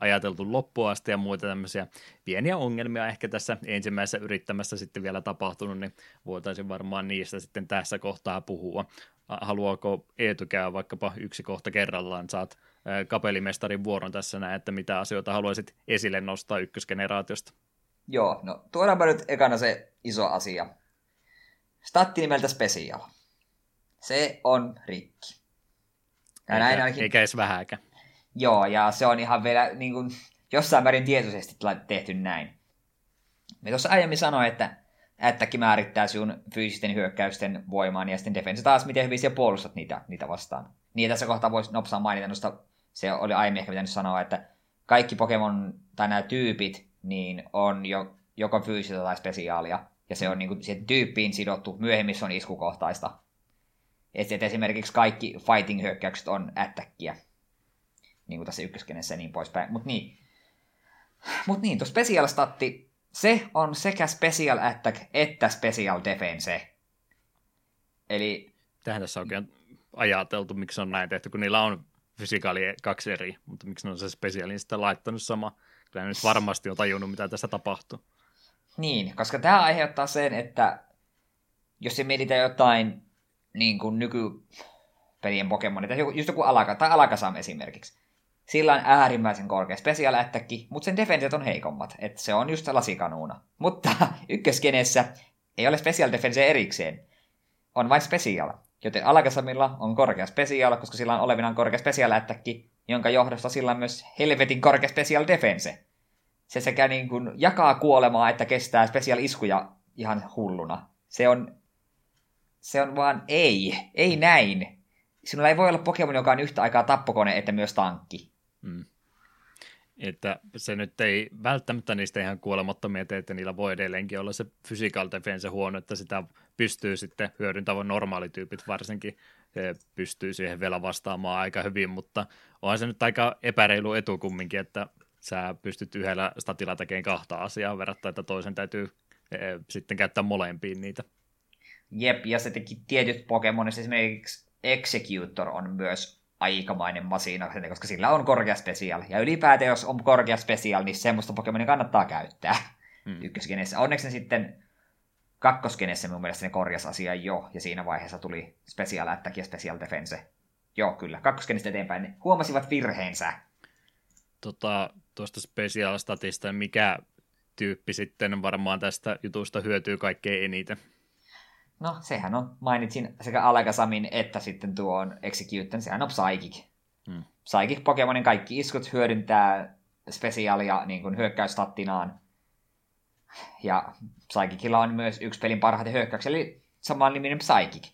ajateltu loppuun asti ja muita tämmöisiä pieniä ongelmia ehkä tässä ensimmäisessä yrittämässä sitten vielä tapahtunut, niin voitaisiin varmaan niistä sitten tässä kohtaa puhua. Haluaako Eetu käydä vaikkapa yksi kohta kerrallaan, saat kapelimestarin vuoron tässä näin, että mitä asioita haluaisit esille nostaa ykkösgeneraatiosta? Joo, no tuodaanpa nyt ekana se iso asia. Statti nimeltä Special. Se on rikki. Ja eikä, näin ainakin... eikä edes vähäkään. Joo, ja se on ihan vielä niin kuin, jossain määrin tietoisesti tehty näin. Me tuossa aiemmin sanoin, että ättäkin määrittää sinun fyysisten hyökkäysten voimaan, ja sitten defense taas, miten hyvin siellä puolustat niitä, niitä vastaan. Niin tässä kohtaa voisi nopsaan mainita, nosta, se oli aiemmin ehkä pitänyt sanoa, että kaikki Pokemon tai nämä tyypit niin on jo, joko fyysistä tai spesiaalia, ja se on niin kuin, siihen tyyppiin sidottu, myöhemmin se on iskukohtaista. Että esimerkiksi kaikki fighting-hyökkäykset on ättäkkiä. Niin kuin tässä ykköskenessä ja niin poispäin. Mutta niin, Mut niin, tuo special statti, se on sekä special attack että special defense. Eli... Tähän tässä oikein ajateltu, miksi on näin tehty, kun niillä on fysikaali kaksi eri, mutta miksi ne on se spesiaalin sitten laittanut sama. Kyllä nyt varmasti on tajunnut, mitä tässä tapahtuu. Niin, koska tämä aiheuttaa sen, että jos se mietitään jotain niin kuin nykypelien Pokemonita, just joku Alaka, tai Alakasam esimerkiksi. Sillä on äärimmäisen korkea special attack, mutta sen defenset on heikommat, että se on just lasikanuuna. Mutta ykköskenessä ei ole special defense erikseen, on vain special. Joten Alakasamilla on korkea special, koska sillä on olevinaan korkea special attack, jonka johdosta sillä on myös helvetin korkea special defense. Se sekä niin kuin jakaa kuolemaa, että kestää special iskuja ihan hulluna. Se on se on vaan ei, ei näin. Sinulla ei voi olla Pokemon, joka on yhtä aikaa tappokone, että myös tankki. Mm. Että se nyt ei välttämättä niistä ihan kuolemattomia tee, että niillä voi edelleenkin olla se physical defense huono, että sitä pystyy sitten hyödyntämään normaalityypit varsinkin, pystyy siihen vielä vastaamaan aika hyvin, mutta onhan se nyt aika epäreilu etu kumminkin, että sä pystyt yhdellä statilla tekemään kahta asiaa verrattuna, että toisen täytyy eh, sitten käyttää molempiin niitä. Jep, ja se teki tietyt Pokemonissa, esimerkiksi Executor on myös aikamainen masina, koska sillä on korkea special. Ja ylipäätään, jos on korkea special, niin semmoista Pokemonia kannattaa käyttää hmm. ykköskenessä. Onneksi ne sitten kakkoskenessä mun mielestä ne korjas asia jo, ja siinä vaiheessa tuli special attack ja special defense. Joo, kyllä. Kakkoskenessä eteenpäin ne huomasivat virheensä. Tota, tuosta special statista, mikä tyyppi sitten varmaan tästä jutusta hyötyy kaikkein eniten? No, sehän on, mainitsin sekä Alakasamin että sitten tuon Executen, sehän on Psychic. Hmm. Psychic Pokemonin kaikki iskut hyödyntää spesiaalia niin kuin hyökkäystattinaan. Ja Psychicilla on myös yksi pelin parhaita hyökkäyksiä, eli saman niminen Psychic.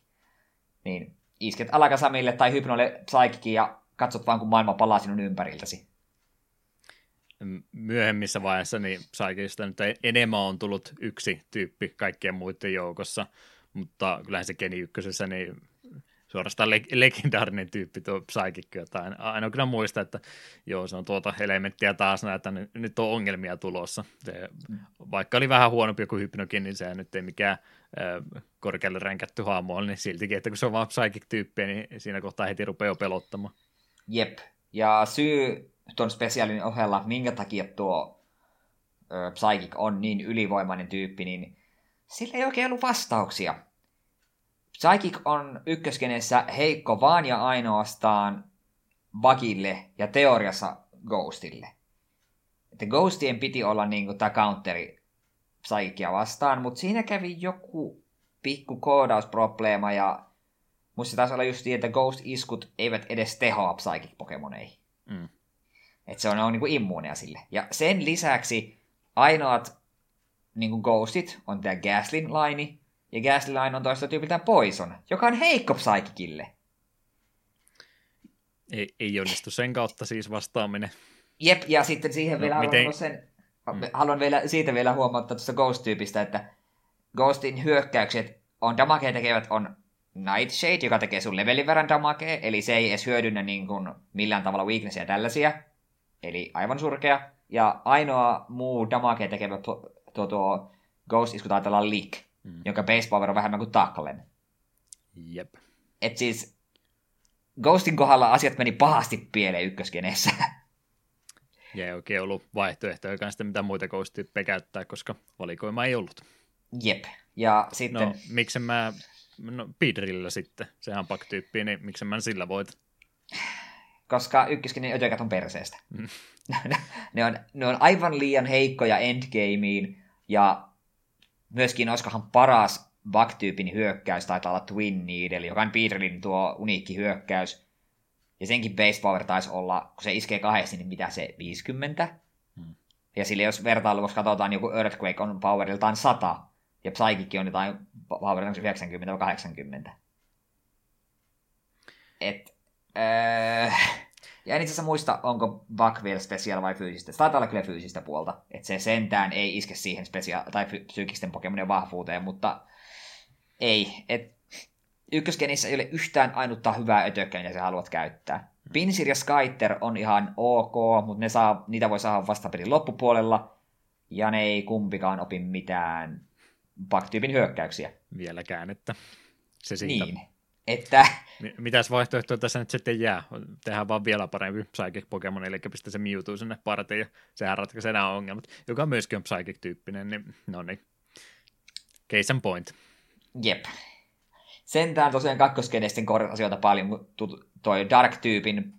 Niin isket Alakasamille tai Hypnolle Psychicin ja katsot vaan, kun maailma palaa sinun ympäriltäsi. Myöhemmissä vaiheissa niin Psychicista nyt enemmän on tullut yksi tyyppi kaikkien muiden joukossa – mutta kyllähän se Keni ykkösessä, niin suorastaan le- legendaarinen tyyppi tuo Psychic jotain. Aina kyllä muista, että joo, se on tuota elementtiä taas että nyt on ongelmia tulossa. Se, vaikka oli vähän huonompi kuin Hypnokin, niin se nyt ei mikään äh, korkealle ränkätty haamu niin siltikin, että kun se on vaan Psychic-tyyppi, niin siinä kohtaa heti rupeaa jo pelottamaan. Jep, ja syy tuon spesiaalin ohella, minkä takia tuo ö, Psychic on niin ylivoimainen tyyppi, niin sillä ei oikein ollut vastauksia. Psychic on ykköskenessä heikko vaan ja ainoastaan Bugille ja teoriassa Ghostille. Että Ghostien piti olla niin tämä counteri Psychicia vastaan, mutta siinä kävi joku pikku koodausprobleema ja musta taisi olla just niin, että Ghost-iskut eivät edes tehoa Psychic-pokemoneihin. Mm. Että se on, on niin kuin immuuneja sille. Ja sen lisäksi ainoat niin kuin Ghostit on tämä Gaslin-laini, ja Gaslin Line on toista tyypiltään Poison, joka on heikko Psychicille. Ei, ei onnistu sen kautta siis vastaaminen. Jep, ja sitten siihen no, vielä miten... sen... mm. haluan vielä, siitä vielä huomauttaa tuosta Ghost-tyypistä, että Ghostin hyökkäykset on damagea tekevät on Nightshade, joka tekee sun levelin verran damagea, eli se ei edes hyödynnä niin kuin millään tavalla weaknessia ja tällaisia. Eli aivan surkea. Ja ainoa muu damagea tekevä tuo, tuo, Ghost-isku taitaa olla Leak, mm. jonka base power on vähemmän kuin Tacklen. Jep. Et siis Ghostin kohdalla asiat meni pahasti pieleen ykköskeneessä. Ja ei oikein ollut vaihtoehtoja kanssa mitä muita ghost käyttää, koska valikoima ei ollut. Jep. Ja sitten... No, miksi mä... No, Pidrillä sitten. Sehän on pak-tyyppi, niin miksi mä sillä voit? Koska ykköskenen ötökät on perseestä. Mm. ne, on, ne on aivan liian heikkoja endgameen, ja myöskin olisikohan paras bug-tyypin hyökkäys taitaa olla Twin Needle, joka on Peterlin tuo uniikki hyökkäys. Ja senkin base power taisi olla, kun se iskee kahdesti, niin mitä se, 50? Hmm. Ja sille jos vertailu, jos katsotaan, joku Earthquake on poweriltaan 100, ja Psychic on jotain poweriltaan 90-80. Et, öö, ja en itse asiassa muista, onko Buck vielä special vai fyysistä. Se taitaa olla kyllä fyysistä puolta. Että se sentään ei iske siihen specia- tai psyykisten Pokemonien vahvuuteen, mutta ei. Et ykköskenissä ei ole yhtään ainutta hyvää ötökkää, mitä sä haluat käyttää. Hmm. Pinsir ja Skyter on ihan ok, mutta ne saa, niitä voi saada vastapelin loppupuolella, ja ne ei kumpikaan opi mitään Buck-tyypin hyökkäyksiä. Vieläkään, että se siitä. Niin. Että... Mitäs vaihtoehtoja tässä nyt sitten jää? Tehdään vaan vielä parempi Psychic Pokemon, eli pistä se Mewtwo sinne partiin, ja sehän ratkaisee nämä ongelmat, joka myöskin on Psychic-tyyppinen, niin no niin. Case and point. Jep. Sentään tosiaan kakkoskeneisten korjat asioita paljon, toi Dark-tyypin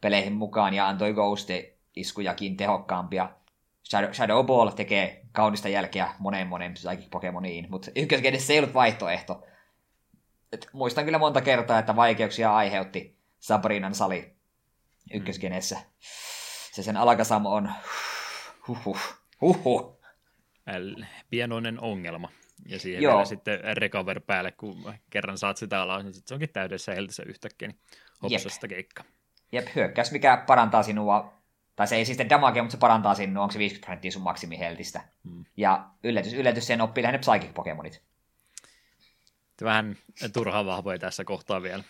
peleihin mukaan ja antoi Ghost-iskujakin tehokkaampia. Shadow, Shadow Ball tekee kaunista jälkeä moneen moneen Psychic Pokemoniin, mutta ykköskenessä ei ollut vaihtoehto et muistan kyllä monta kertaa, että vaikeuksia aiheutti Sabrinan sali ykköskenessä. Se sen alakasam on huhhuh, huhhuh. Pienoinen ongelma. Ja siihen Joo. vielä sitten recover päälle, kun kerran saat sitä alas, niin se onkin täydessä heltissä yhtäkkiä, niin hopsasta Jep. keikka. Jep, hyökkäys, mikä parantaa sinua, tai se ei siis damage, mutta se parantaa sinua, onko se 50 prosenttia sun maksimiheltistä. Hmm. Ja yllätys, yllätys, sen oppii lähinnä Psychic-pokemonit vähän turhaa vahvoja tässä kohtaa vielä.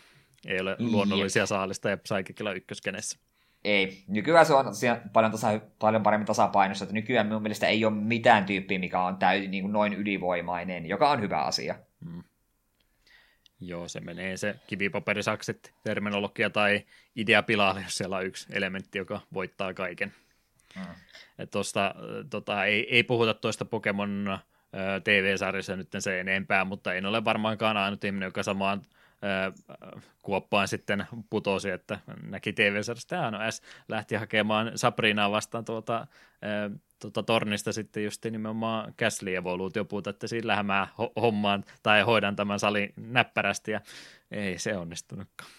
Ei ole luonnollisia Jep. saalista ja Psychicilla ykköskenessä. Ei. Nykyään se on paljon, tasa, paljon paremmin tasapainossa, että nykyään minun mielestä ei ole mitään tyyppiä, mikä on täysin niin kuin noin ylivoimainen, joka on hyvä asia. Hmm. Joo, se menee se kivipaperisakset, terminologia tai idea pilalle, jos siellä on yksi elementti, joka voittaa kaiken. Hmm. Tosta, tota, ei, ei puhuta tuosta Pokemon TV-sarjassa nyt se enempää, mutta en ole varmaankaan ainut ihminen, joka samaan kuoppaan sitten putosi, että näki TV-sarjasta, no S lähti hakemaan Sabrinaa vastaan tuota, tuota tornista sitten just nimenomaan Castle Evoluutiopuuta, että sillähän mä hommaan tai hoidan tämän salin näppärästi ja ei se onnistunutkaan.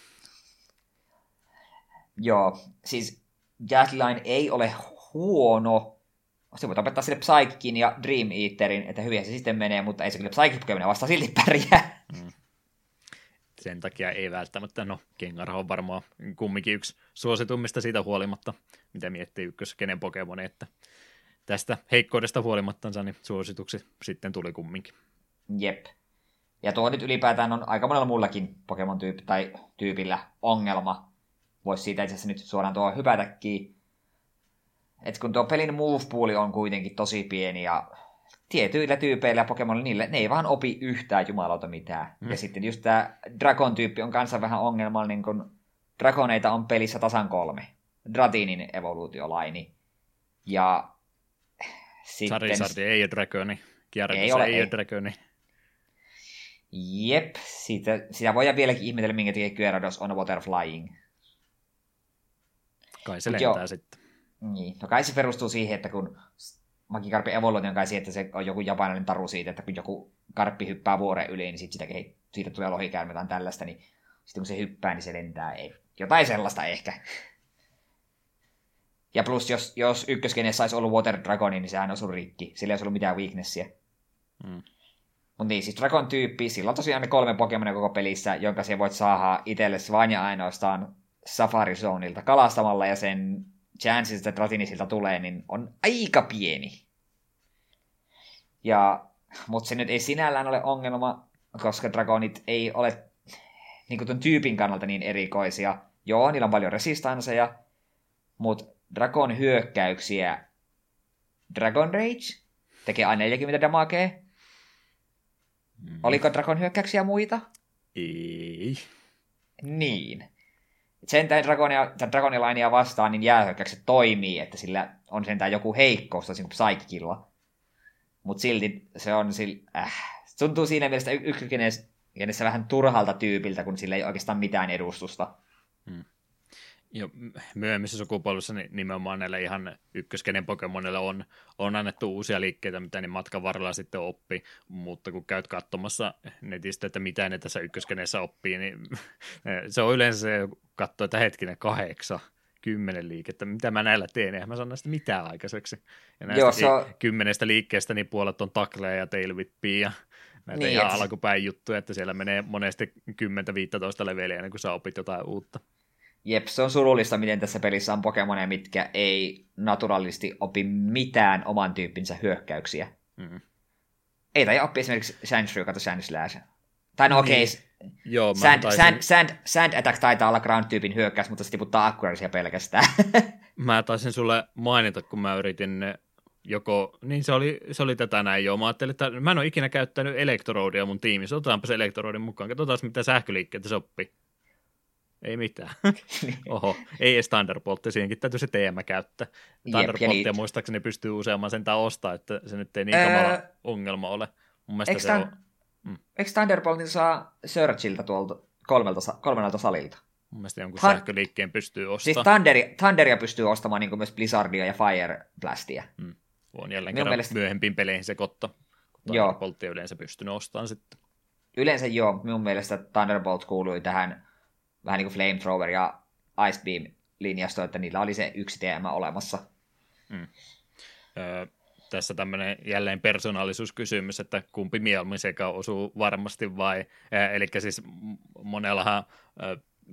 Joo, siis Gasline ei ole huono, se voi opettaa sille Psychikin ja Dream Eaterin, että hyvin se sitten menee, mutta ei se kyllä Psychic vasta silti pärjää. Mm. Sen takia ei välttämättä, no Kengarha on varmaan kumminkin yksi suositummista siitä huolimatta, mitä miettii ykkös kenen Pokemon, että tästä heikkoudesta huolimattansa niin suosituksi sitten tuli kumminkin. Jep. Ja tuo nyt ylipäätään on aika monella muullakin Pokemon-tyyppi tai tyypillä ongelma. Voisi siitä itse asiassa nyt suoraan tuo hypätäkin, että kun tuo pelin move pool on kuitenkin tosi pieni ja tietyillä tyypeillä Pokemonilla, niille, ne ei vaan opi yhtään jumalauta mitään. Mm. Ja sitten just tämä Dragon-tyyppi on kanssa vähän ongelmallinen, kun Dragoneita on pelissä tasan kolme. Dratinin evoluutiolaini. Ja sitten... Charizard ei ole Dragoni. Ei ole, ei ole Dragoni. Jep, sitä, sitä voidaan vieläkin ihmetellä, minkä takia Gyarados on Water Flying. Kai se Mut lentää jo, sitten. Niin, no kai se perustuu siihen, että kun Magikarpin evoluutio on kai siihen, että se on joku japanilainen taru siitä, että kun joku karppi hyppää vuoren yli, niin sit sitä, siitä tulee lohikäärme tai tällaista, niin sitten kun se hyppää, niin se lentää. Ei. Jotain sellaista ehkä. Ja plus, jos, jos ykköskeneessä olisi ollut Water Dragoni, niin sehän olisi ollut rikki. Sillä ei olisi ollut mitään weaknessia. Mm. Mutta niin, siis Dragon-tyyppi, sillä on tosiaan ne kolme Pokemonia koko pelissä, jonka se voit saada itsellesi vain ja ainoastaan Safari Zoneilta kalastamalla ja sen chances, että Dratini siltä tulee, niin on aika pieni. Ja, mutta se nyt ei sinällään ole ongelma, koska Dragonit ei ole niin kuin ton tyypin kannalta niin erikoisia. Joo, niillä on paljon resistanseja, mutta Dragon hyökkäyksiä Dragon Rage tekee aina 40 damagea. Mm. Oliko Dragon hyökkäyksiä muita? Ei. Niin. Sentään Dragonia, Dragonilainia vastaan, niin jäähyökkäykset toimii, että sillä on sentään joku heikkous, tosin kuin Psychicilla. Mutta silti se on sillä, äh, tuntuu siinä mielessä ykkökenessä vähän turhalta tyypiltä, kun sillä ei oikeastaan mitään edustusta. Hmm. Jo, myöhemmissä sukupolvissa nimenomaan näille ihan ykköskenen Pokemonille on, on annettu uusia liikkeitä, mitä ne matkan varrella sitten oppi, mutta kun käyt katsomassa netistä, että mitä ne tässä ykköskenessä oppii, niin se on yleensä se, katsoo, että hetkinen kahdeksan, kymmenen liikettä, mitä mä näillä teen, eihän mä sano näistä mitään aikaiseksi. Ja näistä Joo, se on... kymmenestä liikkeestä niin puolet on takleja ja tailwhippiä ja näitä niin, ihan et... alkupäin juttuja, että siellä menee monesti 10-15 leveliä ennen kuin sä opit jotain uutta. Jep, se on surullista, miten tässä pelissä on Pokemoneja, mitkä ei naturalisti opi mitään oman tyyppinsä hyökkäyksiä. Mm. Ei tai oppi esimerkiksi Sandshrew, kato Sandslash. Tai no okei, okay, niin. Joo, sand, taisin... sand, sand, sand, Attack taitaa olla Ground-tyypin hyökkäys, mutta se tiputtaa Accuracia pelkästään. mä taisin sulle mainita, kun mä yritin joko, niin se oli, se oli tätä näin jo. Mä ajattelin, että mä en ole ikinä käyttänyt elektrodia mun tiimissä. Otetaanpa se elektroodin mukaan. Katsotaan, mitä sähköliikkeitä se oppii. Ei mitään. Oho, ei edes Thunderboltti, siihenkin täytyy se teema käyttää. Thunderbolttia Jep, muistaakseni pystyy useamman sentään ostaa, että se nyt ei niin kamala öö, ongelma ole. Mun mielestä se on... Mm. Eikö Thunderboltin saa Searchilta tuolta kolmelta, kolmelta salilta? Mun mielestä jonkun Thun... sähköliikkeen pystyy ostamaan. Siis Thunderia, Thunderia pystyy ostamaan niin kuin myös Blizzardia ja Fire Blastia. Mm. On jälleen kerran mielestä... myöhempiin peleihin se kotta. Thunderbolttia yleensä pystynyt ostamaan sitten. Yleensä joo, minun mielestä Thunderbolt kuului tähän vähän niin kuin Flamethrower ja Ice Beam linjasto, että niillä oli se yksi teema olemassa. Mm. Öö, tässä tämmöinen jälleen persoonallisuuskysymys, että kumpi mieluummin sekä osuu varmasti vai, eli siis monellahan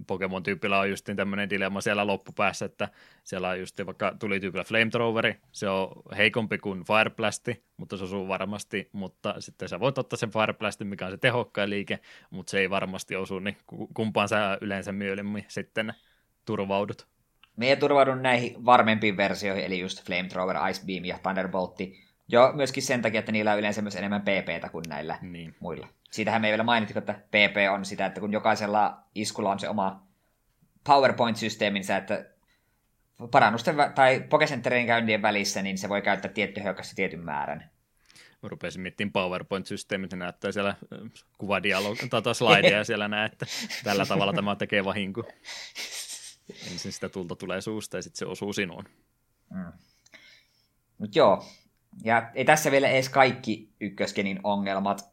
Pokemon-tyypillä on just tämmöinen dilemma siellä loppupäässä, että siellä on just vaikka tuli tyypillä Flamethroweri, se on heikompi kuin Fireblasti, mutta se osuu varmasti, mutta sitten sä voit ottaa sen Fireblastin, mikä on se tehokkain liike, mutta se ei varmasti osu, niin kumpaan sä yleensä myöhemmin sitten turvaudut? Me turvaudun näihin varmempiin versioihin, eli just Flamethrower, Ice Beam ja Thunderboltti, jo myöskin sen takia, että niillä on yleensä myös enemmän PPtä kuin näillä niin. muilla. Siitähän me ei vielä mainittu, että PP on sitä, että kun jokaisella iskulla on se oma PowerPoint-systeeminsä, että parannusten tai Pokecenterin käyntien välissä, niin se voi käyttää tietty hyökkäys tietyn määrän. Mä rupesin miettimään PowerPoint-systeemit, se näyttää siellä kuvadialog- tai slideja siellä näe, että tällä tavalla tämä tekee vahinko. Ensin sitä tulta tulee suusta ja sitten se osuu sinuun. Mm. Mutta joo, ja ei tässä vielä edes kaikki ykköskenin ongelmat.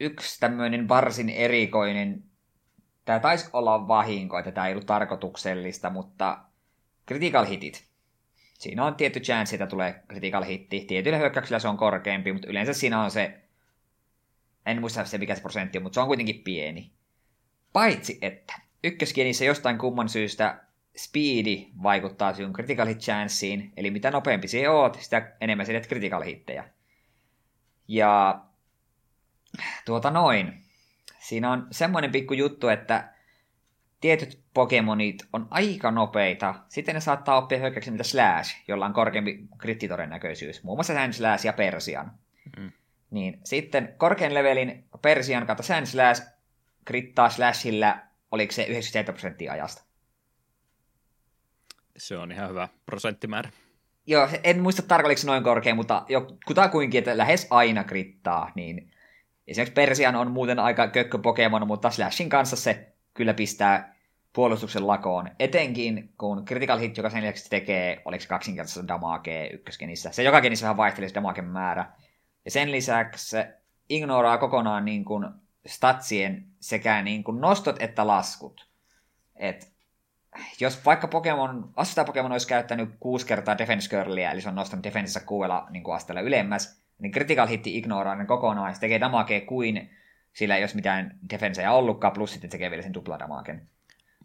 Yksi tämmöinen varsin erikoinen, tämä taisi olla vahinko, että tämä ei ollut tarkoituksellista, mutta critical hitit. Siinä on tietty chance, että tulee critical hitti. Tietyillä hyökkäyksillä se on korkeampi, mutta yleensä siinä on se, en muista se mikä se prosentti on, mutta se on kuitenkin pieni. Paitsi että ykköskienissä jostain kumman syystä speedi vaikuttaa sinun critical hit chanceen, eli mitä nopeampi se oot, sitä enemmän sinä critical hittejä. Ja tuota noin. Siinä on semmoinen pikku juttu, että tietyt Pokemonit on aika nopeita. Sitten ne saattaa oppia hyökkäyksen mitä Slash, jolla on korkeampi krittitodennäköisyys. Muun muassa Sand Slash ja Persian. Mm. Niin sitten korkean levelin Persian kautta Sand Slash krittaa Slashilla, oliko se 97 prosenttia ajasta. Se on ihan hyvä prosenttimäärä. Joo, en muista tarkalleen noin korkea, mutta jo kutakuinkin, että lähes aina krittaa, niin esimerkiksi Persian on muuten aika kökkö Pokemon, mutta Slashin kanssa se kyllä pistää puolustuksen lakoon. Etenkin kun Critical Hit, joka sen lisäksi tekee, oliko se kaksinkertaista damagea ykköskenissä. Se joka kenissä vähän vaihtelee se damagen määrä. Ja sen lisäksi se ignoraa kokonaan niin kuin statsien sekä niin kuin nostot että laskut. Et jos vaikka Pokemon, Asusta Pokemon olisi käyttänyt kuusi kertaa Defense Girlia, eli se on nostanut Defensessä kuudella niin kuin asteella ylemmäs, niin Critical Hitti ignoraa ne kokonaan, se tekee damagea kuin sillä ei olisi mitään defenseja ollutkaan, plus sitten tekee vielä sen tupladamaken.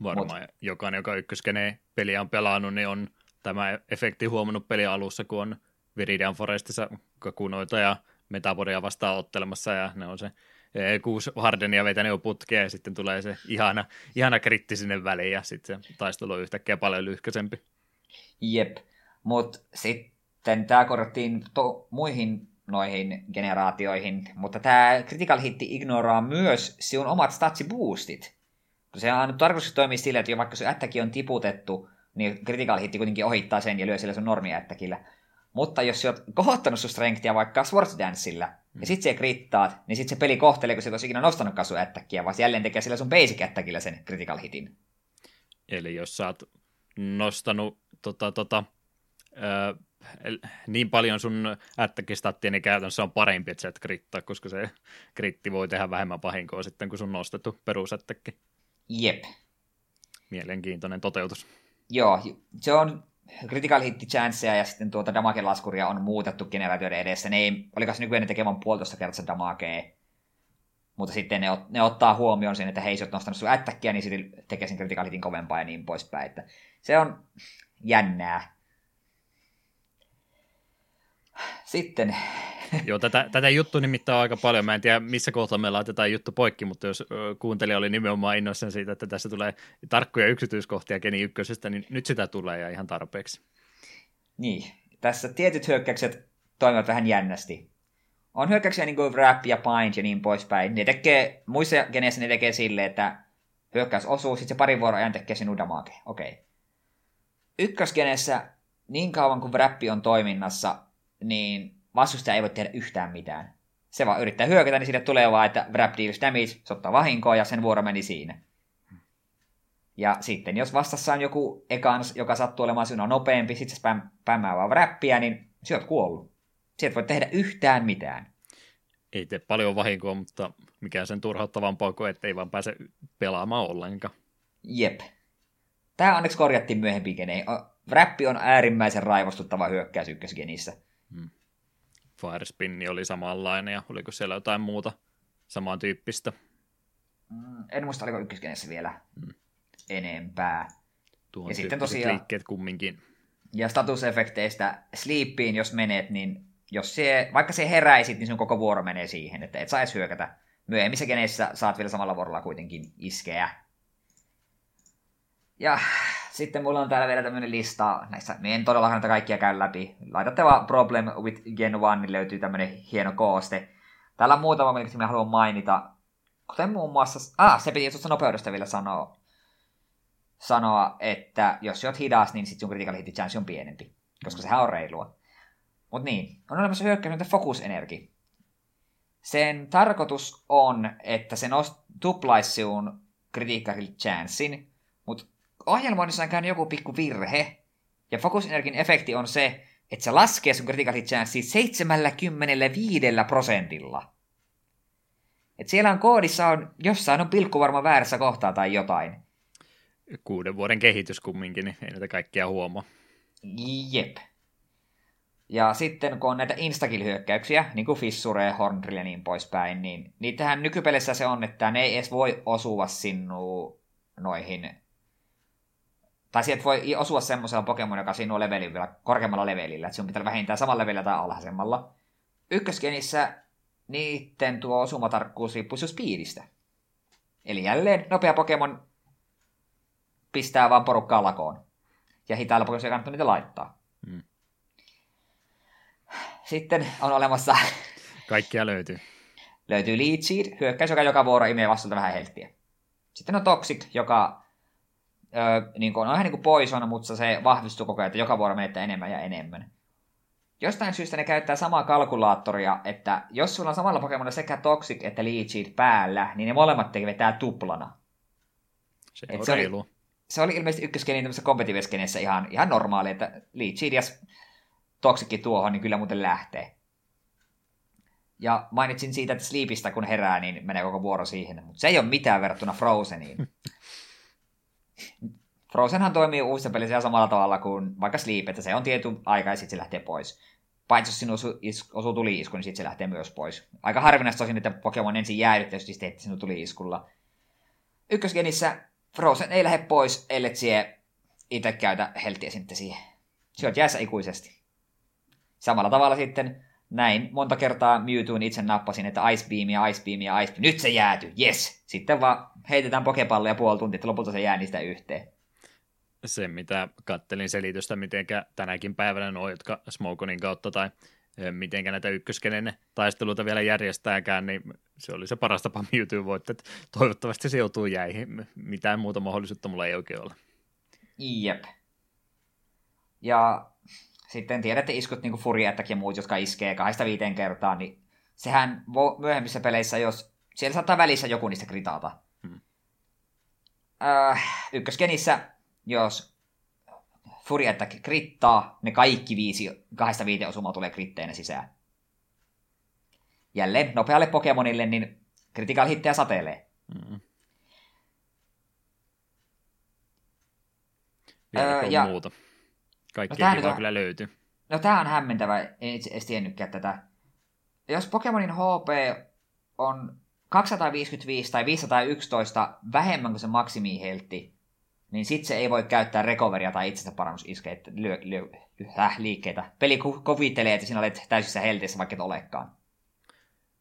Varmaan Mut, jokainen, joka ykköskeneen peliä on pelannut, niin on tämä efekti huomannut pelin alussa, kun on Viridian Forestissa kakunoita ja Metaboria vastaan ottelemassa ja ne on se kuusi Hardenia vetänyt jo putkeen ja sitten tulee se ihana, ihana kritti sinne väliin ja sitten se taistelu on yhtäkkiä paljon lyhkäisempi. Jep, mutta sitten tämä korjattiin to- muihin noihin generaatioihin, mutta tämä critical hit ignoraa myös sinun omat statsi boostit. Se on tarkoitus toimii sillä, että jo vaikka se ättäkin on tiputettu, niin critical hit kuitenkin ohittaa sen ja lyö sillä sun normiättäkillä. Mutta jos sä oot kohottanut sun strengthia vaikka Danceilla, mm. Ja sit se krittaat, niin sit se peli kohtelee, kun sä et ikinä nostanut sun ättäkkiä, vaan jälleen tekee sillä sun basic ättäkillä sen critical hitin. Eli jos sä oot nostanut tota, tota, ö, niin paljon sun ättäkistattia, niin käytännössä on parempi, että sä et krittaa, koska se kritti voi tehdä vähemmän vahinkoa sitten, kun sun nostettu perusättäkki. Jep. Mielenkiintoinen toteutus. Joo, se on critical hit chanceja ja sitten tuota damage-laskuria on muutettu generaatioiden edessä. Ne ei, oliko se nykyään ne tekemään puolitoista kertaa damagea, mutta sitten ne, ne ottaa huomioon sen, että hei, sä oot nostanut sun ättäkkiä, niin sitten tekee sen critical hitin kovempaa ja niin poispäin. Että se on jännää. Sitten. Joo, tätä, tätä juttu nimittäin on aika paljon. Mä en tiedä, missä kohtaa me laitetaan juttu poikki, mutta jos kuuntelija oli nimenomaan innoissaan siitä, että tässä tulee tarkkoja yksityiskohtia Keni ykkösestä, niin nyt sitä tulee ja ihan tarpeeksi. Niin, tässä tietyt hyökkäykset toimivat vähän jännästi. On hyökkäyksiä niin kuin Wrap ja Bind ja niin poispäin. Ne tekee, muissa geneissä ne tekee silleen, että hyökkäys osuu, sitten se parin vuoron ajan tekee sinun damage. Okei. Okay. Ykkösgenessä niin kauan kuin Wrap on toiminnassa, niin vastustaja ei voi tehdä yhtään mitään. Se vaan yrittää hyökätä, niin sille tulee vaan, että Wrap deals damage, se ottaa vahinkoa ja sen vuoro meni siinä. Ja sitten jos vastassa on joku ekans, joka sattuu olemaan sinua nopeampi, sitten se späm, spämmää vaan wrappia, niin sinä olet kuollut. Sieltä voi tehdä yhtään mitään. Ei tee paljon vahinkoa, mutta mikä sen turhauttavampaa kuin ettei vaan pääse pelaamaan ollenkaan. Jep. Tämä onneksi korjattiin myöhempiin geneihin. Wrappi on äärimmäisen raivostuttava hyökkäys ykkösgenissä. Firespinni oli samanlainen ja oliko siellä jotain muuta samantyyppistä? Mm, en muista, oliko ykkösgenessä vielä hmm. enempää. Tuon ja sitten tosiaan, liikkeet kumminkin. Ja statusefekteistä sleepiin, jos menet, niin jos se, vaikka se heräisit, niin sun koko vuoro menee siihen, että et saisi hyökätä. Myöhemmissä geneissä saat vielä samalla vuorolla kuitenkin iskeä. Ja sitten mulla on täällä vielä tämmöinen lista, näissä, me en todellakaan näitä kaikkia käy läpi. Laitatte vaan Problem with Gen 1, niin löytyy tämmöinen hieno kooste. Täällä on muutama, mitä minä haluan mainita. Kuten muun muassa, ah, se piti tuosta nopeudesta vielä sanoa, sanoa, että jos oot hidas, niin sitten sun critical hit chance on pienempi, koska sehän on reilua. Mut niin, on olemassa hyökkäys, focus energy. Sen tarkoitus on, että se nost- tuplaisi sun critical chancein, ohjelmoinnissa on käynyt joku pikku virhe, ja Focus Energin efekti on se, että se laskee sun critical hit chance 75 prosentilla. Et siellä on koodissa on, jossain on pilkku varma väärässä kohtaa tai jotain. Kuuden vuoden kehitys kumminkin, niin ei näitä kaikkia huomaa. Jep. Ja sitten kun on näitä instakill-hyökkäyksiä, niin kuin Fissure, Hornrill ja niin poispäin, niin niitähän nykypelissä se on, että ne ei edes voi osua sinun noihin tai sieltä voi osua semmoisella Pokemon, joka on levelillä, korkeammalla levelillä, että sinun pitää vähintään samalla levelillä tai alhaisemmalla. Ykköskenissä niiden tuo osumatarkkuus riippuu sinun speedistä. Eli jälleen nopea Pokemon pistää vaan porukkaa lakoon. Ja hitailla Pokemon kannattaa niitä laittaa. Hmm. Sitten on olemassa... Kaikkia löytyy. löytyy Seed, hyökkäys, joka joka vuoro imee vastuulta vähän helttiä. Sitten on Toxic, joka öö, niin kuin, on vähän niin kuin poison, mutta se vahvistuu koko ajan, että joka vuoro menettää enemmän ja enemmän. Jostain syystä ne käyttää samaa kalkulaattoria, että jos sulla on samalla Pokemonilla sekä Toxic että Leechit päällä, niin ne molemmat tekevät tuplana. Se on se reilu. Oli, se oli ilmeisesti ykköskeni tämmöisessä ihan, ihan normaali, että Leechit ja Toxicki tuohon, niin kyllä muuten lähtee. Ja mainitsin siitä, että Sleepistä kun herää, niin menee koko vuoro siihen. Mutta se ei ole mitään verrattuna Frozeniin. Frozenhan toimii uusissa pelissä samalla tavalla kuin vaikka Sleep, että se on tietty aika ja sitten se lähtee pois. Paitsi jos sinun osuu tuli isku, niin sitten se lähtee myös pois. Aika harvinaista tosin, että Pokemon ensin jäädyttää, jos teette sinun tuli iskulla. Ykkösgenissä Frozen ei lähde pois, ellei sie itse käytä heltiä sitten siihen. On jäässä ikuisesti. Samalla tavalla sitten näin monta kertaa Mewtwoon itse nappasin, että Ice Beam ja Ice Beam ja Ice Beam. Nyt se jääty, yes! Sitten vaan heitetään pokepalloja puoli tuntia, että lopulta se jää niistä yhteen. Se, mitä kattelin selitystä, miten tänäkin päivänä nuo, jotka Smokonin kautta tai miten näitä ykköskenen taisteluita vielä järjestääkään, niin se oli se paras tapa Mewtwo voittaa. Toivottavasti se joutuu jäihin. Mitään muuta mahdollisuutta mulla ei oikein ole. Jep. Ja sitten tiedätte iskut niin kuin ja muut, jotka iskee kahdesta viiteen kertaa, niin sehän vo, myöhemmissä peleissä, jos siellä saattaa välissä joku niistä kritata. Hmm. Äh, ykköskenissä, jos Fury Attack krittaa, ne kaikki viisi, kahdesta viiteen osumaa tulee kritteinä sisään. Jälleen nopealle Pokemonille, niin critical hittejä satelee. Mm. Vielä öö, ja... muuta. Kaikki no, kivaa on... kyllä löytyy. No tää on hämmentävä, en itse edes tiennytkään tätä. Jos Pokemonin HP on 255 tai 511 vähemmän kuin se maksimiheltti, niin sit se ei voi käyttää recoveria tai itsestä parannusiskeitä, lyö, lyö, äh, liikkeitä. Peli kovittelee, että sinä olet täysissä helteissä, vaikka et olekaan.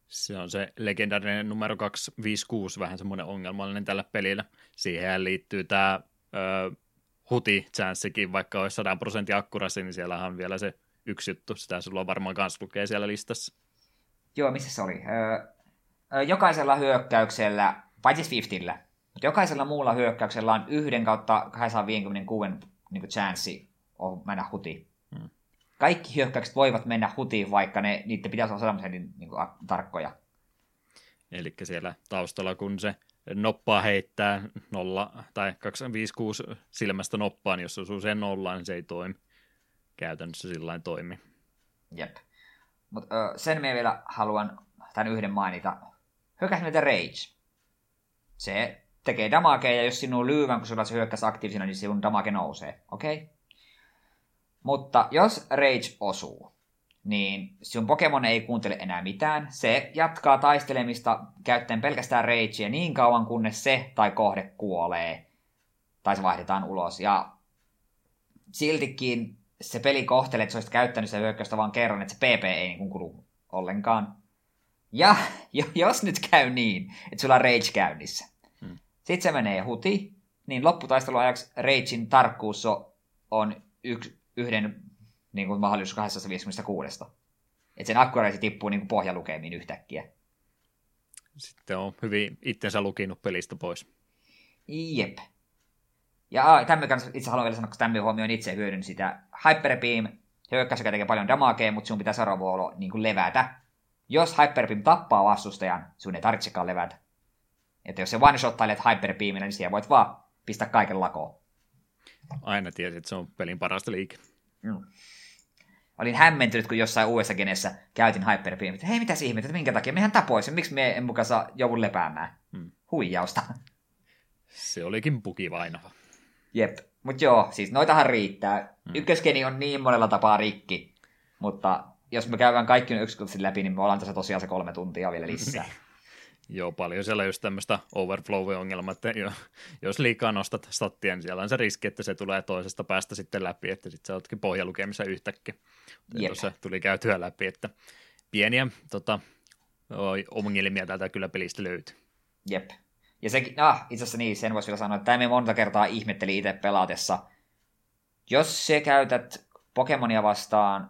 Se on se legendaarinen numero 256, vähän semmoinen ongelmallinen tällä pelillä. Siihen liittyy tämä huti chanssikin, vaikka olisi 100 prosentin akkurasi, niin siellä on vielä se yksi juttu. Sitä sulla varmaan kanssa lukee siellä listassa. Joo, missä se oli? Öö, jokaisella hyökkäyksellä, paitsi Swiftillä, mutta jokaisella muulla hyökkäyksellä on yhden kautta 256 niin chanssi mennä huti. Hmm. Kaikki hyökkäykset voivat mennä hutiin, vaikka ne, niiden pitäisi olla sellaisia niin, niin kuin, tarkkoja. Eli siellä taustalla, kun se noppaa heittää nolla tai 256 silmästä noppaan, jos osuu sen nollaan, niin se ei toimi. Käytännössä sillä toimi. Jep. Mutta sen me vielä haluan tämän yhden mainita. Hyökkäysmeitä Rage. Se tekee damagea, ja jos sinun lyyvän, kun sulla se hyökkäys aktiivisena, niin sinun damage nousee. Okei? Okay? Mutta jos Rage osuu, niin sun Pokemon ei kuuntele enää mitään. Se jatkaa taistelemista käyttäen pelkästään Ragea niin kauan, kunnes se tai kohde kuolee. Tai se vaihdetaan ulos. Ja siltikin se peli kohtelee, että se olisi käyttänyt sitä hyökkäystä vaan kerran, että se PP ei niin kulu ollenkaan. Ja jos nyt käy niin, että sulla on Rage käynnissä, hmm. sitten se menee huti, niin lopputaisteluajaksi Ragein tarkkuus on yksi, yhden niin kuin mahdollisuus 256. Että sen akkuraisi tippuu niin kuin pohjalukemiin yhtäkkiä. Sitten on hyvin itsensä lukinut pelistä pois. Jep. Ja tämän kanssa itse haluan vielä sanoa, että tämän huomioon itse hyödyn sitä. Hyper Beam, hyökkäys, joka tekee paljon damagea, mutta sinun pitää seuraava niin kuin levätä. Jos Hyper Beam tappaa vastustajan, sinun ei tarvitsekaan levätä. Että jos se one-shottailet Hyper Beamillä, niin siellä voit vaan pistää kaiken lakoon. Aina tiesit, että se on pelin parasta liike. Mm olin hämmentynyt, kun jossain uudessa genessä käytin Hyperbeamia. Hei, mitä ihmettä, minkä takia? Mehän tapoisin, miksi me en mukaan saa joudun lepäämään? Hmm. Huijausta. Se olikin pukivainava. Jep, mutta joo, siis noitahan riittää. Hmm. Ykköskeni on niin monella tapaa rikki, mutta jos me käydään kaikki yksityiskohtaisesti läpi, niin me ollaan tässä tosiaan se kolme tuntia vielä lisää. Joo, paljon siellä just tämmöistä overflow-ongelmaa, että jos liikaa nostat stattia, niin siellä on se riski, että se tulee toisesta päästä sitten läpi, että sitten sä ootkin pohjalukemissa yhtäkkiä. Tuossa tuli käytyä läpi, että pieniä tota, ongelmia täältä kyllä pelistä löytyy. Jep. Ja se, ah, itse asiassa niin, sen voisi vielä sanoa, että tämä me monta kertaa ihmetteli itse pelatessa. Jos se käytät Pokemonia vastaan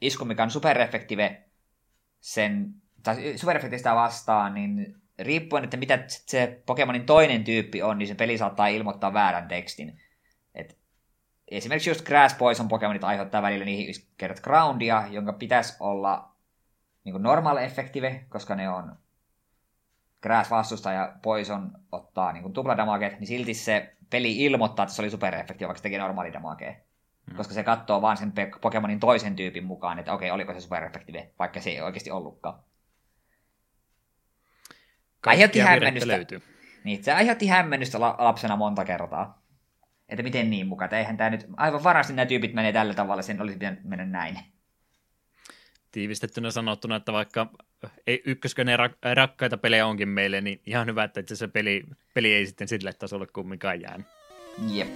isku, mikä on superefektive sen tai superefektistä vastaan, niin riippuen, että mitä se Pokemonin toinen tyyppi on, niin se peli saattaa ilmoittaa väärän tekstin. Esimerkiksi just Grass Poison Pokemonit aiheuttaa välillä niihin kerrat groundia, jonka pitäisi olla niin normal effektive, koska ne on Grass vastusta ja Poison ottaa niin tupladamaget, niin silti se peli ilmoittaa, että se oli superefektiivi, vaikka se teki normaali damage. Hmm. Koska se katsoo vaan sen Pokemonin toisen tyypin mukaan, että okei, okay, oliko se superefektiivi, vaikka se ei oikeasti ollutkaan aiheutti hämmennystä. Löytyy. Niin, se aiheutti hämmennystä lapsena monta kertaa. Että miten niin mukaan, eihän tämä nyt, aivan varasti nämä tyypit menee tällä tavalla, sen olisi pitänyt mennä näin. Tiivistettynä sanottuna, että vaikka ei ykköskönen rak- rakkaita pelejä onkin meille, niin ihan hyvä, että se peli, peli ei sitten sille tasolle kumminkaan jäänyt. Jep.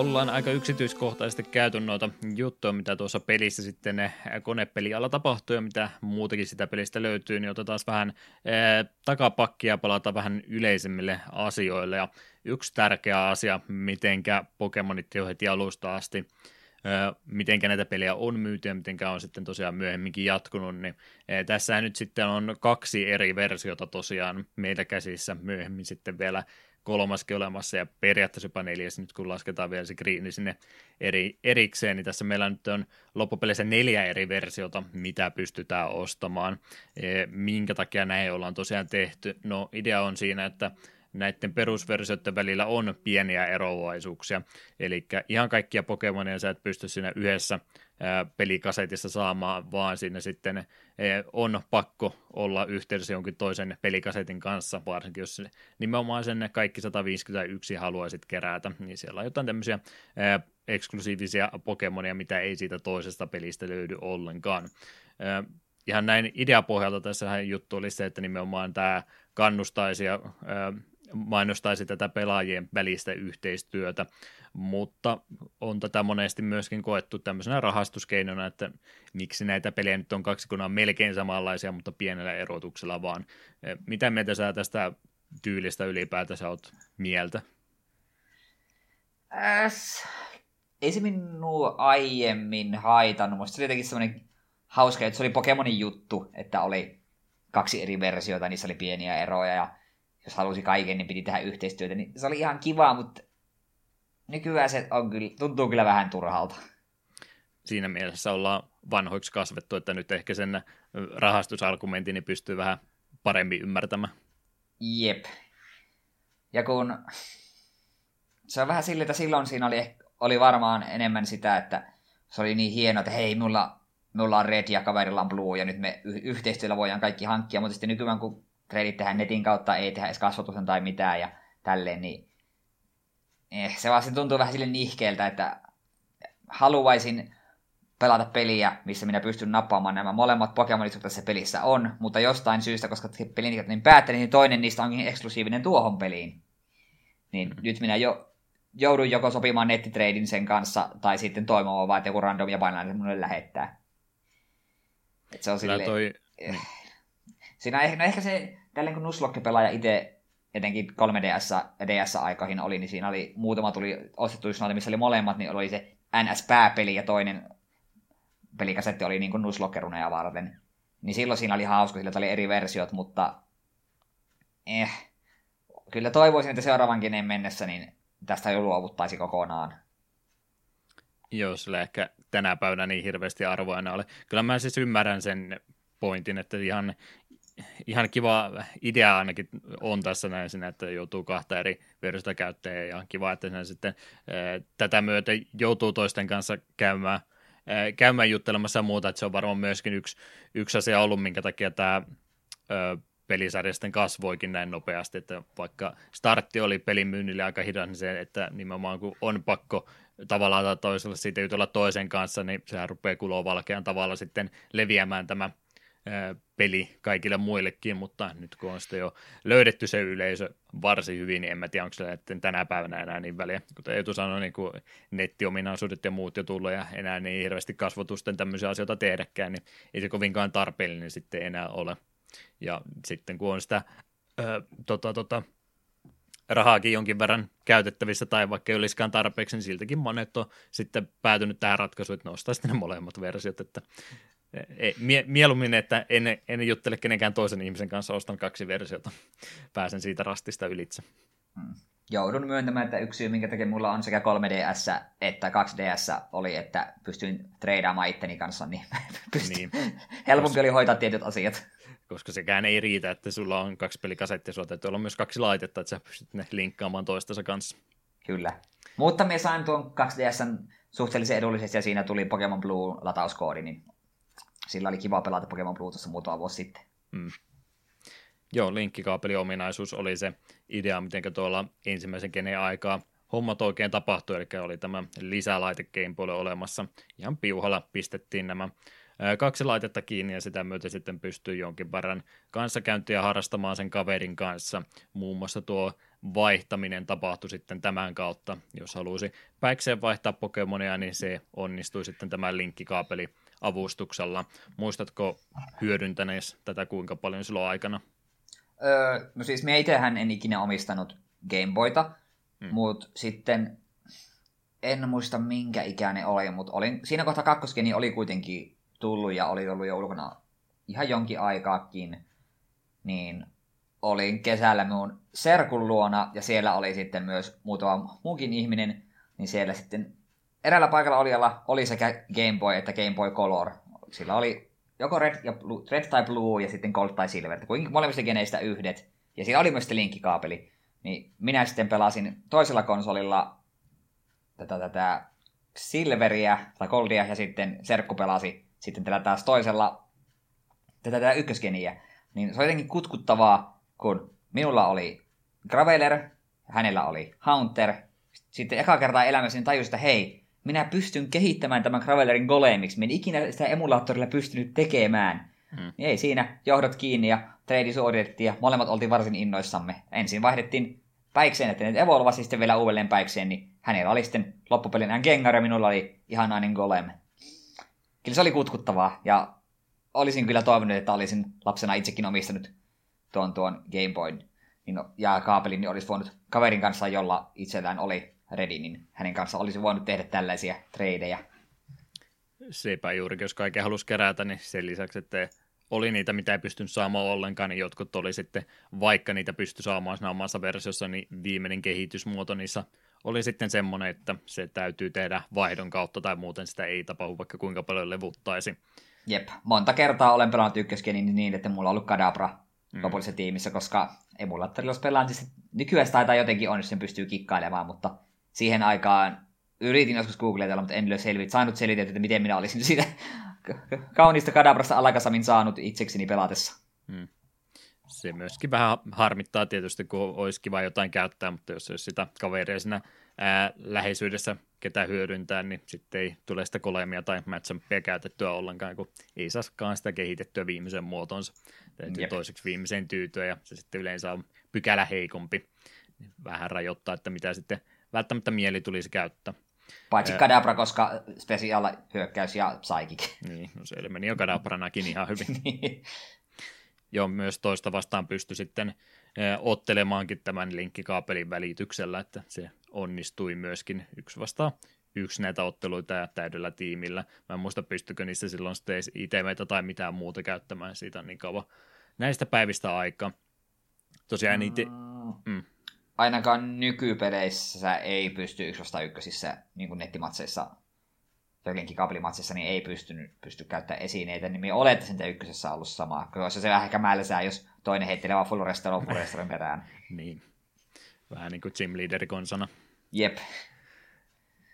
Ollaan aika yksityiskohtaisesti käyty noita juttuja, mitä tuossa pelissä sitten konepelialla tapahtuu ja mitä muutakin sitä pelistä löytyy, niin otetaan vähän ee, takapakkia palata vähän yleisemmille asioille. Ja yksi tärkeä asia, mitenkä Pokemonit jo heti alusta asti mitenkä näitä pelejä on myyty ja mitenkä on sitten tosiaan myöhemminkin jatkunut, niin tässä nyt sitten on kaksi eri versiota tosiaan meillä käsissä myöhemmin sitten vielä kolmaskin olemassa ja periaatteessa jopa neljäs nyt kun lasketaan vielä se Green sinne eri, erikseen, niin tässä meillä nyt on loppupeleissä neljä eri versiota, mitä pystytään ostamaan. E, minkä takia näin ollaan tosiaan tehty? No idea on siinä, että näiden perusversioiden välillä on pieniä eroavaisuuksia. Eli ihan kaikkia Pokemonia sä et pysty siinä yhdessä pelikasetissa saamaan, vaan siinä sitten on pakko olla yhteydessä jonkin toisen pelikasetin kanssa, varsinkin jos nimenomaan sen kaikki 151 haluaisit kerätä, niin siellä on jotain tämmöisiä eksklusiivisia Pokemonia, mitä ei siitä toisesta pelistä löydy ollenkaan. Ihan näin ideapohjalta tässä juttu oli se, että nimenomaan tämä kannustaisi ja mainostaisi tätä pelaajien välistä yhteistyötä, mutta on tätä monesti myöskin koettu tämmöisenä rahastuskeinona, että miksi näitä pelejä nyt on kaksi, kun on melkein samanlaisia, mutta pienellä erotuksella vaan. Eh, mitä mieltä sä tästä tyylistä ylipäätänsä oot mieltä? Äs, ei se minua aiemmin haitannut. Musta se oli jotenkin semmoinen hauska, että se oli Pokemonin juttu, että oli kaksi eri versiota, niissä oli pieniä eroja ja jos halusi kaiken, niin piti tehdä yhteistyötä, niin se oli ihan kiva, mutta nykyään se on kyllä, tuntuu kyllä vähän turhalta. Siinä mielessä ollaan vanhoiksi kasvettu, että nyt ehkä sen rahastusargumentin niin pystyy vähän paremmin ymmärtämään. Jep. Ja kun se on vähän sille, että silloin siinä oli, oli varmaan enemmän sitä, että se oli niin hieno, että hei, mulla, mulla on red ja kaverilla on blue, ja nyt me yhteistyöllä voidaan kaikki hankkia, mutta sitten nykyään kun treidit tehdään netin kautta, ei tehdä edes kasvatusta tai mitään ja tälleen, niin eh, se vaan se tuntuu vähän sille nihkeeltä, että haluaisin pelata peliä, missä minä pystyn nappaamaan nämä molemmat Pokemonit, jotka tässä pelissä on, mutta jostain syystä, koska pelin niin päättänyt, niin toinen niistä onkin eksklusiivinen tuohon peliin. Niin mm. nyt minä jo joudun joko sopimaan nettitreidin sen kanssa, tai sitten toimimaan vaan, että joku random ja painalainen minulle lähettää. Et se on sille... toi... Eh, Siinä ehkä, no ehkä se, tälleen kun Nuzlocke-pelaaja itse etenkin 3DS ja DS-aikoihin oli, niin siinä oli muutama tuli ostettu just noita, missä oli molemmat, niin oli se NS-pääpeli ja toinen pelikasetti oli niin kuin Nuzlocke-runeja varten. Niin silloin siinä oli hauska, sillä oli eri versiot, mutta eh, kyllä toivoisin, että seuraavankin mennessä niin tästä jo luovuttaisi kokonaan. Joo, sillä ehkä tänä päivänä niin hirveästi arvoa ole. Kyllä mä siis ymmärrän sen pointin, että ihan ihan kiva idea ainakin on tässä näin sinä, että joutuu kahta eri versiota käyttämään ja kiva, että sen sitten ää, tätä myötä joutuu toisten kanssa käymään, ää, käymään juttelemassa ja muuta, että se on varmaan myöskin yksi, yksi asia ollut, minkä takia tämä pelisarja sitten kasvoikin näin nopeasti, että vaikka startti oli pelin myynnille aika hidas, niin se, että nimenomaan kun on pakko tavallaan tai toisella siitä jutella toisen kanssa, niin sehän rupeaa kuloa valkean tavalla sitten leviämään tämä peli kaikille muillekin, mutta nyt kun on sitten jo löydetty se yleisö varsin hyvin, niin en mä tiedä, onko se tänä päivänä enää niin väliä. Kuten Eetu sanoi, niin kun nettiominaisuudet ja muut jo tullut ja enää niin hirveästi kasvotusten tämmöisiä asioita tehdäkään, niin ei se kovinkaan tarpeellinen sitten enää ole. Ja sitten kun on sitä ö, tota, tota, rahaakin jonkin verran käytettävissä tai vaikka ei olisikaan tarpeeksi, niin siltäkin monet on sitten päätynyt tähän ratkaisuun, että nostaa sitten ne molemmat versiot, että ei, mie, mieluummin, että en, en juttele kenenkään toisen ihmisen kanssa, ostan kaksi versiota. Pääsen siitä rastista ylitse. Hmm. Joudun myöntämään, että yksi syy, minkä takia mulla on sekä 3DS että 2DS oli, että pystyin treidaamaan itteni kanssa, niin, pystyn, niin. helpompi koska, oli hoitaa tietyt asiat. Koska sekään ei riitä, että sulla on kaksi pelikasettia, sulla täytyy olla myös kaksi laitetta, että sä pystyt ne linkkaamaan toistensa kanssa. Kyllä. Mutta me sain tuon 2DSn suhteellisen edullisesti ja siinä tuli Pokemon Blue latauskoodi, niin sillä oli kiva pelata Pokemon Blue tuossa muutama vuosi sitten. Mm. Joo, linkkikaapelin ominaisuus oli se idea, miten tuolla ensimmäisen keneen aikaa hommat oikein tapahtui, eli oli tämä lisälaite Gameboylle olemassa. Ihan piuhalla pistettiin nämä kaksi laitetta kiinni ja sitä myötä sitten pystyy jonkin verran kanssakäyntiä harrastamaan sen kaverin kanssa. Muun muassa tuo vaihtaminen tapahtui sitten tämän kautta. Jos halusi päikseen vaihtaa Pokemonia, niin se onnistui sitten tämän linkkikaapeli avustuksella. Muistatko hyödyntänees tätä kuinka paljon silloin aikana? Öö, no siis me itsehän en ikinä omistanut Gameboyta, hmm. mutta sitten en muista minkä ikäinen oli, mutta olin, siinä kohtaa kakkoskeni oli kuitenkin tullut ja oli ollut jo ulkona ihan jonkin aikaakin, niin olin kesällä mun serkun luona ja siellä oli sitten myös muutama muukin ihminen, niin siellä sitten eräällä paikalla olijalla oli sekä Game Boy että Game Boy Color. Sillä oli joko red, ja blue, red tai blue ja sitten gold tai silver, kuinka molemmista geneistä yhdet. Ja siinä oli myös linkkikaapeli. Niin minä sitten pelasin toisella konsolilla tätä, tätä silveriä tai goldia ja sitten serkku pelasi sitten tällä taas toisella tätä, tätä ykköskeniä. Niin se on jotenkin kutkuttavaa, kun minulla oli Graveler, hänellä oli Haunter. Sitten eka kertaa elämässäni tajusin, että hei, minä pystyn kehittämään tämän Gravelerin golemiksi. Minä ikinä sitä emulaattorilla pystynyt tekemään. Niin ei siinä, johdot kiinni ja trade suoritettiin ja molemmat oltiin varsin innoissamme. Ensin vaihdettiin päikseen, että ne evolvasi sitten vielä uudelleen päikseen, niin hänellä oli sitten loppupelin hän Gengar ja minulla oli ihanainen golem. Kyllä se oli kutkuttavaa ja olisin kyllä toivonut, että olisin lapsena itsekin omistanut tuon, tuon Game Boy niin, ja kaapelin, niin olisi voinut kaverin kanssa, jolla itsellään oli ready, niin hänen kanssa olisi voinut tehdä tällaisia tradeja. Sepä juurikin, jos kaiken halusi kerätä, niin sen lisäksi, että oli niitä, mitä ei pystynyt saamaan ollenkaan, niin jotkut oli sitten, vaikka niitä pystyi saamaan siinä omassa versiossa, niin viimeinen kehitysmuoto niissä oli sitten semmoinen, että se täytyy tehdä vaihdon kautta tai muuten sitä ei tapahdu, vaikka kuinka paljon levuttaisi. Jep, monta kertaa olen pelannut ykköskeni niin, että mulla on ollut Kadabra mm. lopullisessa tiimissä, koska emulaattorilla jos pelaan, niin nykyään taitaa jotenkin on, jos sen pystyy kikkailemaan, mutta siihen aikaan yritin joskus googletella, mutta en ole selvit, saanut selitettyä, että miten minä olisin siitä kauniista Kadabrasta alakasamin saanut itsekseni pelatessa. Hmm. Se myöskin vähän harmittaa tietysti, kun olisi kiva jotain käyttää, mutta jos olisi sitä kaveria siinä ää, läheisyydessä, ketä hyödyntää, niin sitten ei tule sitä kolemia tai matchampia käytettyä ollenkaan, kun ei saaskaan sitä kehitettyä viimeisen muotonsa. Täytyy Jep. toiseksi viimeiseen tyytyä ja se sitten yleensä on pykälä heikompi. Vähän rajoittaa, että mitä sitten välttämättä mieli tulisi käyttää. Paitsi Ää... Kadabra, koska special hyökkäys ja psychic. Niin, no se meni jo Kadabranakin ihan hyvin. niin. Joo, myös toista vastaan pysty sitten ottelemaankin tämän linkkikaapelin välityksellä, että se onnistui myöskin yksi vastaan yksi näitä otteluita ja täydellä tiimillä. Mä en muista, pystykö niissä silloin sitten ITVtä tai mitään muuta käyttämään siitä niin kauan näistä päivistä aikaa. Tosiaan niitä... Mm. mm ainakaan nykypeleissä ei pysty yksi vasta ykkösissä niin kuin nettimatseissa jotenkin kaapelimatsissa, niin ei pystynyt, pysty käyttämään esineitä, niin minä olettaisin, että ykkösessä on ollut sama. Koska se vähän ehkä mälsää, jos toinen heittelee vaan full restore perään. niin. Vähän niin kuin gym leader konsana. Jep.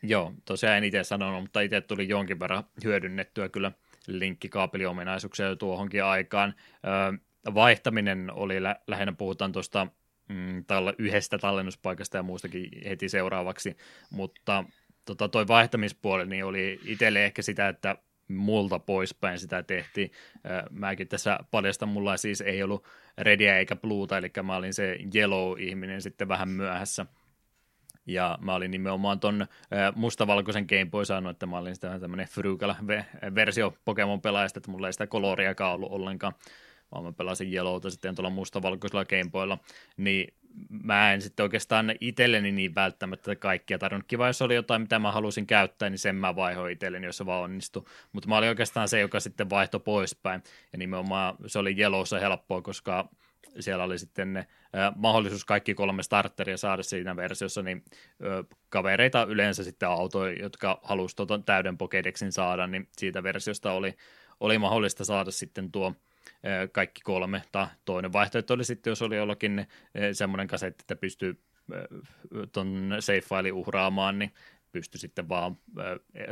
Joo, tosiaan en itse sanonut, mutta itse tuli jonkin verran hyödynnettyä kyllä linkkikaapeliominaisuuksia jo tuohonkin aikaan. Öö, vaihtaminen oli, lä- lähinnä puhutaan tuosta mm, yhdestä tallennuspaikasta ja muustakin heti seuraavaksi, mutta tota, toi vaihtamispuoli niin oli itselle ehkä sitä, että multa poispäin sitä tehtiin. Mäkin tässä paljastan, mulla siis ei ollut redia eikä bluuta, eli mä olin se yellow-ihminen sitten vähän myöhässä. Ja mä olin nimenomaan ton mustavalkoisen Game Boy saanut, että mä olin sitä tämmöinen frugal-versio Pokemon-pelaajasta, että mulla ei sitä koloriakaan ollut ollenkaan vaan mä pelasin Yellowta sitten tuolla mustavalkoisella Gameboylla, niin mä en sitten oikeastaan itselleni niin välttämättä kaikkia tarvinnut. Kiva, jos oli jotain, mitä mä halusin käyttää, niin sen mä vaihoin itselleni, jos se vaan onnistui. Mutta mä olin oikeastaan se, joka sitten vaihtoi poispäin. Ja nimenomaan se oli Yellowssa helppoa, koska siellä oli sitten ne, äh, mahdollisuus kaikki kolme starteria saada siinä versiossa, niin äh, kavereita yleensä sitten autoja, jotka halusivat tuon täyden Pokédexin saada, niin siitä versiosta oli, oli mahdollista saada sitten tuo kaikki kolme. Tai toinen vaihtoehto oli sitten, jos oli jollakin semmoinen kasetti, että pystyy tuon save-failin uhraamaan, niin pysty sitten vaan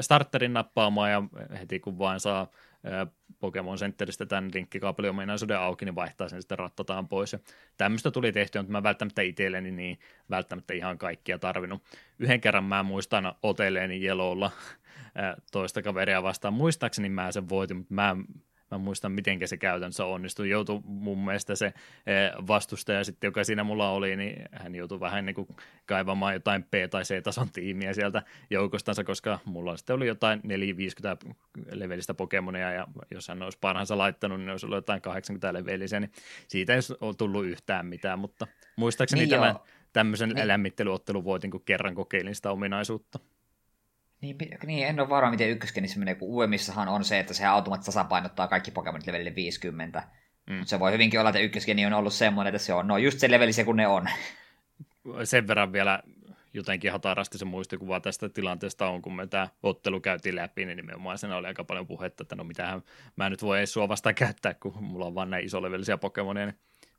starterin nappaamaan ja heti kun vain saa Pokemon Centeristä tämän linkkikaapeliominaisuuden auki, niin vaihtaa sen sitten rattataan pois. Tämmöistä tuli tehtyä, mutta mä välttämättä itselleni niin välttämättä ihan kaikkia tarvinnut. Yhden kerran mä muistan otelleeni Jelolla toista kaveria vastaan. Muistaakseni mä sen voitin, mutta mä mä muistan miten se käytännössä onnistui. Joutui mun mielestä se vastustaja sitten, joka siinä mulla oli, niin hän joutui vähän niin kuin kaivamaan jotain P- tai C-tason tiimiä sieltä joukostansa, koska mulla sitten oli jotain 450 levelistä Pokemonia, ja jos hän olisi parhaansa laittanut, niin olisi ollut jotain 80 levelisiä, niin siitä ei ole tullut yhtään mitään, mutta muistaakseni niin tämän, tämmöisen niin. lämmittelyottelun voitin, kun kerran kokeilin sitä ominaisuutta. Niin, niin, en ole varma, miten ykköskenissä menee, kun uemissahan on se, että se automaattisesti tasapainottaa kaikki Pokemonit levelille 50. Mm. Mutta se voi hyvinkin olla, että ykköskeni on ollut semmoinen, että se on no just se levelisiä kuin ne on. Sen verran vielä jotenkin hatarasti se muistikuva tästä tilanteesta on, kun me tämä ottelu käytiin läpi, niin nimenomaan siinä oli aika paljon puhetta, että no mitähän mä nyt voi edes sua vastaan käyttää, kun mulla on vaan näin isolevelisiä Pokemonia, niin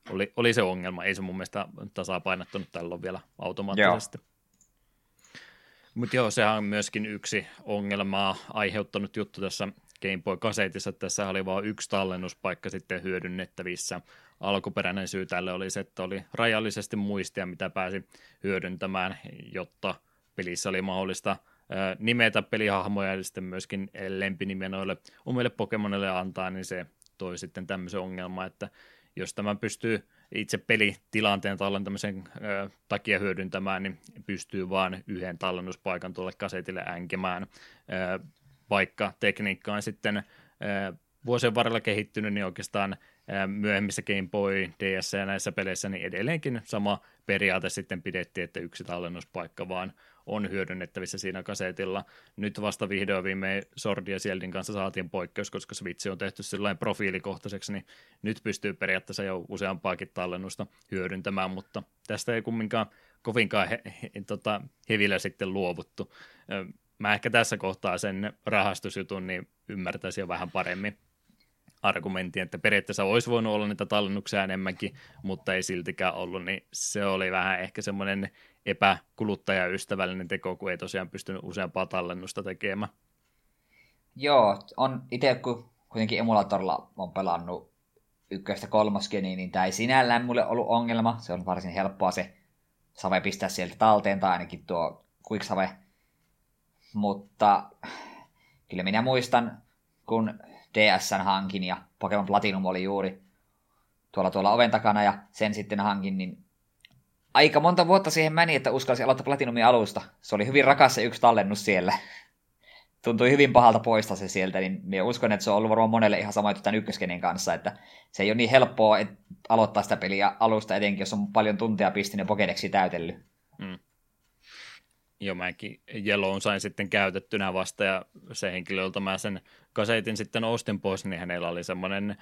oli, oli se ongelma. Ei se mun mielestä tasapainottunut tällä vielä automaattisesti. Joo. Mutta joo, sehän on myöskin yksi ongelmaa aiheuttanut juttu tässä Game Boy-kasetissa. Tässä oli vain yksi tallennuspaikka sitten hyödynnettävissä. Alkuperäinen syy tälle oli se, että oli rajallisesti muistia, mitä pääsi hyödyntämään, jotta pelissä oli mahdollista nimetä pelihahmoja ja sitten myöskin lempinimiä noille omille Pokemonille antaa, niin se toi sitten tämmöisen ongelman, että jos tämä pystyy itse pelitilanteen tallentamisen ö, takia hyödyntämään, niin pystyy vain yhden tallennuspaikan tuolle kasetille änkemään. Ö, vaikka tekniikka on sitten ö, vuosien varrella kehittynyt, niin oikeastaan myöhemmissä Game Boy, DS ja näissä peleissä, niin edelleenkin sama periaate sitten pidettiin, että yksi tallennuspaikka vaan on hyödynnettävissä siinä kasetilla. Nyt vasta vihdoin viimein Sordi ja Sieldin kanssa saatiin poikkeus, koska Switch on tehty sellainen profiilikohtaiseksi, niin nyt pystyy periaatteessa jo useampaakin tallennusta hyödyntämään, mutta tästä ei kumminkaan kovinkaan he, he, tota, hevillä sitten luovuttu. Mä ehkä tässä kohtaa sen rahastusjutun niin ymmärtäisin jo vähän paremmin argumentin, että periaatteessa olisi voinut olla niitä tallennuksia enemmänkin, mutta ei siltikään ollut, niin se oli vähän ehkä semmoinen epäkuluttajaystävällinen teko, kun ei tosiaan pystynyt useampaa tallennusta tekemään. Joo, on itse kun kuitenkin emulatorilla on pelannut ykköstä kolmoskeni, niin tämä ei sinällään mulle ollut ongelma. Se on varsin helppoa se save pistää sieltä talteen, tai ainakin tuo Quicksave. Mutta kyllä minä muistan, kun DSn hankin ja Pokemon Platinum oli juuri tuolla tuolla oven takana ja sen sitten hankin, niin aika monta vuotta siihen meni, että uskalsi aloittaa Platinumin alusta. Se oli hyvin rakas se yksi tallennus siellä. Tuntui hyvin pahalta poistaa se sieltä, niin minä uskon, että se on ollut varmaan monelle ihan sama tämän ykköskenen kanssa, että se ei ole niin helppoa aloittaa sitä peliä alusta, etenkin jos on paljon tunteja pistinyt Pokedeksi täytellyt. Mm. Joo, mäkin Yellown sain sitten käytettynä vasta, ja se henkilö, jolta mä sen kasetin sitten ostin pois, niin hänellä oli semmoinen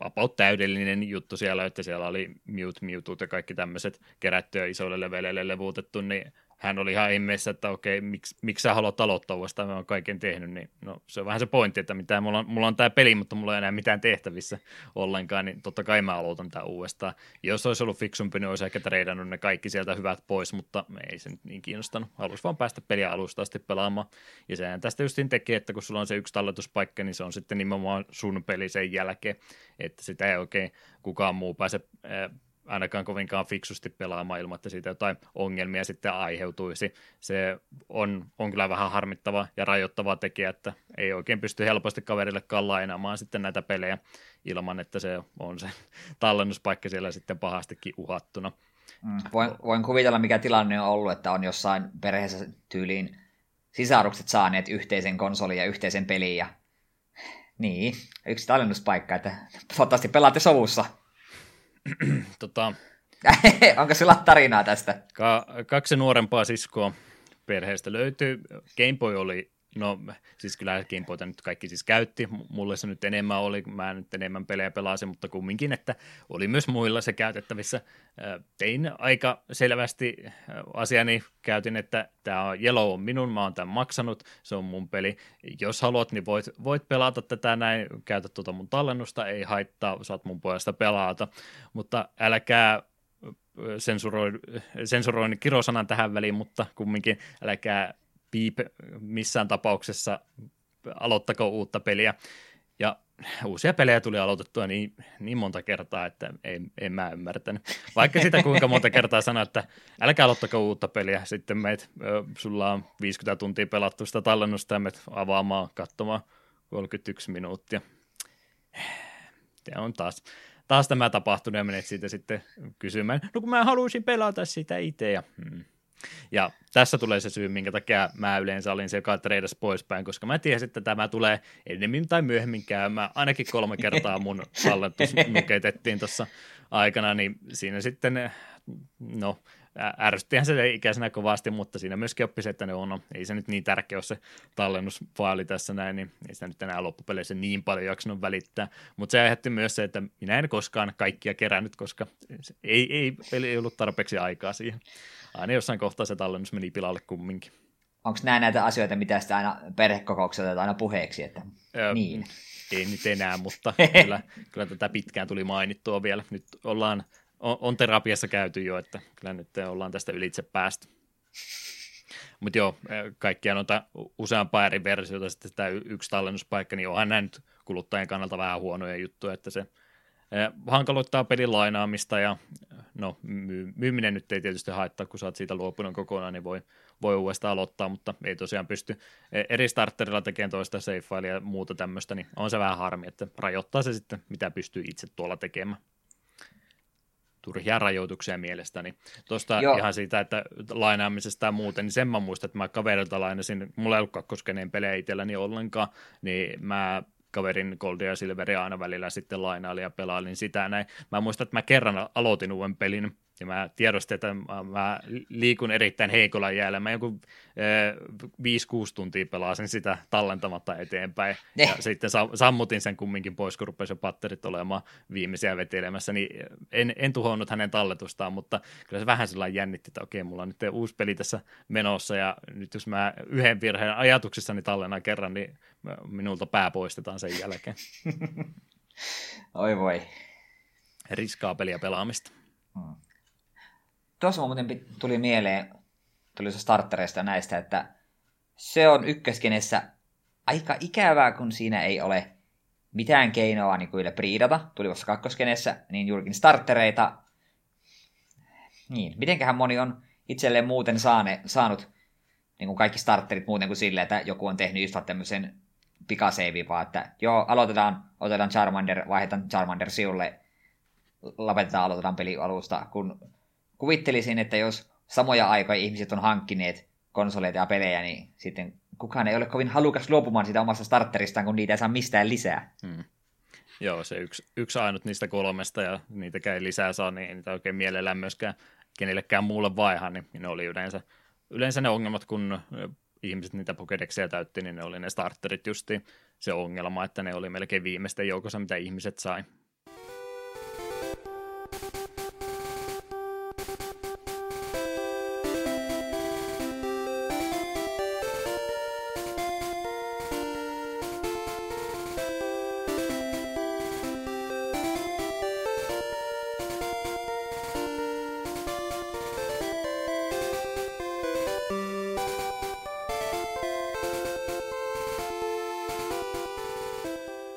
about täydellinen juttu siellä, että siellä oli Mute, Mewtwo ja kaikki tämmöiset kerättyä isoille leveleille levuutettu, niin hän oli ihan ihmeessä, että okei, miksi, miksi sä haluat aloittaa uudestaan, mä oon kaiken tehnyt, niin no, se on vähän se pointti, että mitä, mulla, on, mulla on tämä peli, mutta mulla ei enää mitään tehtävissä ollenkaan, niin totta kai mä aloitan tämä uudestaan. Jos olisi ollut fiksumpi, niin olisi ehkä treidannut ne kaikki sieltä hyvät pois, mutta ei se nyt niin kiinnostanut. Halusi vaan päästä peliä alusta asti pelaamaan. Ja sehän tästä justiin tekee, että kun sulla on se yksi talletuspaikka, niin se on sitten nimenomaan sun peli sen jälkeen, että sitä ei oikein kukaan muu pääse ainakaan kovinkaan fiksusti pelaamaan ilman, että siitä jotain ongelmia sitten aiheutuisi. Se on, on kyllä vähän harmittava ja rajoittava tekijä, että ei oikein pysty helposti kaverillekaan lainaamaan sitten näitä pelejä ilman, että se on se tallennuspaikka siellä sitten pahastikin uhattuna. Mm, voin, voin kuvitella, mikä tilanne on ollut, että on jossain perheessä tyyliin sisarukset saaneet yhteisen konsolin ja yhteisen pelin ja niin, yksi tallennuspaikka, että toivottavasti pelaatte sovussa. tota, Onko sulla tarinaa tästä? Ka- kaksi nuorempaa siskoa perheestä löytyy. Game Boy oli No siis kyllä Game Boyta nyt kaikki siis käytti, mulle se nyt enemmän oli, mä nyt enemmän pelejä pelasin, mutta kumminkin, että oli myös muilla se käytettävissä. Tein aika selvästi asiani, käytin, että tämä on Yellow on minun, mä oon tämän maksanut, se on mun peli. Jos haluat, niin voit, voit pelata tätä näin, käytä tuota mun tallennusta, ei haittaa, saat mun puolesta pelata, mutta älkää sensuroin, sensuroin kirosanan tähän väliin, mutta kumminkin älkää piip missään tapauksessa aloittako uutta peliä. Ja uusia pelejä tuli aloitettua niin, niin monta kertaa, että en, en mä ymmärtänyt. Vaikka sitä kuinka monta kertaa sanoa, että älkää aloittako uutta peliä, sitten meet, sulla on 50 tuntia pelattu sitä tallennusta ja meet avaamaan, katsomaan 31 minuuttia. Se on taas, taas tämä tapahtunut ja menet siitä sitten kysymään, no kun mä haluaisin pelata sitä itse ja hmm. Ja tässä tulee se syy, minkä takia mä yleensä olin se, joka treidas poispäin, koska mä tiesin, että tämä tulee enemmän tai myöhemmin käymään. Ainakin kolme kertaa mun tallentus nuketettiin tuossa aikana, niin siinä sitten, no, ärsyttihän se ikäisenä kovasti, mutta siinä myöskin oppi se, että ne on, no, ei se nyt niin tärkeä ole se tallennusfaali tässä näin, niin ei sitä nyt enää loppupeleissä niin paljon jaksanut välittää, mutta se aiheutti myös se, että minä en koskaan kaikkia kerännyt, koska ei, ei, ei ollut tarpeeksi aikaa siihen. Aina jossain kohtaa se tallennus meni pilalle kumminkin. Onko nämä näitä asioita, mitä sitten aina perhekokouksella aina puheeksi, että öö, niin? Ei nyt enää, mutta kyllä, kyllä tätä pitkään tuli mainittua vielä. Nyt ollaan on, on terapiassa käyty jo, että kyllä nyt ollaan tästä ylitse päästy. Mutta joo, kaikkia noita useampaa eri versiota, sitten tämä yksi tallennuspaikka, niin onhan nämä nyt kuluttajien kannalta vähän huonoja juttuja, että se hankaloittaa pelin lainaamista ja no my- myyminen nyt ei tietysti haittaa, kun sä oot siitä luopunut kokonaan, niin voi, voi uudestaan aloittaa, mutta ei tosiaan pysty eri starterilla tekemään toista save ja muuta tämmöistä, niin on se vähän harmi, että rajoittaa se sitten, mitä pystyy itse tuolla tekemään turhia rajoituksia mielestäni. Tuosta Joo. ihan siitä, että lainaamisesta ja muuten, niin sen mä muistan, että mä kaverilta lainasin, mulla ei ollut kakkoskeneen pelejä itselläni ollenkaan, niin mä kaverin Goldia ja Silveria aina välillä sitten lainailin ja pelailin sitä näin. Mä muistan, että mä kerran aloitin uuden pelin, ja mä tiedostin, että mä liikun erittäin heikolla jäällä. Mä joku eh, 5-6 tuntia pelasin sitä tallentamatta eteenpäin. Ne. Ja sitten sammutin sen kumminkin pois, kun rupesi patterit olemaan viimeisiä vetelemässä. Niin en, en tuhonnut hänen talletustaan, mutta kyllä se vähän sellainen jännitti, että okei, mulla on nyt uusi peli tässä menossa. Ja nyt jos mä yhden virheen ajatuksissani tallennan kerran, niin minulta pää poistetaan sen jälkeen. Oi voi. Riskaa peliä pelaamista. Hmm. Tuossa muuten tuli mieleen, tuli se startereista näistä, että se on ykköskenessä aika ikävää, kun siinä ei ole mitään keinoa niin kuin priidata tulivassa kakkoskenessä, niin juurikin startereita. Niin, mitenköhän moni on itselleen muuten saane, saanut niin kuin kaikki starterit muuten kuin silleen, että joku on tehnyt just tämmöisen pikaseivi, vaan että joo, aloitetaan, otetaan Charmander, vaihdetaan Charmander siulle, lopetetaan, aloitetaan peli alusta, kun kuvittelisin, että jos samoja aikoja ihmiset on hankkineet konsoleita ja pelejä, niin sitten kukaan ei ole kovin halukas luopumaan siitä omasta starteristaan, kun niitä ei saa mistään lisää. Hmm. Joo, se yksi, yksi ainut niistä kolmesta ja niitä ei lisää saa, niin ei niitä oikein mielellään myöskään kenellekään muulle vaihan, niin ne oli yleensä, yleensä ne ongelmat, kun ihmiset niitä Pokédexia täytti, niin ne oli ne starterit justiin se ongelma, että ne oli melkein viimeisten joukossa, mitä ihmiset sai.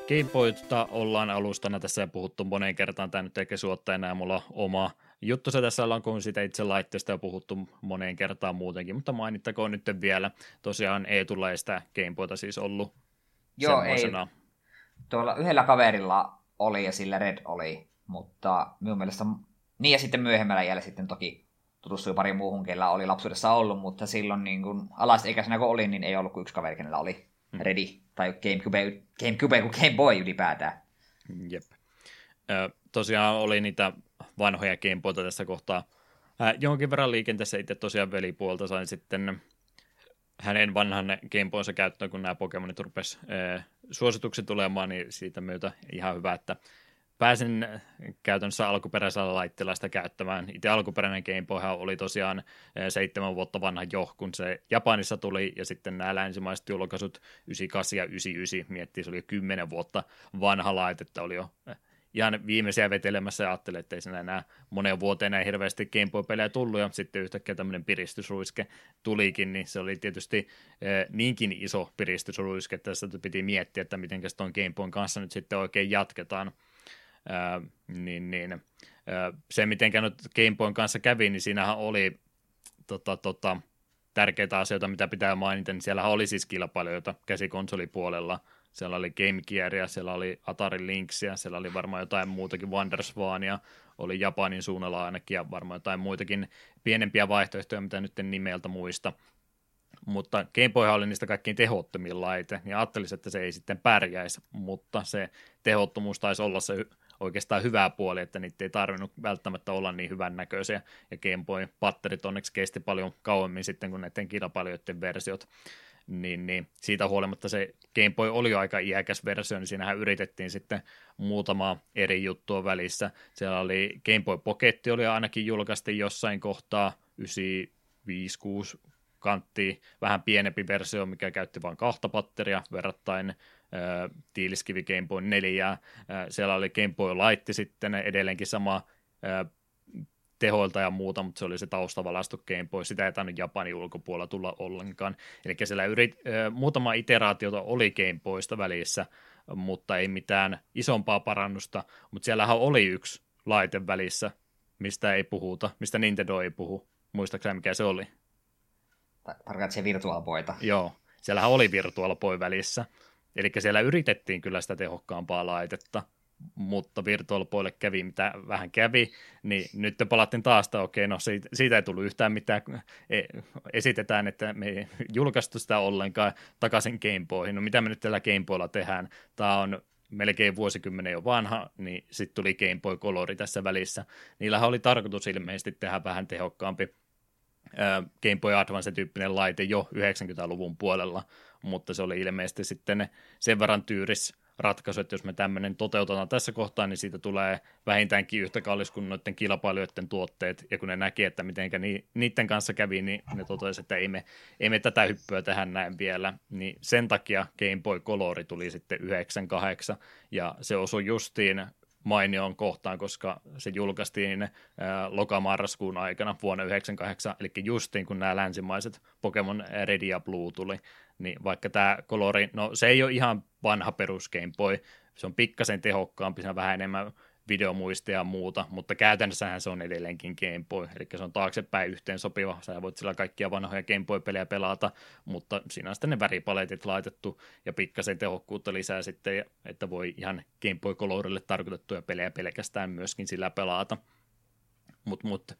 Gameboyta ollaan alustana tässä ja puhuttu moneen kertaan, tämä nyt eikä suotta enää mulla oma juttu. Se tässä ollaan, kun sitä itse laitteesta ja puhuttu moneen kertaan muutenkin, mutta mainittakoon nyt vielä, tosiaan ei tule sitä Gameboyta siis ollut Joo, ei. Tuolla yhdellä kaverilla oli ja sillä Red oli, mutta minun mielestä, niin ja sitten myöhemmällä jäljellä sitten toki tutustui pari muuhun, kellä oli lapsuudessa ollut, mutta silloin niin kun alasteikäisenä kun olin, niin ei ollut kuin yksi kaveri, kenellä oli hmm. Ready tai GameCube, GameCube kuin Game Boy ylipäätään. Jep. Tosiaan oli niitä vanhoja Gameboyta tässä kohtaa. Jonkin verran liikenteessä itse tosiaan velipuolta sain sitten hänen vanhan Gameboynsa käyttöön, kun nämä Pokemonit rupesi äh, suositukset tulemaan, niin siitä myötä ihan hyvä, että pääsin käytännössä alkuperäisellä laitteella sitä käyttämään. Itse alkuperäinen Game oli tosiaan eh, seitsemän vuotta vanha jo, kun se Japanissa tuli, ja sitten nämä länsimaiset julkaisut 98 ja 99, miettii, se oli kymmenen vuotta vanha laitetta, oli jo eh, ihan viimeisiä vetelemässä ja ajattelin, että ei siinä enää monen vuoteen näin hirveästi Game Boy-pelejä tullut, ja sitten yhtäkkiä tämmöinen piristysruiske tulikin, niin se oli tietysti eh, niinkin iso piristysruiske, että sitä piti miettiä, että miten tuon Game Boyn kanssa nyt sitten oikein jatketaan niin, niin se, miten nyt Gameboyn kanssa kävi, niin siinähän oli tota, tota, tärkeitä asioita, mitä pitää mainita, niin siellähän oli siis kilpailijoita käsikonsolipuolella siellä oli Game Gearia, siellä oli Atari Linksia, siellä oli varmaan jotain muutakin, Wonderswania, oli Japanin suunnalla ainakin ja varmaan jotain muitakin pienempiä vaihtoehtoja, mitä nyt en nimeltä muista. Mutta Game Boyhan oli niistä kaikkein tehottomin laite, niin ajattelisin, että se ei sitten pärjäisi, mutta se tehottomuus taisi olla se oikeastaan hyvää puoli, että niitä ei tarvinnut välttämättä olla niin hyvän näköisiä, ja Game Boy patterit onneksi kesti paljon kauemmin sitten kuin näiden kilpailijoiden versiot, niin, niin siitä huolimatta se Game Boy oli jo aika iäkäs versio, niin siinähän yritettiin sitten muutama eri juttua välissä. Siellä oli Game Boy Pocket, oli ainakin julkaistiin jossain kohtaa 95 6 kanttiin, vähän pienempi versio, mikä käytti vain kahta patteria verrattain tiiliskivi Game Boy 4. Siellä oli Game Boy Light sitten edelleenkin sama tehoilta ja muuta, mutta se oli se taustavalastu Game Boy. Sitä ei tainnut Japanin ulkopuolella tulla ollenkaan. Eli siellä yrit, muutama iteraatiota oli Game Boysta välissä, mutta ei mitään isompaa parannusta. Mutta siellähän oli yksi laite välissä, mistä ei puhuta, mistä Nintendo ei puhu. Muistaakseni mikä se oli? Tarkoitatko se Virtual Boyta? Joo, siellähän oli Virtual Boy välissä. Eli siellä yritettiin kyllä sitä tehokkaampaa laitetta, mutta Virtual Boylle kävi mitä vähän kävi, niin nyt palattiin taas, että okei, no siitä, siitä ei tullut yhtään mitään, e, esitetään, että me ei julkaistu sitä ollenkaan takaisin Game Boyhin, no mitä me nyt tällä Game Boylla tehdään, tämä on melkein vuosikymmenen jo vanha, niin sitten tuli Game Boy Color tässä välissä. Niillähän oli tarkoitus ilmeisesti tehdä vähän tehokkaampi Game Boy Advance-tyyppinen laite jo 90-luvun puolella, mutta se oli ilmeisesti sitten sen verran tyyris ratkaisu, että jos me tämmöinen toteutetaan tässä kohtaa, niin siitä tulee vähintäänkin yhtä kallis kuin noiden kilpailijoiden tuotteet, ja kun ne näki, että miten niiden kanssa kävi, niin ne totesivat, että ei me, ei me tätä hyppyä tähän näin vielä, niin sen takia Game Boy Color tuli sitten 98, ja se osui justiin mainioon kohtaan, koska se julkaistiin lokamarraskuun aikana vuonna 1998, eli justiin kun nämä länsimaiset Pokemon Red ja Blue tuli, niin vaikka tämä kolori, no se ei ole ihan vanha perus Game Boy, se on pikkasen tehokkaampi, se on vähän enemmän videomuistia ja muuta, mutta käytännössähän se on edelleenkin Game Boy, eli se on taaksepäin yhteen sopiva, sä voit sillä kaikkia vanhoja Game Boy-pelejä pelata, mutta siinä on sitten ne väripaletit laitettu ja pikkasen tehokkuutta lisää sitten, että voi ihan Game Boy Colorille tarkoitettuja pelejä pelkästään myöskin sillä pelata. Mutta mut,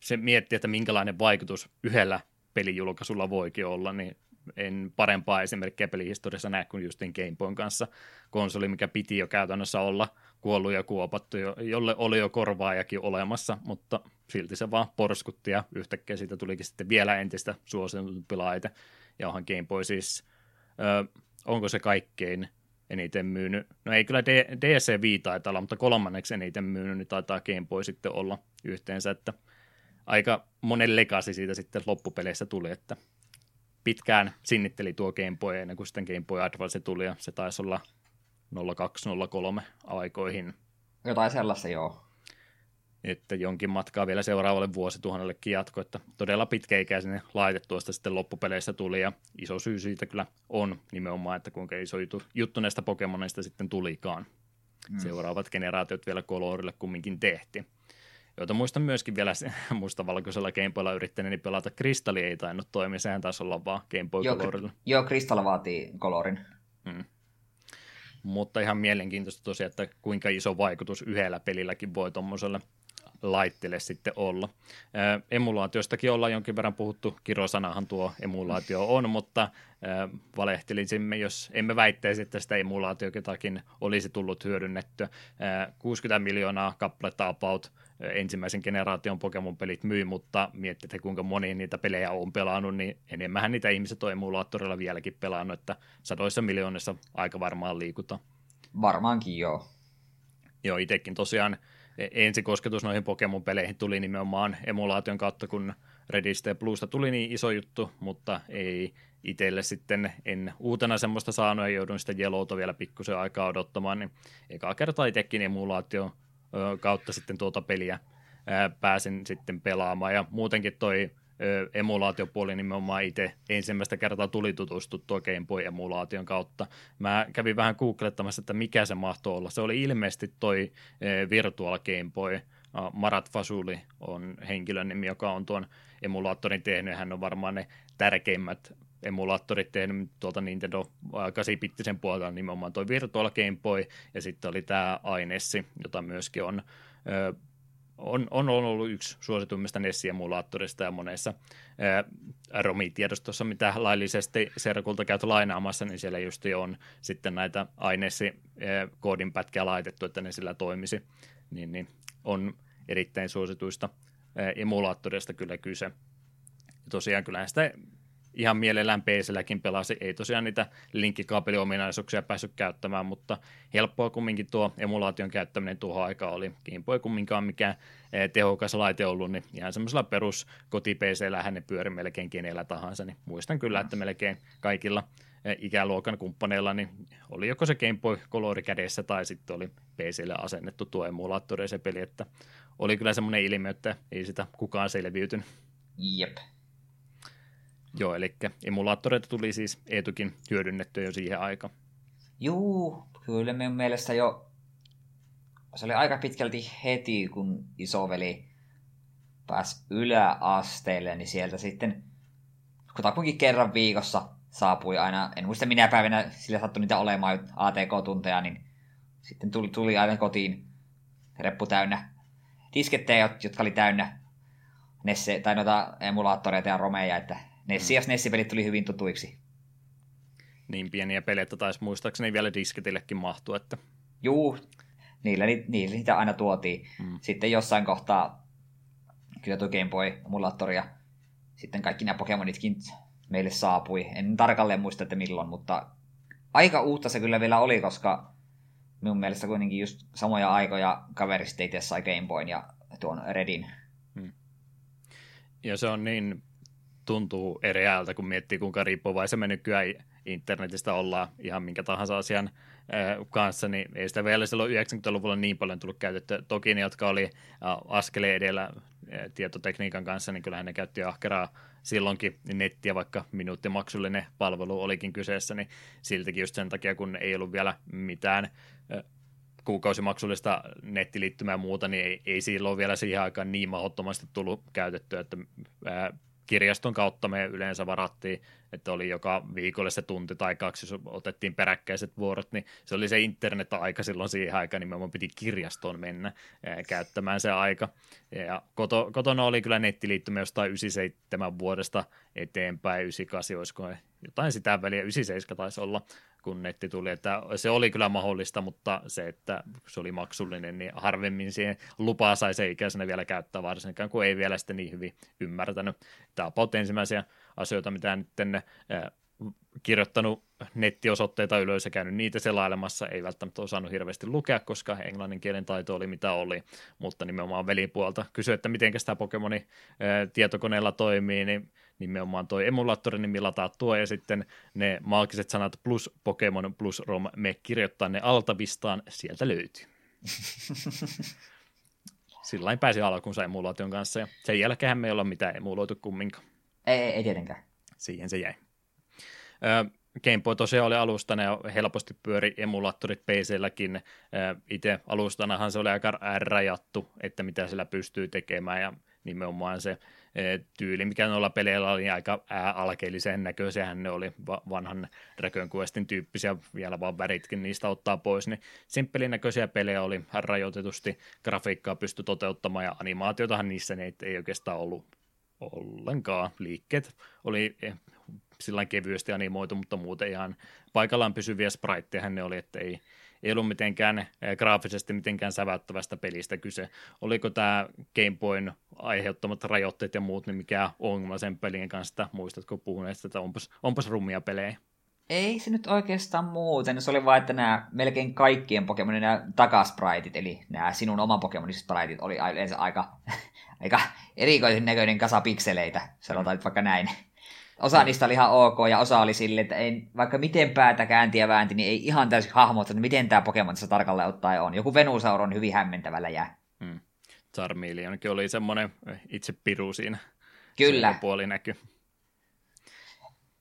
se miettii, että minkälainen vaikutus yhdellä pelijulkaisulla voikin olla, niin en parempaa esimerkkiä pelihistoriassa näe kuin justin Game Boyn kanssa konsoli, mikä piti jo käytännössä olla kuollut ja kuopattu, jolle oli jo korvaajakin olemassa, mutta silti se vaan porskutti ja yhtäkkiä siitä tulikin sitten vielä entistä suositumpi laite. Ja onhan Game Boy siis, ö, onko se kaikkein eniten myynyt, no ei kyllä DSC 5 taitaa olla, mutta kolmanneksi eniten myynyt, niin taitaa Game Boy sitten olla yhteensä, että aika monen legasi siitä sitten loppupeleissä tuli, että pitkään sinnitteli tuo Game Boy ennen kuin sitten Game Boy Advance tuli ja se taisi olla 0203 aikoihin. Jotain sellaista, joo. Että jonkin matkaa vielä seuraavalle vuosituhannellekin jatko, että todella pitkäikäisen laite tuosta sitten loppupeleissä tuli ja iso syy siitä kyllä on nimenomaan, että kuinka iso juttu näistä Pokemoneista sitten tulikaan. Mm. Seuraavat generaatiot vielä Colorille kumminkin tehtiin joita muistan myöskin vielä mustavalkoisella Game Boylla yrittäneeni pelata. Kristalli ei tainnut toimia, sehän taisi olla vaan Game Boy joo, Colorilla. Joo, Kristalla vaatii kolorin. Hmm. Mutta ihan mielenkiintoista tosiaan, että kuinka iso vaikutus yhdellä pelilläkin voi tuommoiselle laitteelle sitten olla. Emulaatiostakin ollaan jonkin verran puhuttu, kirosanahan tuo emulaatio on, mutta valehtelisimme, jos emme väittäisi, että sitä emulaatiotakin olisi tullut hyödynnettyä. 60 miljoonaa kappaletta about ensimmäisen generaation Pokemon-pelit myy, mutta miettii, kuinka moni niitä pelejä on pelannut, niin enemmän niitä ihmiset on emulaattorilla vieläkin pelannut, että sadoissa miljoonissa aika varmaan liikutaan. Varmaankin joo. Joo, itsekin tosiaan e, ensikosketus noihin Pokemon-peleihin tuli nimenomaan emulaation kautta, kun Redistä ja Bluesta tuli niin iso juttu, mutta ei itselle sitten en uutena semmoista saanut ja joudun sitä Yellowta vielä pikkusen aikaa odottamaan, niin eka kertaa itsekin emulaatio kautta sitten tuota peliä pääsin sitten pelaamaan. Ja muutenkin toi emulaatiopuoli nimenomaan itse ensimmäistä kertaa tuli tutustuttua Game Boy-emulaation kautta. Mä kävin vähän googlettamassa, että mikä se mahtoi olla. Se oli ilmeisesti toi Virtual Game Boy. Marat Fasuli on henkilön nimi, joka on tuon emulaattorin tehnyt. Hän on varmaan ne tärkeimmät emulaattorit tehnyt tuolta Nintendo 8-bittisen puolelta nimenomaan tuo Virtual Game Boy, ja sitten oli tämä Ainessi, jota myöskin on on, on ollut yksi suosituimmista NES-emulaattorista ja monessa ROMI-tiedostossa, mitä laillisesti Serkulta käyty lainaamassa, niin siellä just on sitten näitä Ainessi-koodin pätkiä laitettu, että ne sillä toimisi, niin, niin on erittäin suosituista emulaattorista kyllä kyse. Ja tosiaan kyllähän sitä ihan mielellään pc pelasi. Ei tosiaan niitä linkkikaapeliominaisuuksia päässyt käyttämään, mutta helppoa kumminkin tuo emulaation käyttäminen tuohon aikaan oli. Boy kumminkaan mikään eh, tehokas laite ollut, niin ihan semmoisella perus koti pc ne pyöri melkein kenellä tahansa, niin muistan kyllä, että melkein kaikilla eh, ikäluokan kumppaneilla niin oli joko se Game Boy Color kädessä tai sitten oli PClle asennettu tuo emulaattori se peli, että oli kyllä semmoinen ilmiö, että ei sitä kukaan selviytynyt. Jep. Joo, eli emulaattoreita tuli siis Eetukin hyödynnetty jo siihen aikaan. Juu, kyllä minun mielestä jo se oli aika pitkälti heti, kun isoveli pääsi yläasteelle, niin sieltä sitten kutakuinkin kerran viikossa saapui aina, en muista minä päivänä sillä sattui niitä olemaan ATK-tunteja, niin sitten tuli, tuli aina kotiin reppu täynnä diskettejä, jotka oli täynnä Nesse, tai noita emulaattoreita ja romeja, että Nessi ja SNES-pelit tuli hyvin tutuiksi. Niin pieniä pelejä, taisi muistaakseni vielä disketillekin mahtua. Että... Juu, niillä, niillä niitä aina tuotiin. Mm. Sitten jossain kohtaa kyllä tuo Game Boy emulaattori ja sitten kaikki nämä Pokemonitkin meille saapui. En tarkalleen muista, että milloin, mutta aika uutta se kyllä vielä oli, koska minun mielestä kuitenkin just samoja aikoja kaverista itse sai Game Boyn ja tuon Redin. Hmm. Ja se on niin tuntuu eri äältä, kun miettii, kuinka riippuvaisia me nykyään internetistä ollaan ihan minkä tahansa asian kanssa, niin ei sitä vielä silloin 90-luvulla niin paljon tullut käytettyä. Toki ne, jotka oli askeleen edellä tietotekniikan kanssa, niin kyllähän ne käytti ahkeraa silloinkin nettiä, vaikka minuuttimaksullinen palvelu olikin kyseessä, niin siltikin just sen takia, kun ei ollut vielä mitään kuukausimaksullista nettiliittymää ja muuta, niin ei, ei silloin vielä siihen aikaan niin mahdottomasti tullut käytettyä, että kirjaston kautta me yleensä varattiin, että oli joka viikolle se tunti tai kaksi, jos otettiin peräkkäiset vuorot, niin se oli se internet-aika silloin siihen aikaan, me piti kirjastoon mennä ää, käyttämään se aika. Ja koto, kotona oli kyllä nettiliittymä jostain 97 vuodesta eteenpäin, 98 olisiko jotain sitä väliä, 97 taisi olla, kun netti tuli, että se oli kyllä mahdollista, mutta se, että se oli maksullinen, niin harvemmin siihen lupaa sai se ikäisenä vielä käyttää, varsinkaan kun ei vielä sitten niin hyvin ymmärtänyt. Tämä on ensimmäisiä asioita, mitä nyt kirjoittanut nettiosoitteita ylös ja käynyt niitä selailemassa, ei välttämättä osannut hirveästi lukea, koska englannin kielen taito oli mitä oli, mutta nimenomaan velipuolta kysyi, että miten tämä Pokemoni tietokoneella toimii, niin nimenomaan toi emulaattori nimi lataa tuo ja sitten ne maagiset sanat plus Pokemon plus ROM me kirjoittaa ne altavistaan, sieltä löytyy. Sillä pääsi alkuunsa emulaation kanssa ja sen jälkeen me ei olla mitään emuloitu kumminkaan. Ei, ei, ei tietenkään. Siihen se jäi. Game Boy tosiaan oli alustana ja helposti pyöri emulaattorit PC-lläkin. Itse alustanahan se oli aika rajattu, että mitä sillä pystyy tekemään ja nimenomaan se tyyli, mikä noilla peleillä oli aika alkeellisen näköisiähän ne oli vanhan Dragon Questin tyyppisiä, vielä vaan väritkin niistä ottaa pois, niin simppelin näköisiä pelejä oli rajoitetusti, grafiikkaa pystyi toteuttamaan ja animaatiotahan niissä ne ei oikeastaan ollut ollenkaan. Liikkeet oli eh, sillä kevyesti animoitu, mutta muuten ihan paikallaan pysyviä spriteja ne oli, että ei, ei ollut mitenkään eh, graafisesti mitenkään säväyttävästä pelistä kyse. Oliko tämä Game Boyn aiheuttamat rajoitteet ja muut, niin mikä ongelma sen pelien kanssa, muistatko puhuneet, että onpas, onpas rummia pelejä? Ei se nyt oikeastaan muuten. Se oli vain, että nämä melkein kaikkien Pokemonin nämä takaspritit, eli nämä sinun oman Pokemonin spritit, oli yleensä aika, aika erikoisen näköinen kasa pikseleitä, sanotaan nyt vaikka näin. Osa niistä oli ihan ok ja osa oli silleen, että ei, vaikka miten päätä käänti ja väänti, niin ei ihan täysin hahmota, että miten tämä Pokemon tässä tarkalleen ottaen on. Joku Venusaur on hyvin hämmentävällä jää. Hmm. Charmeleonkin oli semmoinen itse piru siinä. Kyllä. puoli näky.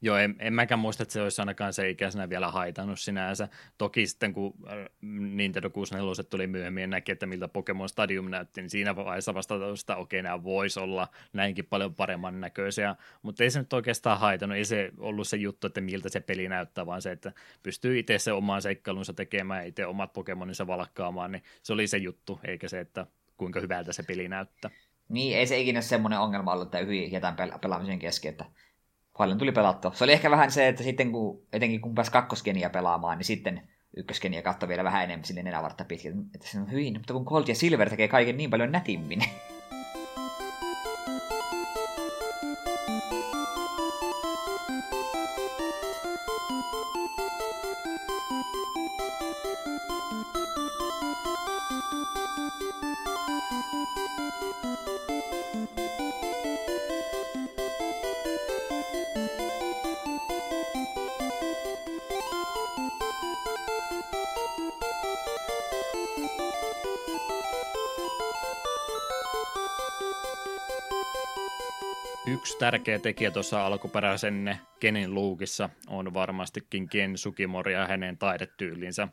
Joo, en, en mäkään muista, että se olisi ainakaan se ikäisenä vielä haitannut sinänsä. Toki sitten kun äh, Nintendo 64 tuli myöhemmin ja näki, että miltä Pokemon Stadium näytti, niin siinä vaiheessa vasta että okei, nämä voisi olla näinkin paljon paremman näköisiä, mutta ei se nyt oikeastaan haitannut, ei se ollut se juttu, että miltä se peli näyttää, vaan se, että pystyy itse se oman seikkailunsa tekemään, itse omat Pokemoninsa valkkaamaan, niin se oli se juttu, eikä se, että kuinka hyvältä se peli näyttää. Niin, ei se ikinä semmoinen ongelma ollut, että yhden jätän pelaamisen kesken, että paljon tuli pelattua. Se oli ehkä vähän se, että sitten kun, etenkin kun pääsi kakkoskenia pelaamaan, niin sitten ykköskenia katsoi vielä vähän enemmän sille nenävartta pitkin. Että se on hyvin, mutta kun Gold ja Silver tekee kaiken niin paljon nätimmin. tärkeä tekijä tuossa alkuperäisen Kenin luukissa on varmastikin Ken Sukimori ja hänen taidetyylinsä.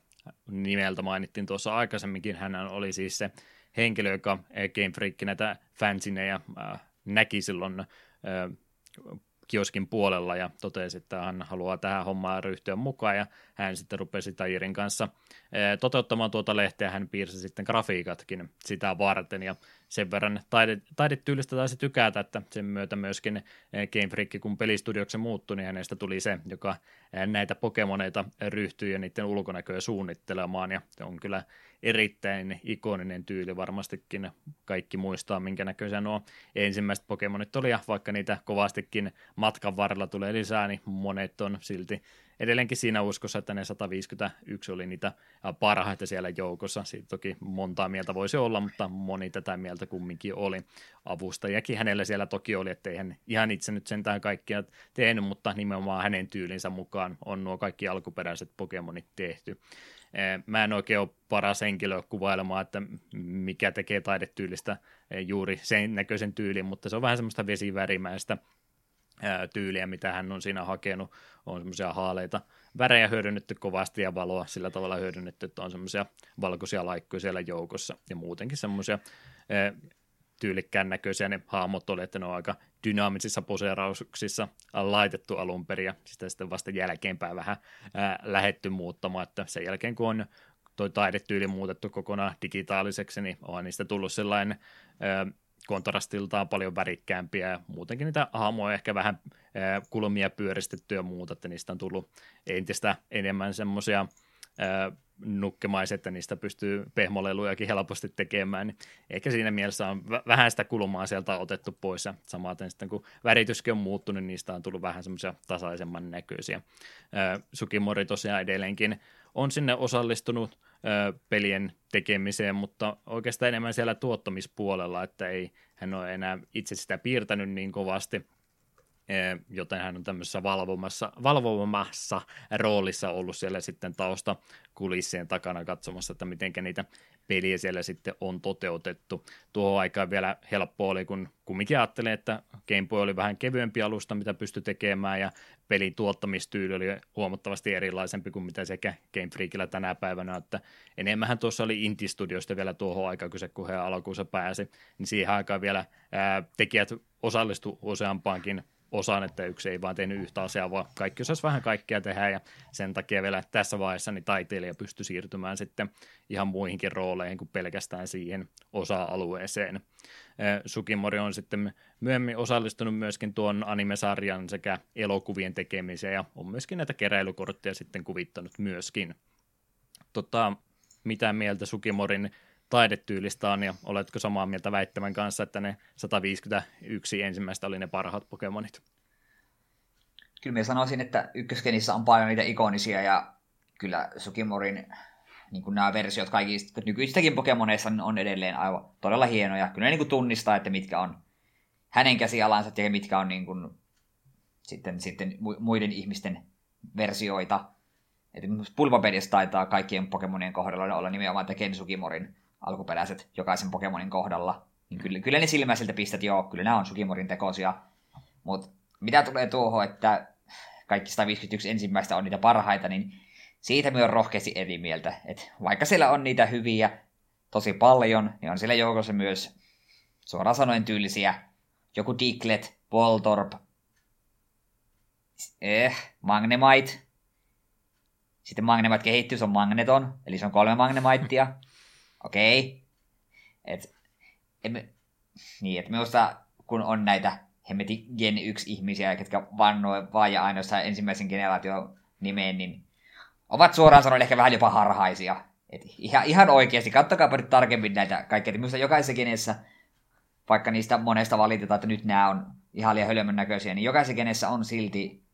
Nimeltä mainittiin tuossa aikaisemminkin, hän oli siis se henkilö, joka Game Freak näitä fansineja äh, näki silloin äh, kioskin puolella ja totesi, että hän haluaa tähän hommaan ryhtyä mukaan ja hän sitten rupesi Tajirin kanssa eh, toteuttamaan tuota lehteä, hän piirsi sitten grafiikatkin sitä varten ja sen verran taide, taidetyylistä taisi tykätä, että sen myötä myöskin eh, Game Freak, kun pelistudioksi muuttui, niin hänestä tuli se, joka eh, näitä Pokemoneita ryhtyi ja niiden ulkonäköä suunnittelemaan. Ja se on kyllä erittäin ikoninen tyyli varmastikin. Kaikki muistaa, minkä näköisiä nuo ensimmäiset Pokemonit oli, ja vaikka niitä kovastikin matkan varrella tulee lisää, niin monet on silti edelleenkin siinä uskossa, että ne 151 oli niitä parhaita siellä joukossa. Siitä toki montaa mieltä voisi olla, mutta moni tätä mieltä kumminkin oli. Avustajakin hänellä siellä toki oli, että ei hän ihan itse nyt sentään kaikkia tehnyt, mutta nimenomaan hänen tyylinsä mukaan on nuo kaikki alkuperäiset Pokemonit tehty. Eh, mä en oikein ole paras henkilö kuvailemaan, että mikä tekee taidetyylistä eh, juuri sen näköisen tyylin, mutta se on vähän semmoista vesivärimäistä eh, tyyliä, mitä hän on siinä hakenut. On semmoisia haaleita värejä hyödynnetty kovasti ja valoa sillä tavalla hyödynnetty, että on semmoisia valkoisia laikkuja siellä joukossa ja muutenkin semmoisia tyylikkään näköisiä. Ne hahmot oli, että ne on aika dynaamisissa poseerauksissa laitettu alun perin ja sitä sitten vasta jälkeenpäin vähän lähetty muuttamaan, että sen jälkeen kun on toi taidetyyli muutettu kokonaan digitaaliseksi, niin on niistä tullut sellainen ää, kontrastiltaan paljon värikkäämpiä ja muutenkin niitä hahmoja ehkä vähän ää, kulmia pyöristettyä ja muuta, että niistä on tullut entistä enemmän semmoisia nukkemaiset, että niistä pystyy pehmolelujakin helposti tekemään, niin ehkä siinä mielessä on vähän sitä kulmaa sieltä otettu pois, ja samaten sitten kun värityskin on muuttunut, niin niistä on tullut vähän semmoisia tasaisemman näköisiä. Sukimori tosiaan edelleenkin on sinne osallistunut pelien tekemiseen, mutta oikeastaan enemmän siellä tuottamispuolella, että ei hän ole enää itse sitä piirtänyt niin kovasti, joten hän on tämmöisessä valvomassa, valvomassa roolissa ollut siellä sitten tausta kulissien takana katsomassa, että miten niitä peliä siellä sitten on toteutettu. Tuohon aikaan vielä helppo oli, kun kumminkin ajattelin, että Game Boy oli vähän kevyempi alusta, mitä pystyi tekemään, ja pelin tuottamistyyli oli huomattavasti erilaisempi kuin mitä sekä Game Freakillä tänä päivänä, että enemmän tuossa oli Inti-studioista vielä tuohon aikaan, kun se kun he alkuunsa pääsi, niin siihen aikaan vielä ää, tekijät osallistu useampaankin osaan, että yksi ei vaan tehnyt yhtä asiaa, vaan kaikki osasi vähän kaikkea tehdä ja sen takia vielä tässä vaiheessa niin taiteilija pystyi siirtymään sitten ihan muihinkin rooleihin kuin pelkästään siihen osa-alueeseen. Sukimori on sitten myöhemmin osallistunut myöskin tuon animesarjan sekä elokuvien tekemiseen ja on myöskin näitä keräilykortteja sitten kuvittanut myöskin. Tota, mitä mieltä Sukimorin taidetyylistä on, ja oletko samaa mieltä väittämän kanssa, että ne 151 ensimmäistä oli ne parhaat Pokemonit? Kyllä minä sanoisin, että ykköskenissä on paljon niitä ikonisia, ja kyllä Sukimorin niin kuin nämä versiot kaikista nykyisistäkin Pokemoneissa on edelleen aivan todella hienoja. Kyllä ne niin kuin tunnistaa, että mitkä on hänen käsialansa ja mitkä on niin kuin, sitten, sitten muiden ihmisten versioita. Pulvapediassa taitaa kaikkien Pokemonien kohdalla olla nimenomaan Ken Sukimorin alkuperäiset jokaisen Pokemonin kohdalla. Niin kyllä, kyllä ne silmäisiltä pistät, joo, kyllä nämä on Sukimorin tekosia. Mutta mitä tulee tuohon, että kaikki 151 ensimmäistä on niitä parhaita, niin siitä on rohkeasti eri mieltä. Et vaikka siellä on niitä hyviä tosi paljon, niin on siellä joukossa myös suoraan sanoen tyylisiä. Joku Dicklet, Voltorp, eh, Magnemite. Sitten Magnemite kehittyy, se on Magneton, eli se on kolme Magnemitea. Okei. Et, niin, että minusta kun on näitä hemmeti Gen 1 ihmisiä, jotka vannoi vaan ja ainoastaan ensimmäisen generaation nimeen, niin ovat suoraan sanoen ehkä vähän jopa harhaisia. Et ihan, ihan oikeasti, kattokaa nyt tarkemmin näitä kaikkea. Minusta jokaisessa genessä, vaikka niistä monesta valitetaan, että nyt nämä on ihan liian hölmön näköisiä, niin jokaisessa genessä on silti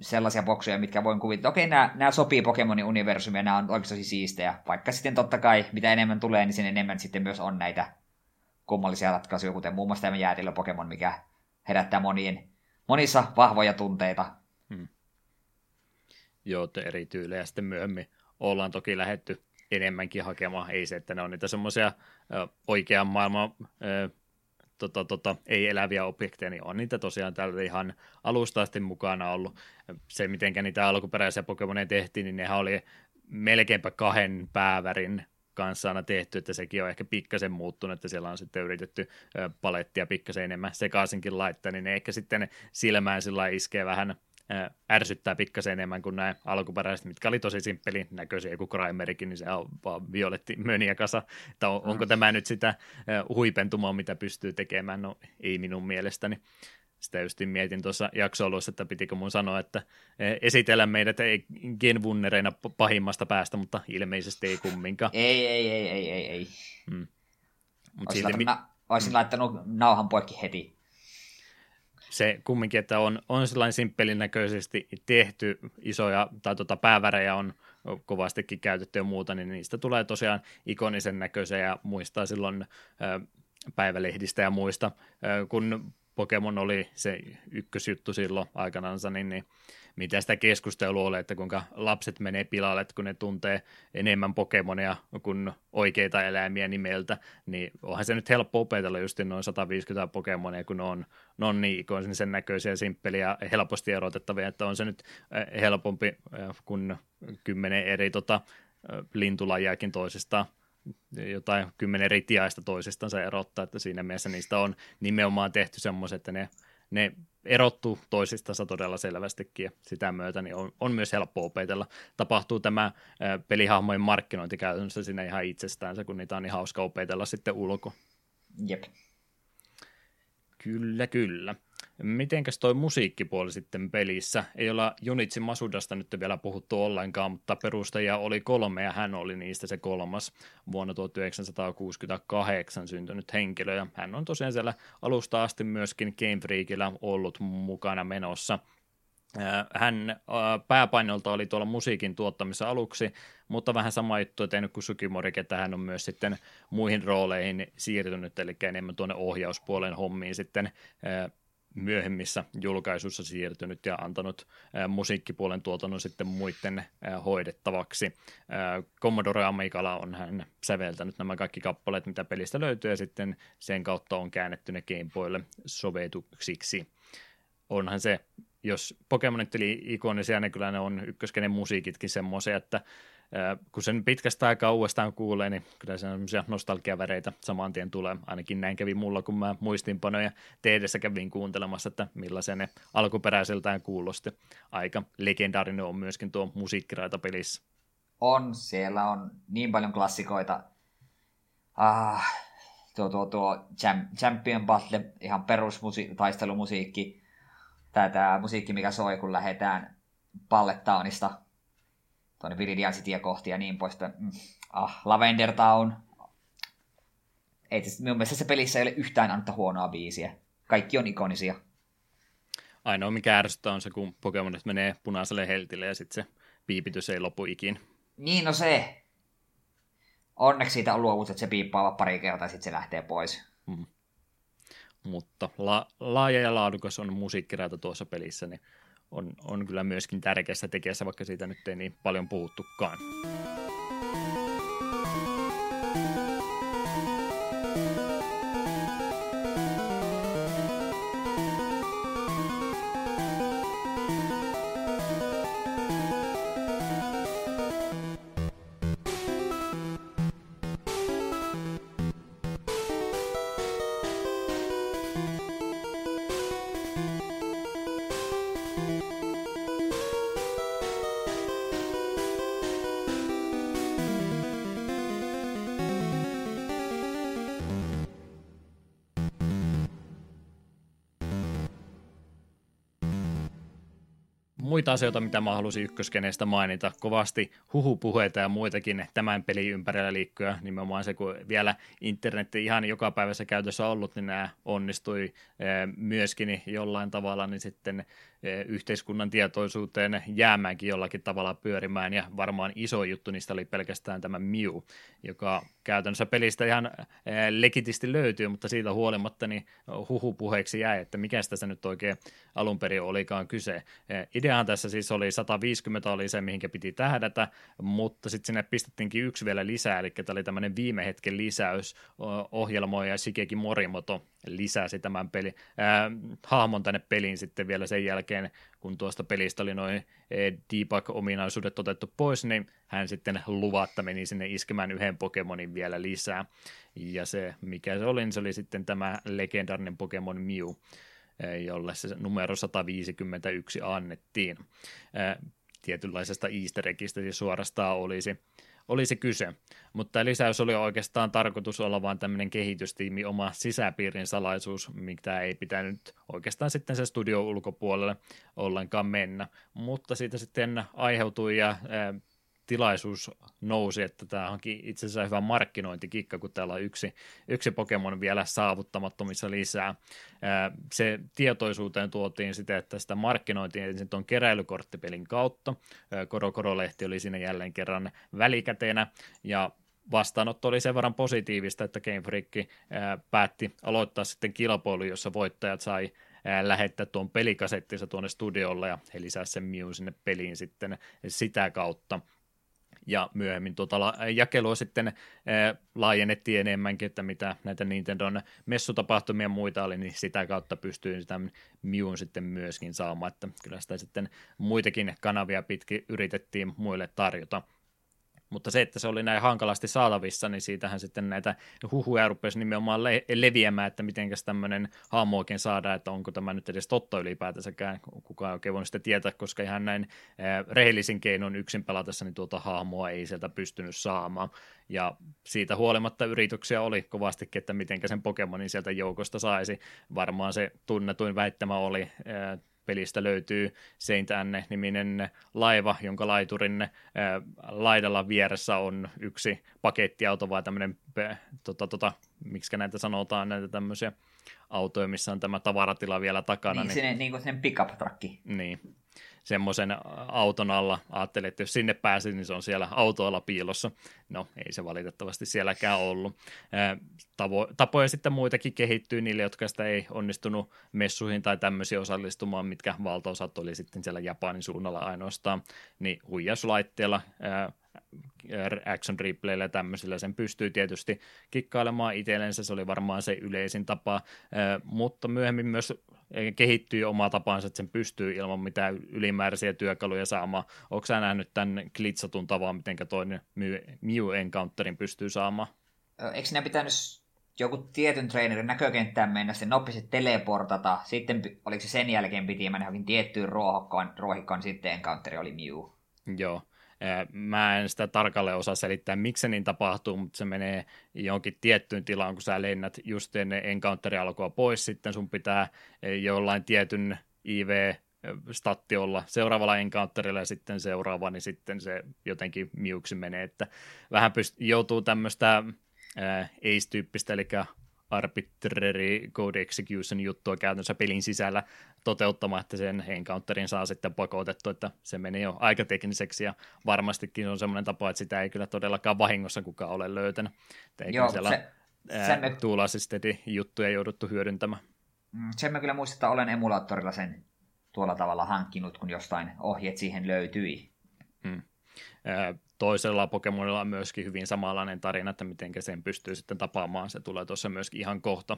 sellaisia boksuja, mitkä voin kuvitella, okei, nämä, nämä sopii Pokemonin universumia, nämä on oikeasti siistejä. Vaikka sitten totta kai, mitä enemmän tulee, niin sen enemmän sitten myös on näitä kummallisia ratkaisuja, kuten muun muassa tämä jäätilö Pokemon, mikä herättää monien, monissa vahvoja tunteita. Hmm. Joo, eri tyylejä sitten myöhemmin ollaan toki lähetty enemmänkin hakemaan. Ei se, että ne on niitä semmoisia oikean maailman tota, tota, ei-eläviä objekteja, niin on niitä tosiaan täällä ihan alusta asti mukana ollut. Se, miten niitä alkuperäisiä Pokemoneja tehtiin, niin nehän oli melkeinpä kahden päävärin kanssa aina tehty, että sekin on ehkä pikkasen muuttunut, että siellä on sitten yritetty palettia pikkasen enemmän sekaisinkin laittaa, niin ne ehkä sitten silmään sillä iskee vähän ärsyttää pikkasen enemmän kuin nämä alkuperäiset, mitkä oli tosi simppelin näköisiä, joku Crimerikin, niin se on vaan violetti möniä kasa. Että on, onko mm. tämä nyt sitä huipentumaa, mitä pystyy tekemään? No ei minun mielestäni. Sitä just mietin tuossa jakso että pitikö mun sanoa, että esitellä meidät ei genvunnereina pahimmasta päästä, mutta ilmeisesti ei kumminkaan. Ei, ei, ei, ei, ei, ei. Hmm. Mut olisin, silti... laittanut, olisin hmm. laittanut nauhan poikki heti se kumminkin, että on, on sellainen simppelin näköisesti tehty isoja, tai tota päävärejä on kovastikin käytetty ja muuta, niin niistä tulee tosiaan ikonisen näköisiä ja muistaa silloin ö, päivälehdistä ja muista, ö, kun Pokemon oli se ykkösjuttu silloin aikanansa, niin, niin mitä sitä keskustelua oli, että kuinka lapset menee pilalle, kun ne tuntee enemmän Pokemonia kuin oikeita eläimiä nimeltä, niin onhan se nyt helppo opetella just noin 150 Pokemonia, kun ne on, ne on niin sen näköisiä, simppeliä helposti erotettavia, että on se nyt eh, helpompi eh, kuin kymmenen eri tota, eh, lintulajiakin toisistaan jotain kymmenen eri tiaista toisistansa erottaa, että siinä mielessä niistä on nimenomaan tehty semmoiset, että ne, ne erottuu toisistansa todella selvästikin ja sitä myötä niin on, on myös helppo opetella. Tapahtuu tämä pelihahmojen markkinointi käytännössä sinne ihan itsestään, kun niitä on niin hauska opetella sitten ulko. Jep. Kyllä, kyllä. Mitenkäs toi musiikkipuoli sitten pelissä? Ei olla Junitsi Masudasta nyt vielä puhuttu ollenkaan, mutta perustajia oli kolme ja hän oli niistä se kolmas vuonna 1968 syntynyt henkilö. Ja hän on tosiaan siellä alusta asti myöskin Game Freakillä ollut mukana menossa. Hän pääpainolta oli tuolla musiikin tuottamissa aluksi, mutta vähän sama juttu tehnyt kuin Sukimori, että hän on myös sitten muihin rooleihin siirtynyt, eli enemmän tuonne ohjauspuolen hommiin sitten myöhemmissä julkaisuissa siirtynyt ja antanut musiikkipuolen tuotannon sitten muiden hoidettavaksi. Commodore Amigala on hän säveltänyt nämä kaikki kappaleet, mitä pelistä löytyy, ja sitten sen kautta on käännetty ne Game Boylle sovetuksiksi. Onhan se, jos Pokemonit eli ikonisia, niin kyllä ne on ykköskenen musiikitkin semmoisia, että kun sen pitkästä aikaa uudestaan kuulee, niin kyllä se semmoisia nostalgiaväreitä saman tien tulee. Ainakin näin kävi mulla, kun mä muistinpanoja tehdessä kävin kuuntelemassa, että millaisia ne alkuperäiseltään kuulosti. Aika legendaarinen on myöskin tuo musiikkiraita pelissä. On, siellä on niin paljon klassikoita. Ah, tuo, tuo, tuo Champion Battle, ihan perustaistelumusiikki. Tämä musiikki, mikä soi, kun lähdetään Pallettaunista tuonne Viridian Cityä kohti ja niin poispäin. Mm. Ah, Lavender Town. Ei, siis minun mielestä se pelissä ei ole yhtään antaa huonoa biisiä. Kaikki on ikonisia. Ainoa mikä ärsyttää on se, kun Pokemonit menee punaiselle heltille ja sitten se piipitys ei lopu ikin. Niin, no se. Onneksi siitä on luovut, että se piippaa pari kertaa ja sitten se lähtee pois. Hmm. Mutta la- laaja ja laadukas on musiikkiraita tuossa pelissä, niin on, on kyllä myöskin tärkeässä tekijässä, vaikka siitä nyt ei niin paljon puhuttukaan. Muita asioita, mitä mä halusin ykköskeneestä mainita. Kovasti huhupuheita ja muitakin tämän pelin ympärillä liikkyä. Nimenomaan se, kun vielä internet ihan joka päivässä käytössä ollut, niin nämä onnistui myöskin jollain tavalla niin sitten yhteiskunnan tietoisuuteen jäämäänkin jollakin tavalla pyörimään, ja varmaan iso juttu niistä oli pelkästään tämä Mew, joka käytännössä pelistä ihan legitisti löytyy, mutta siitä huolimatta niin huhupuheeksi jäi, että mikä sitä nyt oikein alun perin olikaan kyse. Ideahan tässä siis oli 150 oli se, mihinkä piti tähdätä, mutta sitten sinne pistettiinkin yksi vielä lisää, eli tämä oli tämmöinen viime hetken lisäys, ohjelmoija Shigeki Morimoto lisäsi tämän peli, äh, hahmon tänne peliin sitten vielä sen jälkeen, kun tuosta pelistä oli noin debug-ominaisuudet otettu pois, niin hän sitten luvatta meni sinne iskemään yhden Pokemonin vielä lisää. Ja se, mikä se oli, niin se oli sitten tämä legendarinen Pokemon Mew jolle se numero 151 annettiin. Tietynlaisesta easter eggistä siis suorastaan olisi olisi kyse. Mutta lisäys oli oikeastaan tarkoitus olla vain tämmöinen kehitystiimi oma sisäpiirin salaisuus, mitä ei pitänyt oikeastaan sitten se studio ulkopuolelle ollenkaan mennä. Mutta siitä sitten aiheutui ja tilaisuus nousi, että tämä onkin itse asiassa hyvä markkinointikikka, kun täällä on yksi, yksi Pokemon vielä saavuttamattomissa lisää. Se tietoisuuteen tuotiin sitä, että sitä markkinointiin ensin tuon keräilykorttipelin kautta. Koro-Koro-lehti oli siinä jälleen kerran välikäteenä, ja vastaanotto oli sen verran positiivista, että Game Freak päätti aloittaa sitten kilpailu, jossa voittajat sai lähettää tuon pelikasettinsa tuonne studiolle ja he lisäsivät sen Mew sinne peliin sitten sitä kautta ja myöhemmin tuota la- jakelua sitten ää, laajennettiin enemmänkin, että mitä näitä Nintendon messutapahtumia ja muita oli, niin sitä kautta pystyy sitä Mewn sitten myöskin saamaan, että kyllä sitä sitten muitakin kanavia pitkin yritettiin muille tarjota. Mutta se, että se oli näin hankalasti saatavissa, niin siitähän sitten näitä huhuja rupesi nimenomaan le- leviämään, että miten tämmöinen hahmo oikein saadaan, että onko tämä nyt edes totta ylipäätänsäkään, kukaan oikein voinut sitä tietää, koska ihan näin äh, rehellisin keinon yksin pelatessa, niin tuota hahmoa ei sieltä pystynyt saamaan. Ja siitä huolimatta yrityksiä oli kovastikin, että miten sen Pokemonin sieltä joukosta saisi. Varmaan se tunnetuin väittämä oli äh, pelistä löytyy Saint Anne-niminen laiva, jonka laiturin ää, laidalla vieressä on yksi pakettiauto, vai tämmöinen, tota, tota, miksi näitä sanotaan, näitä tämmöisiä autoja, missä on tämä tavaratila vielä takana. Niin, niin, sinne, niin kuin sen pickup-trakki. Niin, semmoisen auton alla. Ajattelin, että jos sinne pääsi, niin se on siellä autoilla piilossa. No, ei se valitettavasti sielläkään ollut. Tapoja sitten muitakin kehittyy niille, jotka sitä ei onnistunut messuihin tai tämmöisiä osallistumaan, mitkä valtaosat oli sitten siellä Japanin suunnalla ainoastaan, niin huijauslaitteella action replayllä ja tämmöisillä sen pystyy tietysti kikkailemaan itsellensä, se oli varmaan se yleisin tapa, mutta myöhemmin myös kehittyy omaa tapansa, että sen pystyy ilman mitään ylimääräisiä työkaluja saamaan. Onko sä nähnyt tämän klitsatun tavan, miten toinen Mew Encounterin pystyy saamaan? Eikö ne pitänyt joku tietyn trainerin näkökenttään mennä, se nopeasti teleportata, sitten oliko se sen jälkeen piti mennä johonkin tiettyyn ruohokkaan, ruohikkaan, sitten Encounteri oli Mew. Joo, Mä en sitä tarkalleen osaa selittää, miksi se niin tapahtuu, mutta se menee johonkin tiettyyn tilaan, kun sä lennät just ennen encounterin pois, sitten sun pitää jollain tietyn IV statti olla seuraavalla encounterilla ja sitten seuraava, niin sitten se jotenkin miuksi menee, että vähän pyst- joutuu tämmöistä ace-tyyppistä, eli arbitrary code execution juttua käytännössä pelin sisällä toteuttamaan, että sen encounterin saa sitten pakotettu, että se meni jo aika tekniseksi ja varmastikin on semmoinen tapa, että sitä ei kyllä todellakaan vahingossa kukaan ole löytänyt. Joo, siellä se, sen me... juttuja jouduttu hyödyntämään. Mm, sen mä kyllä muistan, että olen emulaattorilla sen tuolla tavalla hankkinut, kun jostain ohjeet siihen löytyi. Hmm toisella Pokemonilla on myöskin hyvin samanlainen tarina, että miten sen pystyy sitten tapaamaan. Se tulee tuossa myöskin ihan kohta.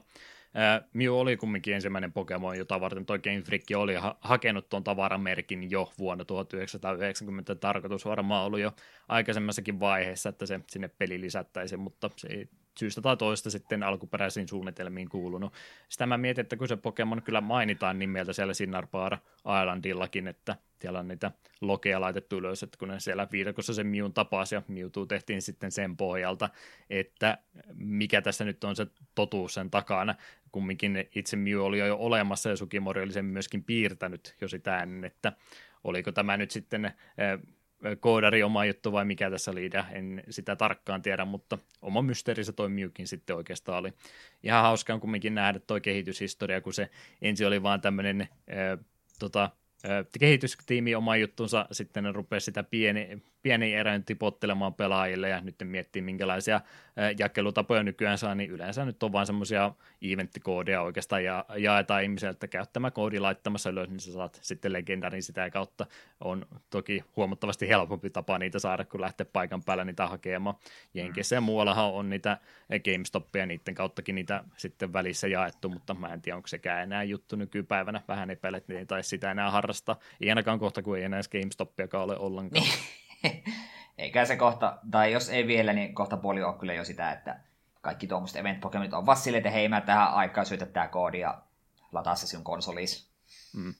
Mew oli kumminkin ensimmäinen Pokemon, jota varten toi Game Freak oli ha- hakenut tuon tavaramerkin jo vuonna 1990. Tarkoitus varmaan ollut jo aikaisemmassakin vaiheessa, että se sinne peli lisättäisiin, mutta se ei syystä tai toista sitten alkuperäisiin suunnitelmiin kuulunut. Sitä mä mietin, että kun se Pokemon kyllä mainitaan nimeltä siellä Sinnarpaar Islandillakin, että siellä on niitä lokeja laitettu ylös, että kun ne siellä viidakossa sen Mewn tapasi ja Mewtwo tehtiin sitten sen pohjalta, että mikä tässä nyt on se totuus sen takana. Kumminkin itse Mew oli jo olemassa ja Sukimori oli sen myöskin piirtänyt jo sitä ennen, että oliko tämä nyt sitten eh, koodari oma juttu vai mikä tässä oli en sitä tarkkaan tiedä, mutta oma mysteerinsä toi Mewkin sitten oikeastaan oli. Ihan hauskaa on kumminkin nähdä toi kehityshistoria, kun se ensin oli vaan tämmöinen äh, tota, kehitystiimi oma juttunsa, sitten ne rupesi sitä pieni, pieni erän tipottelemaan pelaajille ja nyt miettii minkälaisia jakelutapoja nykyään saa, niin yleensä nyt on vain semmoisia eventtikoodea oikeastaan ja jaetaan ihmiselle, että käy tämä koodi laittamassa ylös, niin sä saat sitten legendarin sitä kautta. On toki huomattavasti helpompi tapa niitä saada, kun lähtee paikan päällä niitä hakemaan. Jenkeissä ja muuallahan on niitä GameStopia, niiden kauttakin niitä sitten välissä jaettu, mutta mä en tiedä, onko sekään enää juttu nykypäivänä. Vähän epäilet, niin ei taisi sitä enää harrastaa. Ei ainakaan kohta, kun ei enää GameStopiakaan ole ollenkaan. Eikä se kohta, tai jos ei vielä, niin kohta puoli on kyllä jo sitä, että kaikki tuommoiset event Pokemonit on vaan että hei mä tähän aikaan syötä tää koodi ja lataa se sinun konsolissa. Mm.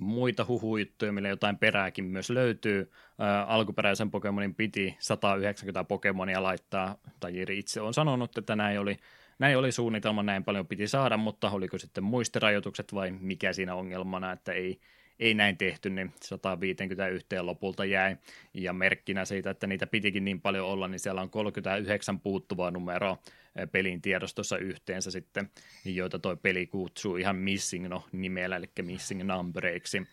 Muita huhujuttuja, millä jotain perääkin myös löytyy. Ää, alkuperäisen Pokemonin piti 190 Pokemonia laittaa, tai Jiri itse on sanonut, että näin oli, näin oli suunnitelma, näin paljon piti saada, mutta oliko sitten muistirajoitukset vai mikä siinä ongelmana, että ei, ei näin tehty, niin 151 lopulta jäi. Ja merkkinä siitä, että niitä pitikin niin paljon olla, niin siellä on 39 puuttuvaa numeroa eh, pelin tiedostossa yhteensä sitten, joita toi peli kutsuu ihan Missing no nimellä, eli Missing Numbereiksi. Eh,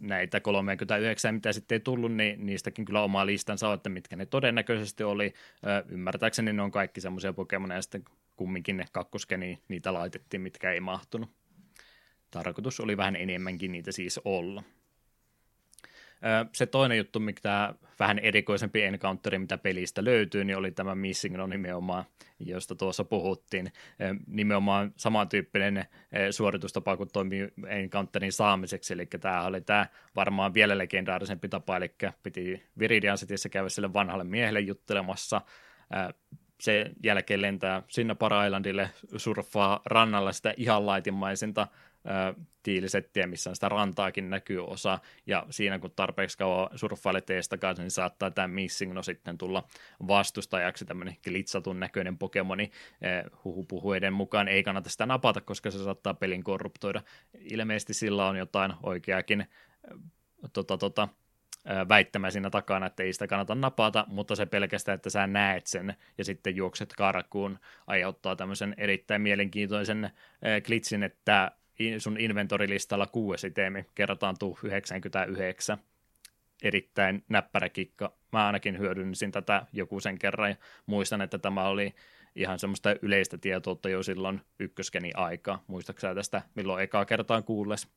näitä 39, mitä sitten ei tullut, niin niistäkin kyllä oma listansa on, että mitkä ne todennäköisesti oli. Eh, ymmärtääkseni ne on kaikki semmoisia Pokemoneja, sitten kumminkin ne kakkoskeni niitä laitettiin, mitkä ei mahtunut. Tarkoitus oli vähän enemmänkin niitä siis olla. Se toinen juttu, mikä vähän erikoisempi encounteri, mitä pelistä löytyy, niin oli tämä Missing no nimenomaan, josta tuossa puhuttiin. Nimenomaan samantyyppinen suoritustapa kuin toimii encounterin saamiseksi, eli tämä oli tämä varmaan vielä legendaarisempi tapa, eli piti Viridian Cityssä käydä sille vanhalle miehelle juttelemassa, se jälkeen lentää sinne Para-Islandille, surffaa rannalla sitä ihan laitimaisinta tiilisettiä, missä sitä rantaakin näkyy osa, ja siinä kun tarpeeksi kauan surffailet kanssa, niin saattaa tämä Missing no sitten tulla vastustajaksi, tämmöinen glitsatun näköinen Pokemoni, huhupuhuiden mukaan ei kannata sitä napata, koska se saattaa pelin korruptoida. Ilmeisesti sillä on jotain oikeakin tota, tota, väittämä siinä takana, että ei sitä kannata napata, mutta se pelkästään, että sä näet sen ja sitten juokset karkuun, aiheuttaa tämmöisen erittäin mielenkiintoisen glitsin, että sun inventorilistalla kuusi itemi kertaantuu 99. Erittäin näppärä kikka. Mä ainakin hyödynsin tätä joku sen kerran ja muistan, että tämä oli ihan semmoista yleistä tietoutta jo silloin ykköskeni aikaa. Muistaaksä tästä milloin ekaa kertaan kuulles?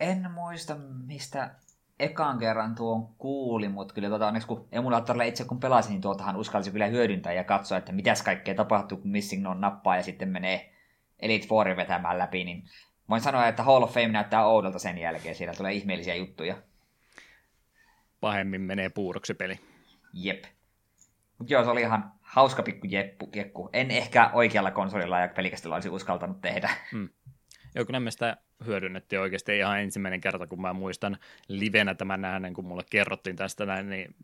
En muista, mistä ekan kerran tuon kuuli, mutta kyllä tuota, onneksi kun emulaattorilla itse kun pelasin, niin tuotahan uskalsi kyllä hyödyntää ja katsoa, että mitäs kaikkea tapahtuu, kun Missing on nappaa ja sitten menee Elite Fourin vetämään läpi, niin voin sanoa, että Hall of Fame näyttää oudolta sen jälkeen. Siellä tulee ihmeellisiä juttuja. Pahemmin menee puuroksi peli. Jep. Mutta joo, se oli ihan hauska pikku jeppu, kekku. En ehkä oikealla konsolilla ja pelikästellä olisi uskaltanut tehdä. Mm. Joo, kun me sitä hyödynnettiin oikeasti ihan ensimmäinen kerta, kun mä muistan livenä tämän nähden, kun mulle kerrottiin tästä näin, niin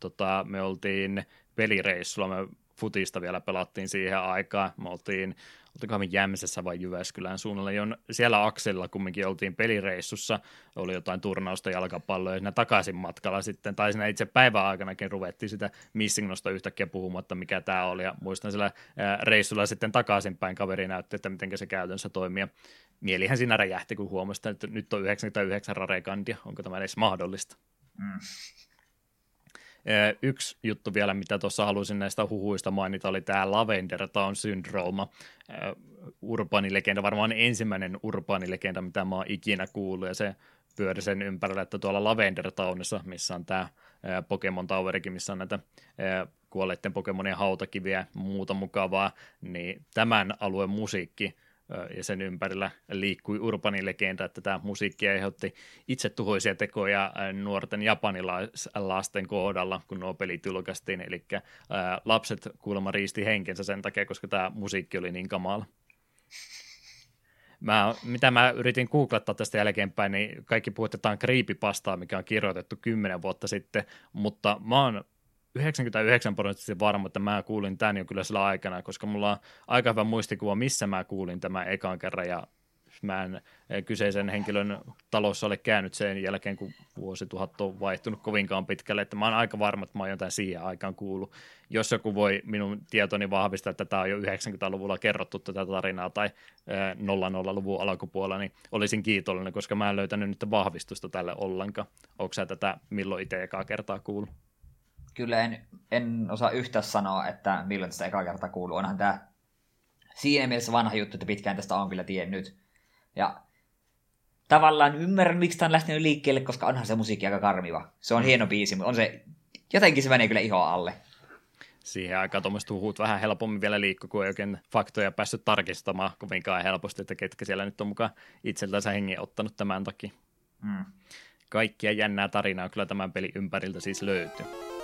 tota, me oltiin pelireissulla, me futista vielä pelattiin siihen aikaan, me oltiin olikohan me Jämsessä vai Jyväskylän suunnalla, jon siellä akselilla kumminkin oltiin pelireissussa, oli jotain turnausta jalkapalloa, ja siinä takaisin matkalla sitten, tai siinä itse päivän aikanakin ruvettiin sitä missingnosta yhtäkkiä puhumatta, mikä tämä oli, ja muistan siellä reissulla sitten takaisinpäin kaveri näytti, että miten se käytännössä toimii, ja mielihän siinä räjähti, kun huomasi, että nyt on 99 rarekandia, onko tämä edes mahdollista? Mm. Yksi juttu vielä, mitä tuossa halusin näistä huhuista mainita, oli tämä Lavender Town Syndrome. Urbaanilegenda, varmaan ensimmäinen urbaanilegenda, mitä mä oon ikinä kuullut, ja se pyöri sen ympärillä, että tuolla Lavender Townissa, missä on tämä Pokemon Towerikin, missä on näitä kuolleiden Pokemonien hautakiviä ja muuta mukavaa, niin tämän alueen musiikki ja sen ympärillä liikkui urbani legenda, että tämä musiikki aiheutti itsetuhoisia tekoja nuorten japanilaisten kohdalla, kun nuo pelit julkaistiin, eli lapset kuulemma riisti henkensä sen takia, koska tämä musiikki oli niin kamala. Mä, mitä mä yritin googlettaa tästä jälkeenpäin, niin kaikki puhutetaan creepypastaa, mikä on kirjoitettu kymmenen vuotta sitten, mutta mä oon 99 prosenttisesti varma, että mä kuulin tämän jo kyllä sillä aikana, koska mulla on aika hyvä muistikuva, missä mä kuulin tämän ekan kerran, ja mä en eh, kyseisen henkilön talossa ole käynyt sen jälkeen, kun vuosituhat on vaihtunut kovinkaan pitkälle, että mä oon aika varma, että mä oon jotain siihen aikaan kuullut. Jos joku voi minun tietoni vahvistaa, että tämä on jo 90-luvulla kerrottu tätä tarinaa tai 00-luvun eh, alkupuolella, niin olisin kiitollinen, koska mä en löytänyt nyt vahvistusta tälle ollenkaan. Onko sä tätä milloin itse ekaa kertaa kuullut? Kyllä en, en osaa yhtään sanoa, että milloin tästä ekaa kertaa kuuluu. Onhan tämä siinä mielessä vanha juttu, että pitkään tästä on kyllä tiennyt. Ja tavallaan ymmärrän, miksi tämä on lähtenyt liikkeelle, koska onhan se musiikki aika karmiva. Se on mm. hieno biisi, mutta on se, jotenkin se menee kyllä iho alle. Siihen aikaan tuommoiset huhut vähän helpommin vielä liikkuu, kun ei oikein faktoja päässyt tarkistamaan kovinkaan helposti, että ketkä siellä nyt on mukaan itseltänsä hengen ottanut tämän takia. Mm. Kaikkia jännää tarinaa kyllä tämän pelin ympäriltä siis löytyy.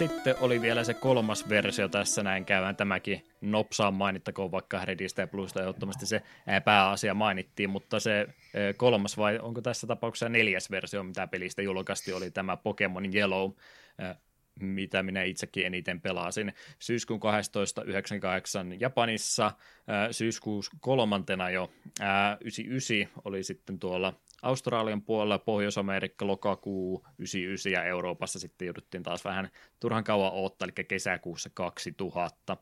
Sitten oli vielä se kolmas versio tässä näin käydään tämäkin nopsaan mainittakoon vaikka Redistä ja Bluesta ehdottomasti se pääasia mainittiin, mutta se kolmas vai onko tässä tapauksessa neljäs versio, mitä pelistä julkaisesti, oli tämä Pokemon Yellow, mitä minä itsekin eniten pelasin. Syyskuun 12.98 Japanissa, syyskuun kolmantena jo 99 oli sitten tuolla Australian puolella, Pohjois-Amerikka, lokakuu 99 ja Euroopassa sitten jouduttiin taas vähän turhan kauan odottaa, eli kesäkuussa 2000.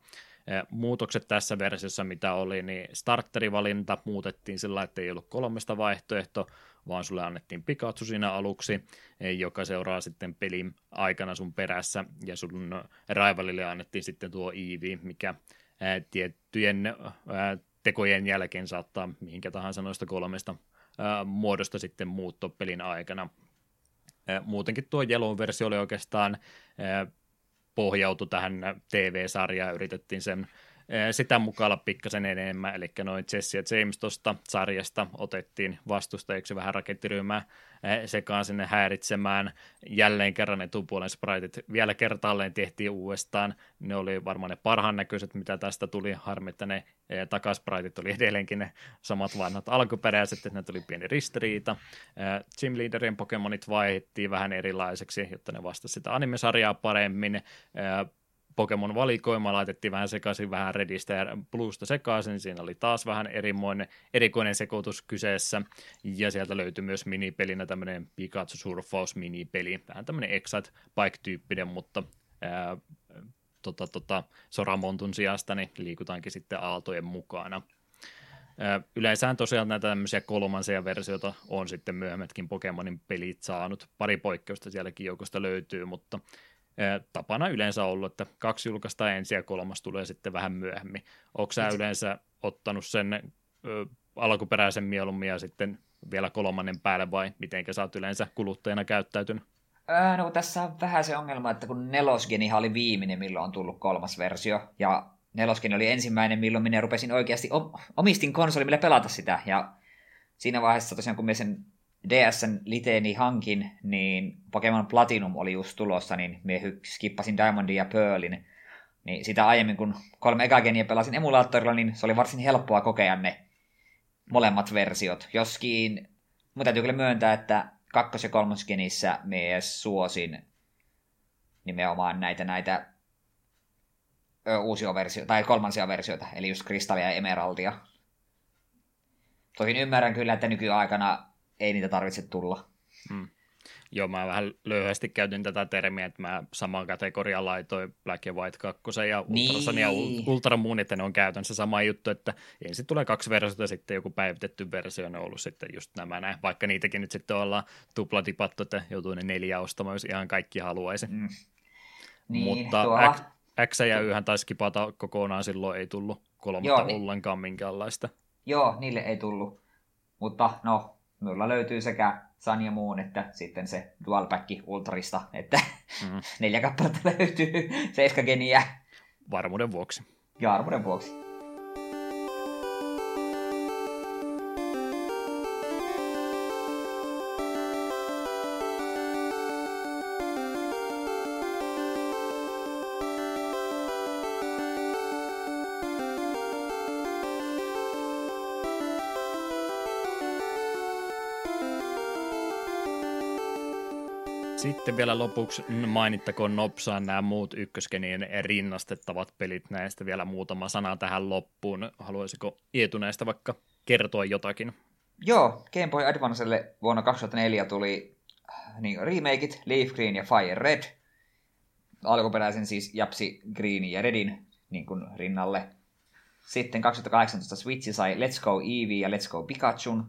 Muutokset tässä versiossa, mitä oli, niin starterivalinta muutettiin sillä, että ei ollut kolmesta vaihtoehto, vaan sulle annettiin Pikachu siinä aluksi, joka seuraa sitten pelin aikana sun perässä, ja sun rivalille annettiin sitten tuo Eevee, mikä tiettyjen tekojen jälkeen saattaa mihinkä tahansa noista kolmesta muodosta sitten muutto pelin aikana. Muutenkin tuo Yellow-versio oli oikeastaan pohjautu tähän TV-sarjaan, yritettiin sen sitä mukailla pikkasen enemmän, eli noin Jesse ja James tuosta sarjasta otettiin vastustajiksi vähän rakettiryhmää sekaan sinne häiritsemään. Jälleen kerran etupuolen spritit vielä kertaalleen tehtiin uudestaan. Ne oli varmaan ne parhaan näköiset, mitä tästä tuli. Harmi, että ne takaspritit oli edelleenkin ne samat vanhat alkuperäiset, että ne tuli pieni ristiriita. Gym Leaderin Pokemonit vaihdettiin vähän erilaiseksi, jotta ne vastasivat sitä animesarjaa paremmin Pokemon valikoima laitettiin vähän sekaisin, vähän Redistä ja Bluesta sekaisin, siinä oli taas vähän erimoinen, erikoinen sekoitus kyseessä, ja sieltä löytyi myös minipelinä tämmöinen Pikachu Surfaus minipeli, vähän tämmöinen Excite Bike-tyyppinen, mutta ää, tota, tota, Soramontun sijasta niin liikutaankin sitten aaltojen mukana. Yleensä tosiaan näitä tämmöisiä kolmansia versioita on sitten myöhemmätkin Pokemonin pelit saanut. Pari poikkeusta sielläkin joukosta löytyy, mutta tapana yleensä ollut, että kaksi julkaista ensin ja kolmas tulee sitten vähän myöhemmin. Onko sä yleensä ottanut sen ö, alkuperäisen mieluummin ja sitten vielä kolmannen päälle vai miten sä oot yleensä kuluttajana käyttäytynyt? Öö, no tässä on vähän se ongelma, että kun nelosgeni oli viimeinen, milloin on tullut kolmas versio, ja nelosgeni oli ensimmäinen, milloin minä rupesin oikeasti omistin konsoli, millä pelata sitä, ja siinä vaiheessa tosiaan, kun minä sen DSn liteeni hankin, niin Pokemon Platinum oli just tulossa, niin me skippasin Diamondin ja Pearlin. Niin sitä aiemmin, kun kolme ekagenia pelasin emulaattorilla, niin se oli varsin helppoa kokea ne molemmat versiot. Joskin, mutta täytyy kyllä myöntää, että kakkos- ja kolmosgenissä me suosin nimenomaan näitä, näitä ö, uusia versioita, tai kolmansia versioita, eli just kristallia ja emeraldia. Tosin ymmärrän kyllä, että nykyaikana ei niitä tarvitse tulla. Hmm. Joo, mä vähän löyhästi käytin tätä termiä, että mä samaan kategoriaan laitoin Black ja White 2 ja Ultrason niin. ja Ultra Moon, että ne on käytännössä sama juttu, että ensin tulee kaksi versiota ja sitten joku päivitetty versio, ne on ollut sitten just nämä näin, vaikka niitäkin nyt sitten ollaan tuplatipattu, että joutuu ne neljä ostamaan, jos ihan kaikki haluaisi. Mm. Niin, Mutta tuo... X, X ja Y taisi kipata kokonaan, silloin ei tullut kolmatta Joo, ollenkaan minkäänlaista. Joo, niille ei tullut, mutta no, minulla löytyy sekä Sun ja muun, että sitten se Dual Pack Ultrista, että mm. neljä kappaletta löytyy, seiska geniä. Varmuuden vuoksi. Ja varmuuden vuoksi. Sitten vielä lopuksi mainittakoon nopsaan nämä muut ykköskenien rinnastettavat pelit näistä vielä muutama sana tähän loppuun. Haluaisiko Ietu näistä vaikka kertoa jotakin? Joo, Game Boy Advancelle vuonna 2004 tuli niin, remakeit Leaf Green ja Fire Red. Alkuperäisen siis Japsi Green ja Redin niin kuin rinnalle. Sitten 2018 Switch sai Let's Go Eevee ja Let's Go Pikachu.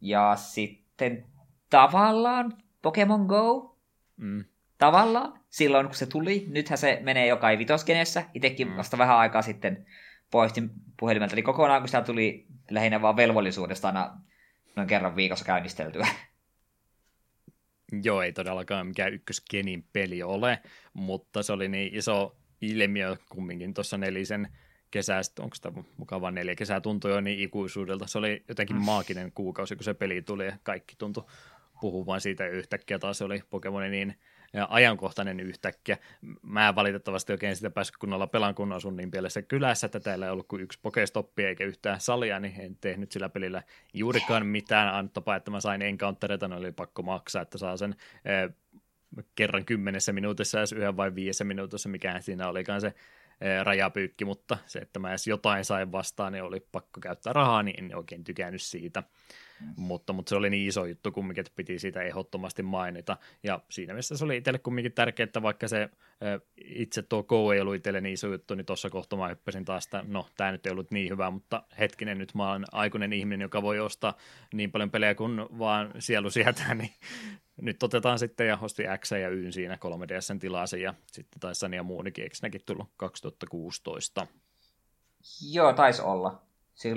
Ja sitten tavallaan Pokemon Go. Mm. Tavallaan silloin, kun se tuli. Nythän se menee joka vitoskenessä. Itsekin mm. vasta vähän aikaa sitten poistin puhelimelta. Eli kokonaan, kun sitä tuli lähinnä vaan velvollisuudesta aina noin kerran viikossa käynnisteltyä. Joo, ei todellakaan mikään ykköskenin peli ole, mutta se oli niin iso ilmiö kumminkin tuossa nelisen kesästä, onko sitä mukavaa neljä kesää, tuntui jo niin ikuisuudelta. Se oli jotenkin mm. maaginen kuukausi, kun se peli tuli ja kaikki tuntui puhuu vain siitä yhtäkkiä, taas oli Pokemoni niin ajankohtainen yhtäkkiä. Mä en valitettavasti oikein sitä päässyt kunnolla pelan kun asun niin pielessä kylässä, että täällä ei ollut kuin yksi Pokestoppi eikä yhtään salia, niin en tehnyt sillä pelillä juurikaan mitään. Antapa, että mä sain encountereita, niin oli pakko maksaa, että saa sen eh, kerran kymmenessä minuutissa, jos yhden vai viidessä minuutissa, mikä siinä olikaan se rajapyykki, mutta se, että mä edes jotain sain vastaan, niin oli pakko käyttää rahaa, niin en oikein tykännyt siitä. Mm. Mutta, mutta se oli niin iso juttu kumminkin, että piti siitä ehdottomasti mainita. Ja siinä mielessä se oli itselle kumminkin tärkeää, että vaikka se itse tuo Go ei ollut itselle niin iso juttu, niin tuossa kohtaa mä hyppäsin taas, että no, tämä nyt ei ollut niin hyvä, mutta hetkinen, nyt mä oon aikuinen ihminen, joka voi ostaa niin paljon pelejä kuin vaan sielu sieltä, niin nyt otetaan sitten ja hosti X ja Y siinä 3DSn tilasi ja sitten taisi ja muunikin, eikö nekin tullut 2016? Joo, taisi olla.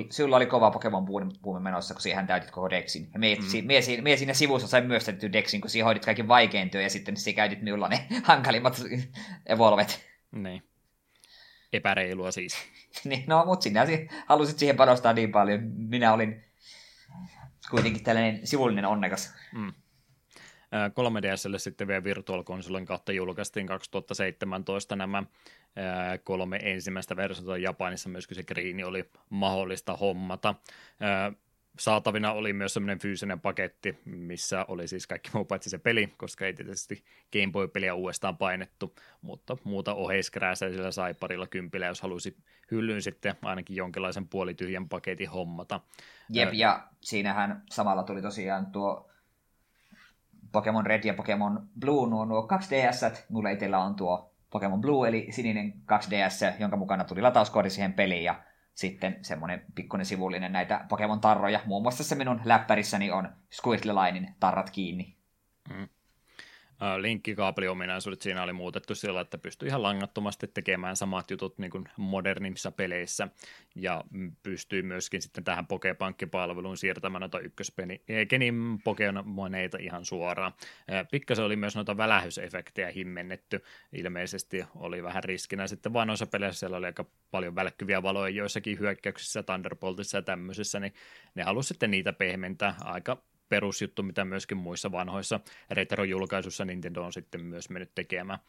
Sillä oli kova Pokemon puumi menossa, kun siihen täytit koko Dexin. Ja mie, mm. mie, mie, mie siinä sivussa sain myös täytetty Dexin, kun siinä hoidit kaikki vaikein työ, ja sitten siinä käytit minulla ne hankalimmat evolvet. Niin. Epäreilua siis. niin, no, mutta sinä halusit siihen panostaa niin paljon. Minä olin kuitenkin tällainen sivullinen onnekas. Mm. 3DSlle sitten vielä Virtual Consolen kautta julkaistiin 2017 nämä kolme ensimmäistä versiota Japanissa, myöskin se Green oli mahdollista hommata. Saatavina oli myös semmoinen fyysinen paketti, missä oli siis kaikki muu paitsi se peli, koska ei tietysti Game Boy-peliä uudestaan painettu, mutta muuta oheiskrääsää sillä sai parilla kympillä, jos halusi hyllyyn sitten ainakin jonkinlaisen puolityhjän paketin hommata. Jep, ja siinähän samalla tuli tosiaan tuo Pokemon Red ja Pokemon Blue, nuo, nuo 2DS, mulla itsellä on tuo Pokemon Blue, eli sininen 2DS, jonka mukana tuli latauskoodi siihen peliin, ja sitten semmoinen pikkuinen sivullinen näitä Pokemon-tarroja. Muun muassa se minun läppärissäni on Squirtle Linein tarrat kiinni. Mm linkkikaapeliominaisuudet siinä oli muutettu sillä, että pystyi ihan langattomasti tekemään samat jutut niin kuin modernimmissa peleissä ja pystyi myöskin sitten tähän Pokepankki-palveluun siirtämään noita ykköskenin Pokemoneita ihan suoraan. Pikkasen oli myös noita välähysefektejä himmennetty. Ilmeisesti oli vähän riskinä sitten vaan noissa peleissä siellä oli aika paljon välkkyviä valoja joissakin hyökkäyksissä, Thunderboltissa ja tämmöisissä, niin ne halusivat sitten niitä pehmentää aika perusjuttu, mitä myöskin muissa vanhoissa retro-julkaisuissa Nintendo on sitten myös mennyt tekemään.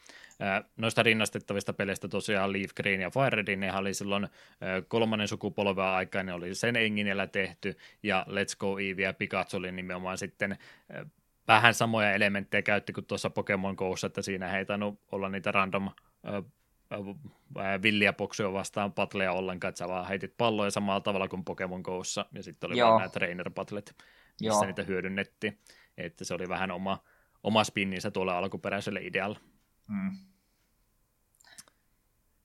Noista rinnastettavista peleistä tosiaan Leaf Green ja Fire Red, ne oli silloin kolmannen sukupolven aikaa, ne oli sen enginellä tehty, ja Let's Go Eevee ja Pikachu oli nimenomaan sitten vähän samoja elementtejä käytti kuin tuossa Pokemon Go'ssa, että siinä ei tainnut olla niitä random villiä poksuja vastaan patleja ollenkaan, että sä vaan heitit palloja samalla tavalla kuin Pokemon Go'ssa, ja sitten oli Joo. nämä trainer patlet missä Joo. niitä hyödynnettiin. Että se oli vähän oma, oma spinninsä tuolle alkuperäiselle idealle. Mm.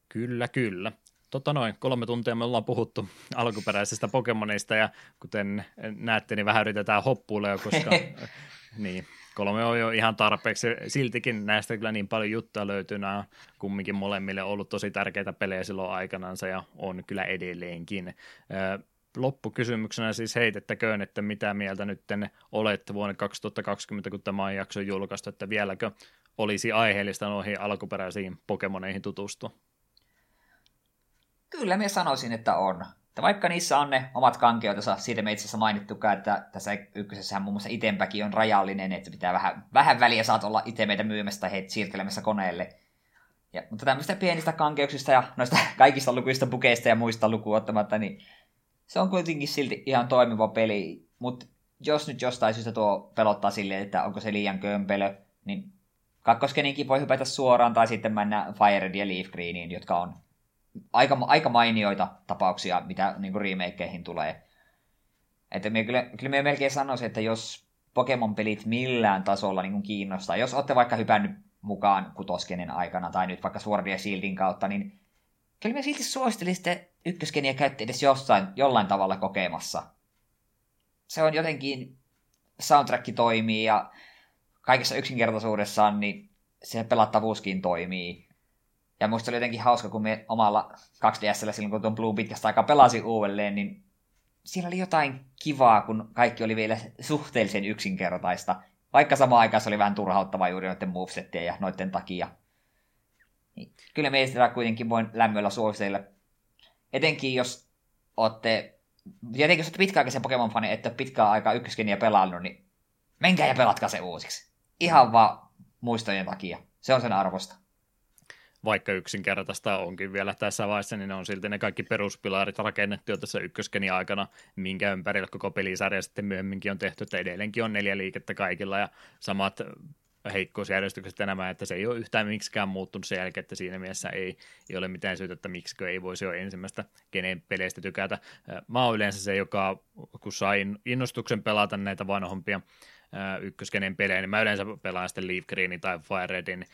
Kyllä, kyllä. Totta noin, kolme tuntia me ollaan puhuttu alkuperäisistä Pokemoneista ja kuten näette, niin vähän yritetään hoppuilla jo, koska niin, kolme on jo ihan tarpeeksi. Siltikin näistä kyllä niin paljon juttuja löytyy. Nämä kumminkin molemmille ollut tosi tärkeitä pelejä silloin aikanansa ja on kyllä edelleenkin. Loppukysymyksenä siis heitettäköön, että mitä mieltä nyt olette vuonna 2020, kun tämä on jakso julkaistu, että vieläkö olisi aiheellista noihin alkuperäisiin Pokemoneihin tutustua? Kyllä minä sanoisin, että on. Että vaikka niissä on ne omat kankeutensa, siitä me itse asiassa mainittukaan, että tässä ykkösessähän muun muassa itempäkin on rajallinen, että pitää vähän, vähän väliä saat olla itemeitä myymässä tai heitä siirtelemässä koneelle. Ja, mutta tämmöistä pienistä kankeuksista ja noista kaikista lukuista bukeista ja muista lukuun ottamatta, niin se on kuitenkin silti ihan toimiva peli. Mutta jos nyt jostain syystä tuo pelottaa silleen, että onko se liian kömpelö, niin kakkoskeninkin voi hypätä suoraan tai sitten mennä Fire ja Leaf Greeniin, jotka on aika, aika mainioita tapauksia, mitä niin remakeihin tulee. Että minä kyllä, kyllä minä melkein sanoisin, että jos Pokemon-pelit millään tasolla niin kiinnostaa, jos olette vaikka hypännyt mukaan kutoskenen aikana tai nyt vaikka Sword ja Shieldin kautta, niin kyllä minä silti suosittelisin, että ykköskeniä käytte edes jossain, jollain tavalla kokemassa. Se on jotenkin, soundtrack toimii ja kaikessa yksinkertaisuudessaan, niin se pelattavuuskin toimii. Ja musta oli jotenkin hauska, kun me omalla 2DSllä silloin, kun tuon Blue pitkästä aikaa pelasin uudelleen, niin siinä oli jotain kivaa, kun kaikki oli vielä suhteellisen yksinkertaista. Vaikka samaan aikaan se oli vähän turhauttavaa juuri noiden movesettien ja noiden takia. Niin, kyllä meistä kuitenkin voin lämmöllä suositella. Etenkin jos olette, jotenkin jos olette pitkäaikaisen Pokemon-fani, että pitkään aikaa ykköskeniä pelannut, niin menkää ja pelatkaa se uusiksi. Ihan vaan muistojen takia. Se on sen arvosta vaikka yksinkertaista onkin vielä tässä vaiheessa, niin ne on silti ne kaikki peruspilarit rakennettu jo tässä ykköskeni aikana, minkä ympärillä koko pelisarja sitten myöhemminkin on tehty, että edelleenkin on neljä liikettä kaikilla ja samat heikkousjärjestykset enemmän, että se ei ole yhtään miksikään muuttunut sen jälkeen, että siinä mielessä ei, ei ole mitään syytä, että miksikö ei voisi jo ensimmäistä kenen peleistä tykätä. Mä oon yleensä se, joka kun sain innostuksen pelata näitä vanhompia ykköskenen pelejä, niin mä yleensä pelaan sitten Leaf Greenin tai Fire Redin.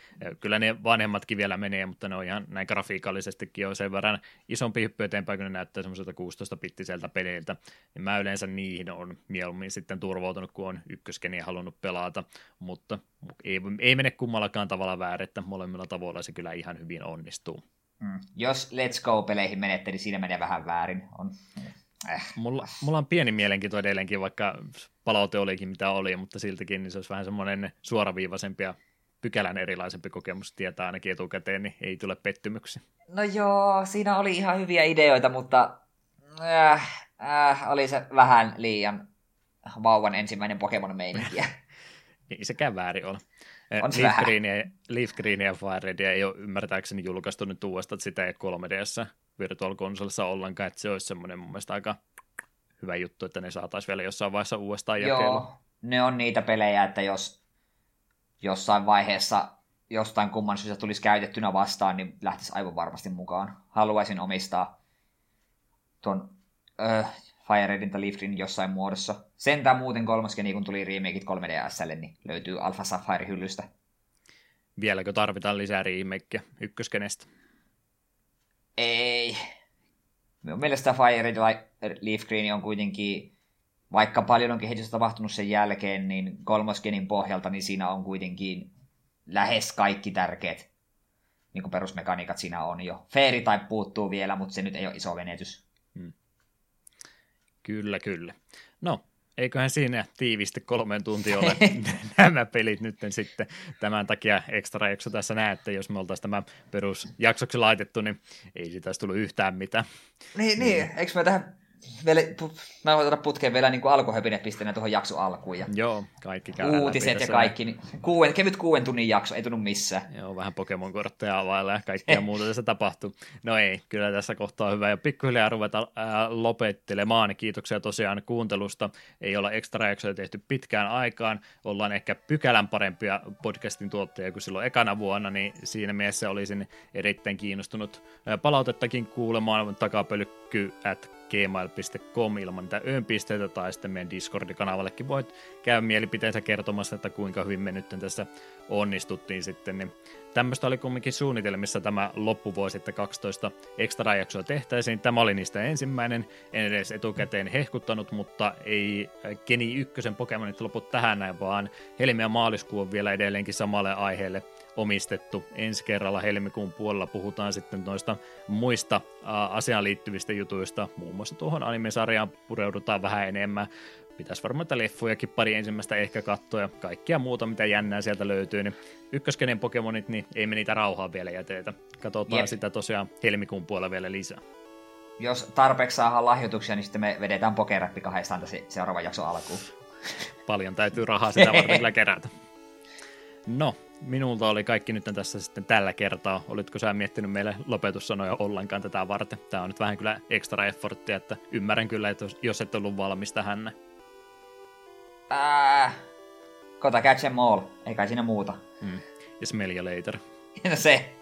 Kyllä ne vanhemmatkin vielä menee, mutta ne on ihan näin grafiikallisestikin jo sen verran isompi hyppy eteenpäin, kun ne näyttää semmoiselta 16-pittiseltä peliltä. Niin mä yleensä niihin on mieluummin sitten turvautunut, kun on ykköskeniä halunnut pelata, mutta ei, ei mene kummallakaan tavalla väärin, että molemmilla tavoilla se kyllä ihan hyvin onnistuu. Mm. Jos Let's Go-peleihin menette, niin siinä menee vähän väärin. On. Äh. Mulla, mulla on pieni mielenkiinto edelleenkin, vaikka palaute olikin mitä oli, mutta siltikin niin se olisi vähän semmoinen suoraviivaisempi ja pykälän erilaisempi kokemus tietää ainakin etukäteen, niin ei tule pettymyksi. No joo, siinä oli ihan hyviä ideoita, mutta äh, äh, oli se vähän liian vauvan ensimmäinen Pokemon-meininkiä. ei sekään väärin ole. On Leaf, Greenia, Leaf Greenia ja Fire Redia ei ole ymmärtääkseni julkaistu nyt uudestaan, että sitä ei 3DS Virtual Consolessa ollenkaan, että se olisi semmoinen mun mielestä aika hyvä juttu, että ne saataisiin vielä jossain vaiheessa uudestaan jakeella. Joo, ne on niitä pelejä, että jos jossain vaiheessa jostain kumman syystä tulisi käytettynä vastaan, niin lähtisi aivan varmasti mukaan. Haluaisin omistaa tuon äh, Fire Redin tai Leaf Green jossain muodossa. Sentään muuten kolmaskin, kun tuli remakeit 3DSlle, niin löytyy Alpha Sapphire hyllystä. Vieläkö tarvitaan lisää remakeja ykköskenestä? Ei. Minun mielestä Fire Red Leaf Green on kuitenkin, vaikka paljon on kehitystä tapahtunut sen jälkeen, niin kolmoskenin pohjalta, niin siinä on kuitenkin lähes kaikki tärkeät niin kuin perusmekaniikat siinä on jo. Fairy tai puuttuu vielä, mutta se nyt ei ole iso menetys. Kyllä, kyllä. No, eiköhän siinä tiivisti kolmeen tuntia ole nämä pelit nyt sitten. Tämän takia ekstra jakso tässä näette, jos me oltaisiin tämä perusjaksoksi laitettu, niin ei siitä olisi tullut yhtään mitään. Niin, niin. eikö me tähän vielä, mä voin tuoda putkeen vielä niin alkuhöpinet pisteenä tuohon jakso alkuun. Ja Joo, kaikki käydään Uutiset ja kaikki. Niin kuuen, kevyt kuuden tunnin jakso, ei tunnu missään. Joo, vähän Pokemon-kortteja availla ja kaikkea muuta tässä tapahtuu. No ei, kyllä tässä kohtaa on hyvä. Ja pikkuhiljaa ruveta ää, lopettelemaan. Kiitoksia tosiaan kuuntelusta. Ei olla ekstra jaksoja tehty pitkään aikaan. Ollaan ehkä pykälän parempia podcastin tuottajia kuin silloin ekana vuonna, niin siinä mielessä olisin erittäin kiinnostunut palautettakin kuulemaan takapölkky at gmail.com ilman niitä öönpisteitä tai sitten meidän Discord-kanavallekin voit käydä mielipiteensä kertomassa, että kuinka hyvin me nyt tässä onnistuttiin sitten. Niin tämmöistä oli kumminkin suunnitelmissa tämä loppuvuosi, että 12 ekstra jaksoa tehtäisiin. Tämä oli niistä ensimmäinen, en edes etukäteen hehkuttanut, mutta ei Keni ykkösen Pokemonit lopu tähän näin, vaan helmi ja maaliskuu on vielä edelleenkin samalle aiheelle omistettu. Ensi kerralla helmikuun puolella puhutaan sitten noista muista asiaan liittyvistä jutuista, muun muassa tuohon animesarjaan pureudutaan vähän enemmän. Pitäisi varmaan että leffojakin pari ensimmäistä ehkä katsoa ja kaikkia muuta, mitä jännää sieltä löytyy. Niin ykköskenen Pokemonit, niin ei me niitä rauhaa vielä jätetä. Katsotaan Jep. sitä tosiaan helmikuun puolella vielä lisää. Jos tarpeeksi saadaan lahjoituksia, niin sitten me vedetään pokerappi kahdestaan tässä seuraavan jakson alkuun. Paljon täytyy rahaa sitä varten kyllä kerätä. No, minulta oli kaikki nyt tässä sitten tällä kertaa. Olitko sä miettinyt meille lopetussanoja ollenkaan tätä varten? Tämä on nyt vähän kyllä extra efforttia, että ymmärrän kyllä, että jos et ollut valmis tähän. Äh, kota catch em all. Ei kai siinä muuta. Mm. Ja smell you later. no se.